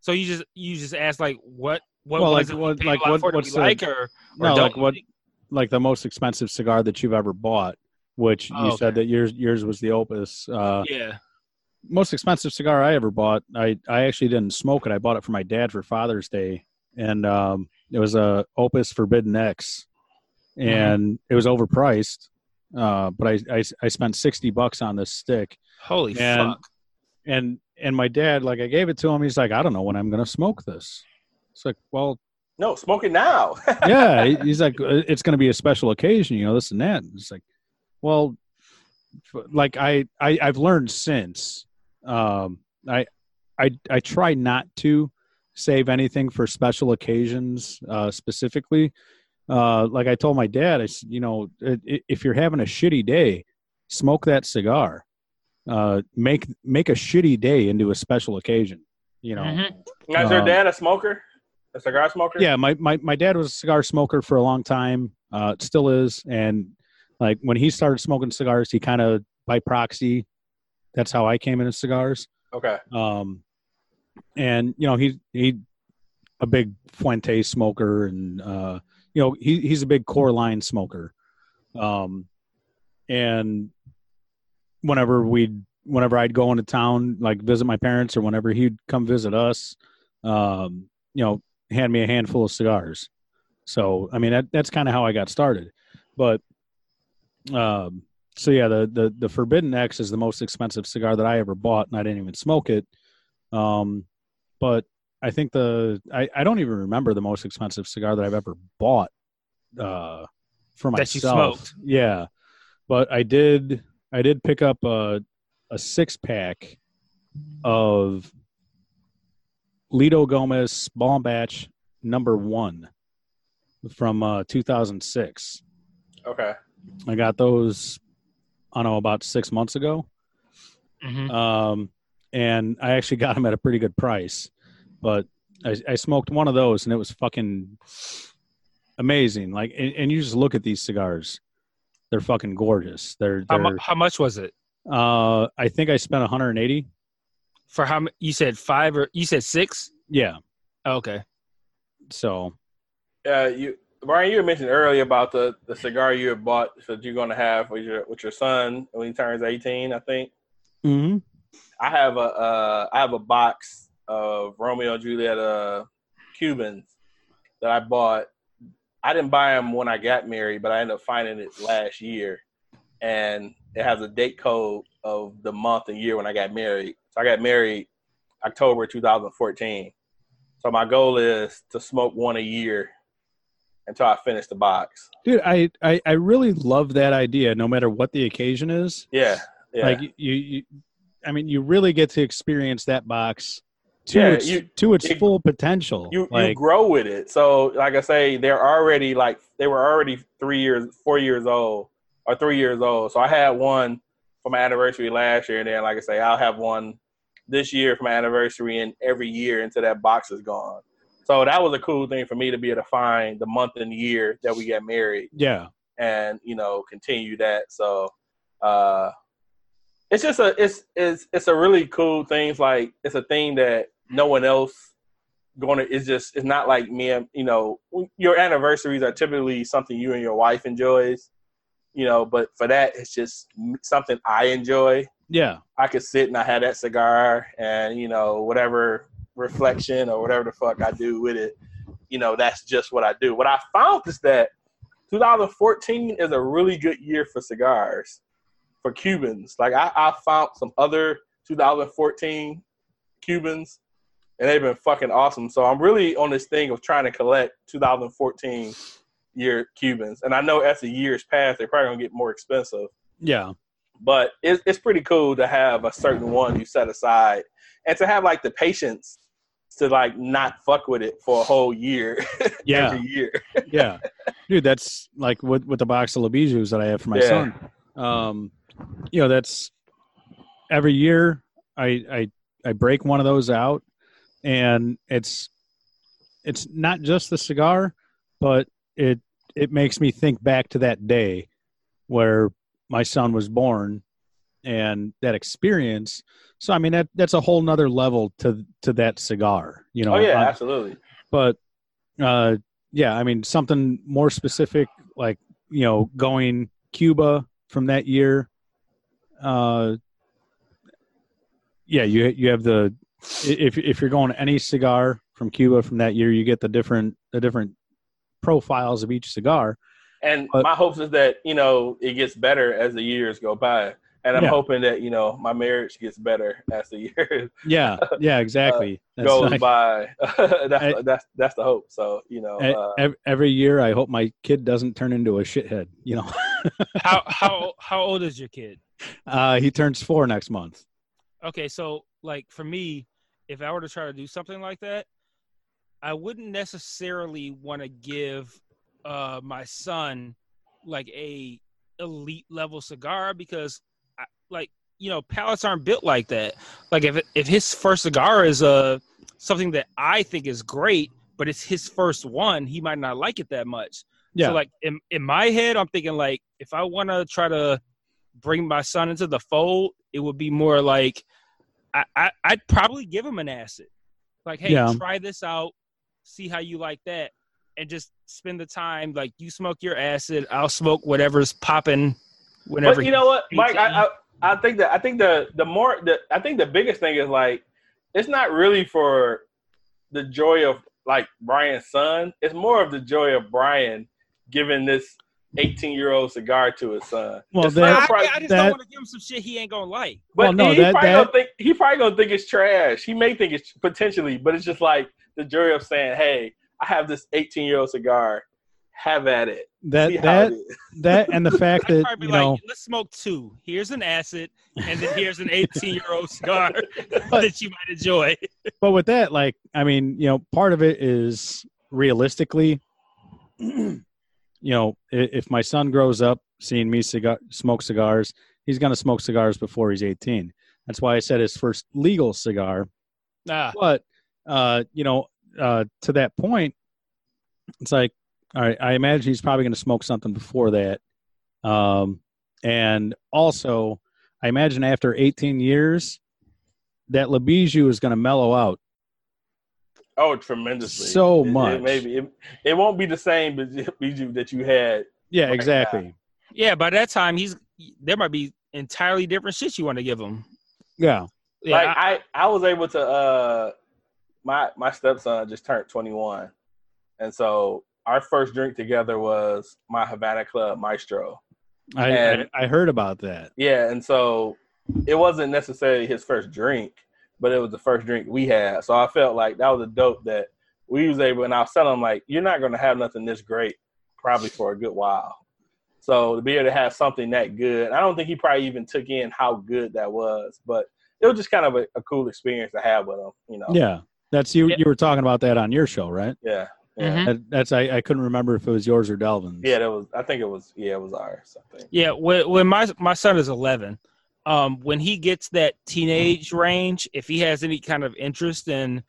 Speaker 1: So you just you just asked like what what
Speaker 3: Well, like, what- like, what- what's the-
Speaker 1: like or, or
Speaker 3: No, like what
Speaker 1: like?
Speaker 3: like the most expensive cigar that you've ever bought, which
Speaker 1: Oh,
Speaker 3: you
Speaker 1: okay.
Speaker 3: said that yours yours was the Opus. Uh,
Speaker 1: Yeah.
Speaker 3: most expensive cigar I ever bought. I I actually didn't smoke it. I bought it for my dad for Father's Day, and um, it was a Opus Forbidden X,
Speaker 1: Mm-hmm.
Speaker 3: and it was overpriced. Uh, but I, I I spent sixty bucks on this stick,
Speaker 1: Holy
Speaker 3: And-
Speaker 1: fuck.
Speaker 3: and and my dad like I gave it to him. He's like, I don't know when I'm gonna smoke this. It's like, well,
Speaker 2: No, smoke it now.
Speaker 3: yeah. He's like, "Uh, it's gonna be a special occasion, you know, this and that. And It's like, well, like I, I I've learned since. Um, I I I try not to save anything for special occasions uh, specifically. Uh, like I told my dad, I said, you know, i- i- if you're having a shitty day, smoke that cigar. Uh, make make a shitty day into a special occasion. You know.
Speaker 1: Mhm.
Speaker 2: Is your
Speaker 3: Um,
Speaker 2: dad a smoker? A cigar smoker?
Speaker 3: Yeah, my, my my dad was a cigar smoker for a long time. Uh, still is, and like when he started smoking cigars, he kind of by proxy. That's how I came into cigars.
Speaker 2: Okay.
Speaker 3: Um, and you know he he a big Fuente smoker, and uh, you know he he's a big core line smoker. Um, and whenever we'd whenever I'd go into town, like visit my parents, or whenever he'd come visit us, um, you know, hand me a handful of cigars. So I mean that that's kind of how I got started. But um, so yeah, the the the Forbidden X is the most expensive cigar that I ever bought, and I didn't even smoke it. Um, but I think the I, I don't even remember the most expensive cigar that I've ever bought uh, for myself.
Speaker 1: That you smoked.
Speaker 3: Yeah, but I did I did pick up a a six pack of Lido Gomez Ball Batch number one from uh, 2006.
Speaker 2: Okay.
Speaker 3: I got those, I don't know, about six months ago.
Speaker 1: Mhm.
Speaker 3: Um, and I actually got them at a pretty good price. But I, I smoked one of those, and it was fucking amazing. Like, and, and you just look at these cigars; they're fucking gorgeous. They're,
Speaker 1: How,
Speaker 3: they're
Speaker 1: mu- how much was it
Speaker 3: uh, I think I spent 180.
Speaker 1: for how? mu- You said five or you said six?
Speaker 3: Yeah.
Speaker 1: Oh, okay.
Speaker 3: So
Speaker 2: Uh, you, Brian, you had mentioned earlier about the, the cigar you had bought that you're going to have with your with your son when he turns 18. I think
Speaker 3: mhm.
Speaker 2: I have a uh, I have a box of Romeo and Juliet uh, Cubans that I bought. I didn't buy them when I got married, but I ended up finding it last year, and it has a date code of the month and year when I got married. So I got married October 2014. So my goal is to smoke one a year until I finish the box.
Speaker 3: dude, I, I I really love that idea. No matter what the occasion is,
Speaker 2: Yeah, yeah.
Speaker 3: like you, you, I mean, you really get to experience that box to
Speaker 2: Yeah,
Speaker 3: its
Speaker 2: you-
Speaker 3: to its
Speaker 2: it-
Speaker 3: full potential.
Speaker 2: you you grow with it. So like I say, they're already like they were already three years, four years old, or three years old. So I had one for my anniversary last year, and then like I say, I'll have one this year for my anniversary, and every year until that box is gone. So that was a cool thing for me to be able to find the month and year that we got married,
Speaker 3: yeah,
Speaker 2: and you know continue that. So uh, it's just a it's it's it's a really cool thing. It's like it's a thing that no one else going to it's just it's not like me and you know your anniversaries are typically something you and your wife enjoys you know but for that it's just something i enjoy.
Speaker 3: Yeah,
Speaker 2: i could sit and i had that cigar and you know whatever reflection or whatever the fuck i do with it you know that's just what i do. What i found is that 2014 is a really good year for cigars for cubans. Like i, I found some other 2014 cubans and they've been fucking awesome. So I'm really on this thing of trying to collect 2014 year Cubans, and I know as the years pass, they're probably gonna get more expensive.
Speaker 3: yeah,
Speaker 2: But it's it's pretty cool to have a certain one you set aside, and to have like the patience to like not fuck with it for a whole year.
Speaker 3: Yeah.
Speaker 2: every year.
Speaker 3: yeah, dude. That's like with with the box of La Bijous that I have for my
Speaker 2: Yeah.
Speaker 3: son. Um, you know, that's every year I I I break one of those out, and it's it's not just the cigar, but it it makes me think back to that day where my son was born and that experience. So I mean that that's a whole nother level to to that cigar, you know.
Speaker 2: oh yeah,
Speaker 3: on-
Speaker 2: absolutely.
Speaker 3: but uh yeah, I mean something more specific like, you know, going Cuba from that year. Uh yeah, you you have the if if you're going any cigar from Cuba from that year, you get the different the different profiles of each cigar.
Speaker 2: And
Speaker 3: But-
Speaker 2: my hopes is that you know it gets better as the years go by, and I'm
Speaker 3: Yeah.
Speaker 2: hoping that you know my marriage gets better as the years
Speaker 3: Yeah, yeah, exactly. That's
Speaker 2: goes
Speaker 3: like-
Speaker 2: by. that's,
Speaker 3: I-
Speaker 2: that's that's the hope. So you know, uh,
Speaker 3: every year I hope my kid doesn't turn into a shithead, you know.
Speaker 1: How how how old is your kid?
Speaker 3: Uh he turns 4 next month.
Speaker 1: Okay, so like for me, if I were to try to do something like that, I wouldn't necessarily want to give uh my son like a elite level cigar because, I, like, you know, palates aren't built like that. Like, if if his first cigar is uh something that I think is great, but it's his first one, he might not like it that much.
Speaker 3: Yeah.
Speaker 1: So, like in in my head, I'm thinking like if I want to try to bring my son into the fold, it would be more like I, I I'd probably give him an acid. Like, hey,
Speaker 3: Yeah.
Speaker 1: try this out, see how you like that, and just spend the time. Like, you smoke your acid, I'll smoke whatever's popping. Whenever
Speaker 2: But you know what, Mike? I. I I think that I think the the more the I think the biggest thing is like it's not really for the joy of like Brian's son. It's more of the joy of Brian giving this 18 year old cigar to his son.
Speaker 3: Well, that-
Speaker 2: son
Speaker 1: I,
Speaker 2: probably-
Speaker 1: I just
Speaker 3: that-
Speaker 1: don't want to give him some shit he ain't gonna like.
Speaker 2: But
Speaker 3: Well, no,
Speaker 2: he, he
Speaker 3: that-
Speaker 2: probably
Speaker 3: that-
Speaker 2: gonna think he probably gonna think it's trash. He may think it's potentially, but it's just like the jury of saying, "Hey, I have this 18 year old cigar. Have at it.
Speaker 3: that
Speaker 2: See
Speaker 3: that
Speaker 2: it is."
Speaker 3: that and the fact that
Speaker 1: probably
Speaker 3: you know
Speaker 1: like, let's smoke two. Here's an acid, and then here's an 18 year old cigar that you might enjoy.
Speaker 3: but with that like i mean you know part of it is realistically you know if my son grows up seeing me cigar smoke cigars he's going to smoke cigars before he's 18 that's why i said his first legal cigar.
Speaker 1: Ah,
Speaker 3: but uh you know uh to that point it's like all right i imagine he's probably going to smoke something before that. Um and also i imagine after 18 years that La Bijou is going to mellow out
Speaker 2: Oh, tremendously!
Speaker 3: So
Speaker 2: It- it
Speaker 3: much.
Speaker 2: maybe it, it won't be the same Bijou that you had.
Speaker 3: yeah
Speaker 2: Right
Speaker 3: exactly
Speaker 1: yeah, by that time he's there might be entirely different shit you want to give him.
Speaker 3: yeah
Speaker 1: Yeah,
Speaker 2: like
Speaker 1: I-
Speaker 2: I, I was able to. uh My my stepson just turned 21, and so our first drink together was my Havana Club Maestro.
Speaker 3: I,
Speaker 2: And-
Speaker 3: I i heard about that
Speaker 2: Yeah, and so it wasn't necessarily his first drink, but it was the first drink we had. So I felt like that was a dope that we was able, and I was telling him like, you're not going to have nothing this great probably for a good while. So to be able to have something that good, I don't think he probably even took in how good that was, but it was just kind of a, a cool experience to have with him, you know.
Speaker 3: yeah that's you
Speaker 1: Yeah.
Speaker 3: you were talking about that on your show right
Speaker 2: yeah, yeah.
Speaker 1: Mhm.
Speaker 3: that, that's I, I couldn't remember if it was yours or delvin's
Speaker 2: Yeah, that was. I think it was. Yeah, it was ours. I think.
Speaker 1: Yeah, when, when my my son is 11, um, when he gets that teenage range, if he has any kind of interest in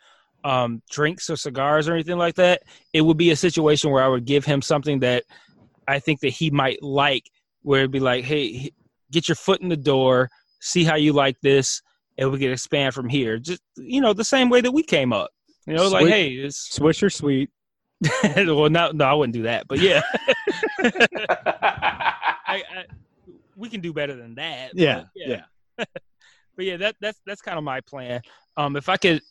Speaker 1: um, drinks or cigars or anything like that, it would be a situation where I would give him something that I think that he might like, where it'd be like, hey, get your foot in the door, see how you like this, and we can expand from here. Just you know, the same way that we came up. You know, like hey, it's
Speaker 3: swisher sweet
Speaker 1: well, no, no, I wouldn't do that, but yeah. I, I, we can do better than that. but
Speaker 3: yeah yeah
Speaker 1: But yeah, that that's that's kind of my plan. Um, if I could,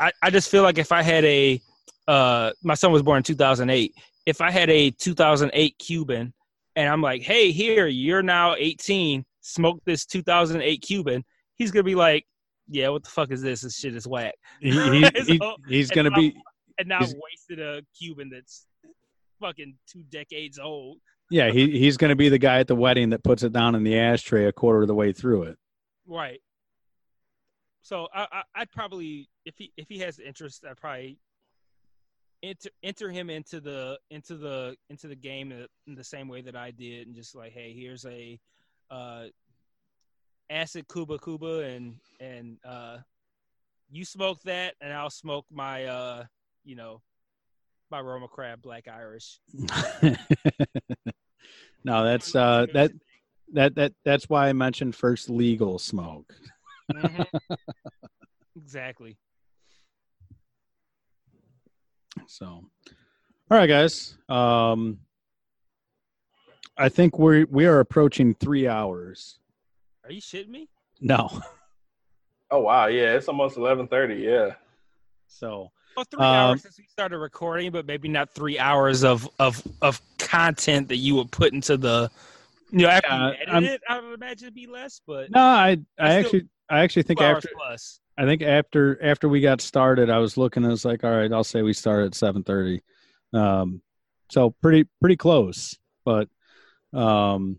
Speaker 1: I, I just feel like if I had a, uh, my son was born in 2008. If I had a 2008 Cuban, and I'm like, hey, here, you're now 18. Smoke this 2008 Cuban. He's gonna be like, yeah, what the fuck is this? This shit is whack.
Speaker 3: he, he, he- he's gonna be
Speaker 1: And now I've wasted a Cuban that's fucking two decades old.
Speaker 3: Yeah, he he's going to be the guy at the wedding that puts it down in the ashtray a quarter of the way through it.
Speaker 1: Right. So I, I I'd probably if he if he has interest, I'd probably enter enter him into the into the into the game in, in the same way that I did, and just like, hey, here's a uh, acid Kuba Kuba, and and uh, you smoke that, and I'll smoke my uh, you know, my Roma Craft Black Irish.
Speaker 3: no, that's uh that that that that's why I mentioned first legal smoke.
Speaker 1: Mhm. exactly.
Speaker 3: So, all right, guys. Um, I think we we are approaching three hours.
Speaker 1: Are you shitting me?
Speaker 3: No,
Speaker 2: oh wow, yeah, it's almost 11:30. Yeah.
Speaker 3: so
Speaker 1: Well, three
Speaker 3: Um,
Speaker 1: hours since we started recording, but maybe not three hours of of of content that you would put into the. You know, after
Speaker 3: Yeah,
Speaker 1: you edit
Speaker 3: I'm-
Speaker 1: it, I would imagine it'd be less, but
Speaker 3: no, I I actually I actually think after
Speaker 1: plus.
Speaker 3: I think after after we got started, I was looking. I was like, all right, I'll say we start at seven thirty. Um, so pretty pretty close, but um,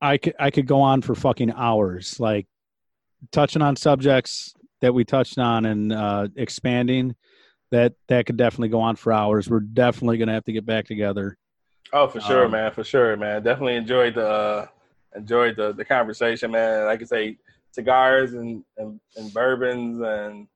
Speaker 3: I could I could go on for fucking hours, like touching on subjects that we touched on and uh, expanding. That that could definitely go on for hours. We're definitely gonna have to get back together.
Speaker 2: Oh, for sure,
Speaker 3: Um,
Speaker 2: man. For sure, man. Definitely enjoyed the uh, enjoyed the the conversation, man. Like I say, cigars and, and and bourbons and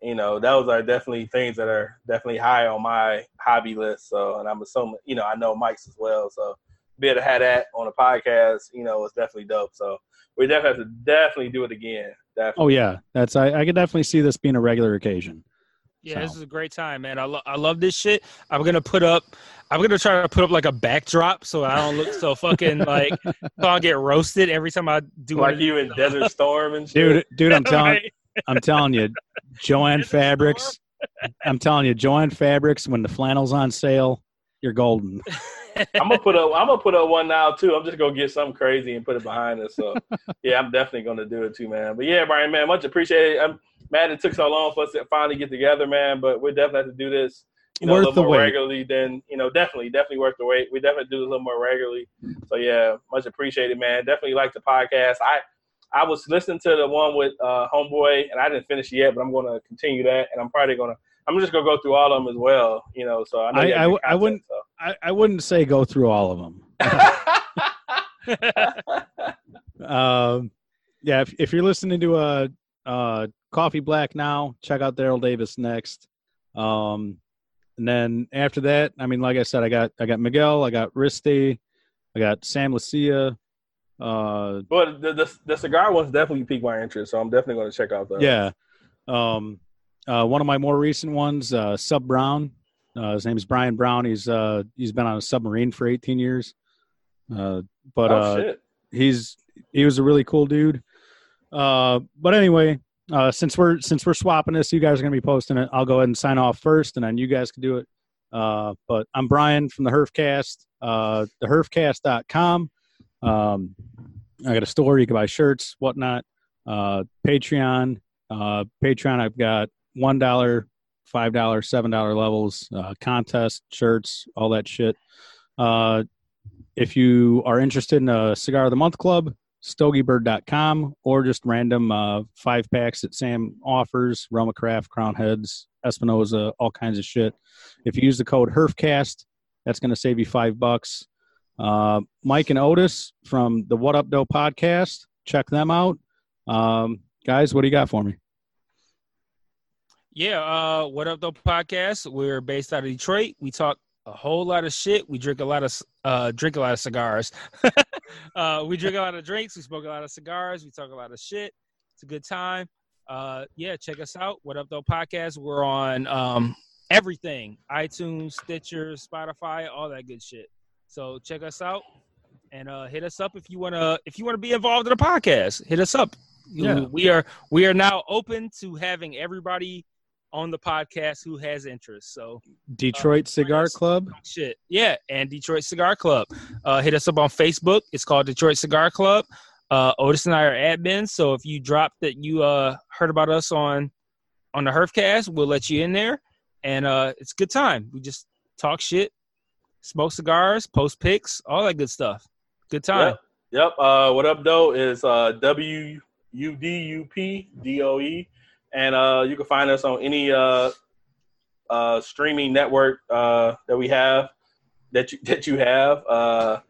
Speaker 2: you know those are definitely things that are definitely high on my hobby list. So, and I'm assuming you know I know Mike's as well. So, be able to have that on a podcast, you know, it's definitely dope. So, we definitely have to definitely do it again. Oh, definitely.
Speaker 3: Oh yeah, that's I, I could definitely see this being a regular occasion.
Speaker 1: Yeah, this is a great time, man. I, lo- I love this shit. I'm gonna put up. I'm gonna try to put up like a backdrop so I don't look so fucking like so I don't get roasted every time I do
Speaker 2: like you in Desert Storm and shit.
Speaker 3: Dude, dude, I'm telling
Speaker 1: Right?
Speaker 3: I'm telling you, Jo-Ann
Speaker 1: Desert
Speaker 3: Fabrics. I'm telling you, Jo-Ann Fabrics. When the flannel's on sale, you're golden.
Speaker 2: I'm gonna put up. I'm gonna put up one now too. I'm just gonna get something crazy and put it behind us. So yeah, I'm definitely gonna do it too, man. But yeah, Brian, man, much appreciated. I'm mad it took so long for us to finally get together, man. But we definitely have to do this. You know,
Speaker 3: Worth
Speaker 2: a little
Speaker 3: the
Speaker 2: more
Speaker 3: wait.
Speaker 2: regularly than you know. Definitely, definitely worth the wait. We definitely do this a little more regularly. So yeah, much appreciated, man. Definitely like the podcast. I I was listening to the one with uh, Homeboy, and I didn't finish it yet, but I'm gonna continue that, and I'm probably gonna. I'm just gonna go through all of them as well. You know, so I know
Speaker 3: I- I w- I
Speaker 2: content,
Speaker 3: wouldn't-
Speaker 2: so.
Speaker 3: I, I wouldn't say go through all of them. Um, yeah, if, if you're listening to a uh, uh, Coffee Black now, check out Daryl Davis next. Um, and then after that, I mean, like I said, I got I got Miguel, I got Risty, I got Sam Leccia. Uh,
Speaker 2: But the, the the cigar ones definitely piqued my interest, so I'm definitely going to check out those.
Speaker 3: yeah. Um, uh, one of my more recent ones, uh, Sub Brown. Uh, his name is Brian Brown. He's uh, he's been on a submarine for 18 years. Uh, but
Speaker 2: oh
Speaker 3: uh,
Speaker 2: shit.
Speaker 3: he's he was a really cool dude. Uh, but anyway, uh, since we're since we're swapping this, you guys are gonna be posting it. I'll go ahead and sign off first, and then you guys can do it. Uh, but I'm Brian from the Herfcast, uh, theherfcast.com. Um, I got a store. You can buy shirts, whatnot. Uh, Patreon, uh, Patreon. I've got one dollar, five dollar, seven dollar levels, uh, contest shirts, all that shit. Uh, if you are interested in a cigar of the month club, stogiebird.com or just random uh, five packs that Sam offers, Roma Craft, Crowned Heads, Espinosa, all kinds of shit. If you use the code HERFCAST, that's going to save you five bucks. Uh, Mike and Otis from the What Up Doe podcast, check them out. Um, guys, what do you got for me?
Speaker 1: Yeah, uh, what up, Doe? Podcast. We're based out of Detroit. We talk a whole lot of shit. We drink a lot of uh, drink a lot of cigars. uh, we drink a lot of drinks. We smoke a lot of cigars. We talk a lot of shit. It's a good time. Uh, yeah, check us out. What up, Doe? Podcast. We're on um, everything: iTunes, Stitcher, Spotify, all that good shit. So check us out and uh, hit us up if you wanna if you wanna be involved in the podcast. Hit us up.
Speaker 3: Yeah.
Speaker 1: We are we are now open to having everybody on the podcast who has interest. So
Speaker 3: Detroit Cigar. Club.
Speaker 1: shit, yeah, and Detroit Cigar Club. Uh, hit us up on Facebook. It's called Detroit Cigar Club. Uh, Otis and I are admins, so if you drop that you uh, heard about us on on the Herfcast, we'll let you in there, and uh, it's a good time. We just talk shit, smoke cigars, post pics, all that good stuff. Good time.
Speaker 2: Yep. Yep. Uh, what up, Doe, is uh, W U D U P D O E. And uh, you can find us on any uh, uh, streaming network uh, that we have that you that you have. Uh,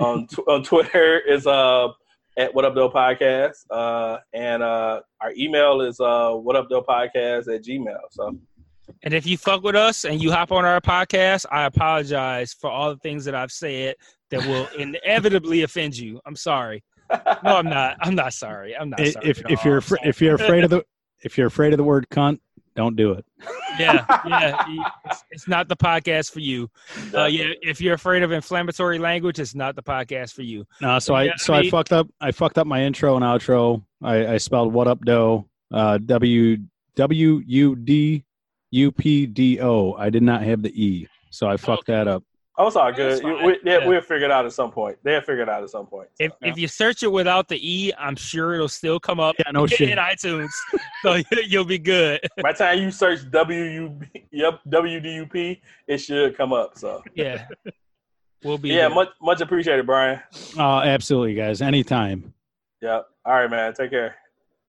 Speaker 2: on tw- on Twitter is uh, at What Up Doe Podcast. Uh, and uh, our email is uh, What Up Doe Podcast at Gmail. So
Speaker 1: And if you fuck with us and you hop on our podcast, I apologize for all the things that I've said that will inevitably offend you. I'm sorry. No, I'm not. I'm not sorry. I'm not sorry.
Speaker 3: If
Speaker 1: at
Speaker 3: if
Speaker 1: all.
Speaker 3: you're
Speaker 1: I'm sorry.
Speaker 3: if you're afraid of the if you're afraid of the word cunt, don't do it.
Speaker 1: yeah, yeah, it's, it's not the podcast for you. Uh, yeah, if you're afraid of inflammatory language, it's not the podcast for you.
Speaker 3: No, so I
Speaker 1: I
Speaker 3: so I,
Speaker 1: mean-
Speaker 3: fucked up. I fucked up my intro and outro. I, I spelled what up doe. Uh, w W U D U P D O. I did not have the e, so I fucked that up.
Speaker 2: Oh, it's all
Speaker 1: That's
Speaker 2: good.
Speaker 1: fine.
Speaker 2: We, yeah,
Speaker 1: Yeah.
Speaker 2: We'll figure it out at some point. They'll figure it out at some point. So.
Speaker 1: If if you search it without the e, I'm sure it'll still come up
Speaker 3: Yeah, no shit.
Speaker 1: in iTunes, so you'll be good.
Speaker 2: By the time you search W U yep W D U P, it should come up. So
Speaker 1: Yeah, we'll be.
Speaker 2: yeah,
Speaker 1: good.
Speaker 2: much much appreciated, Brian.
Speaker 3: Uh, absolutely, guys. Anytime.
Speaker 2: Yep. All right, man. Take care.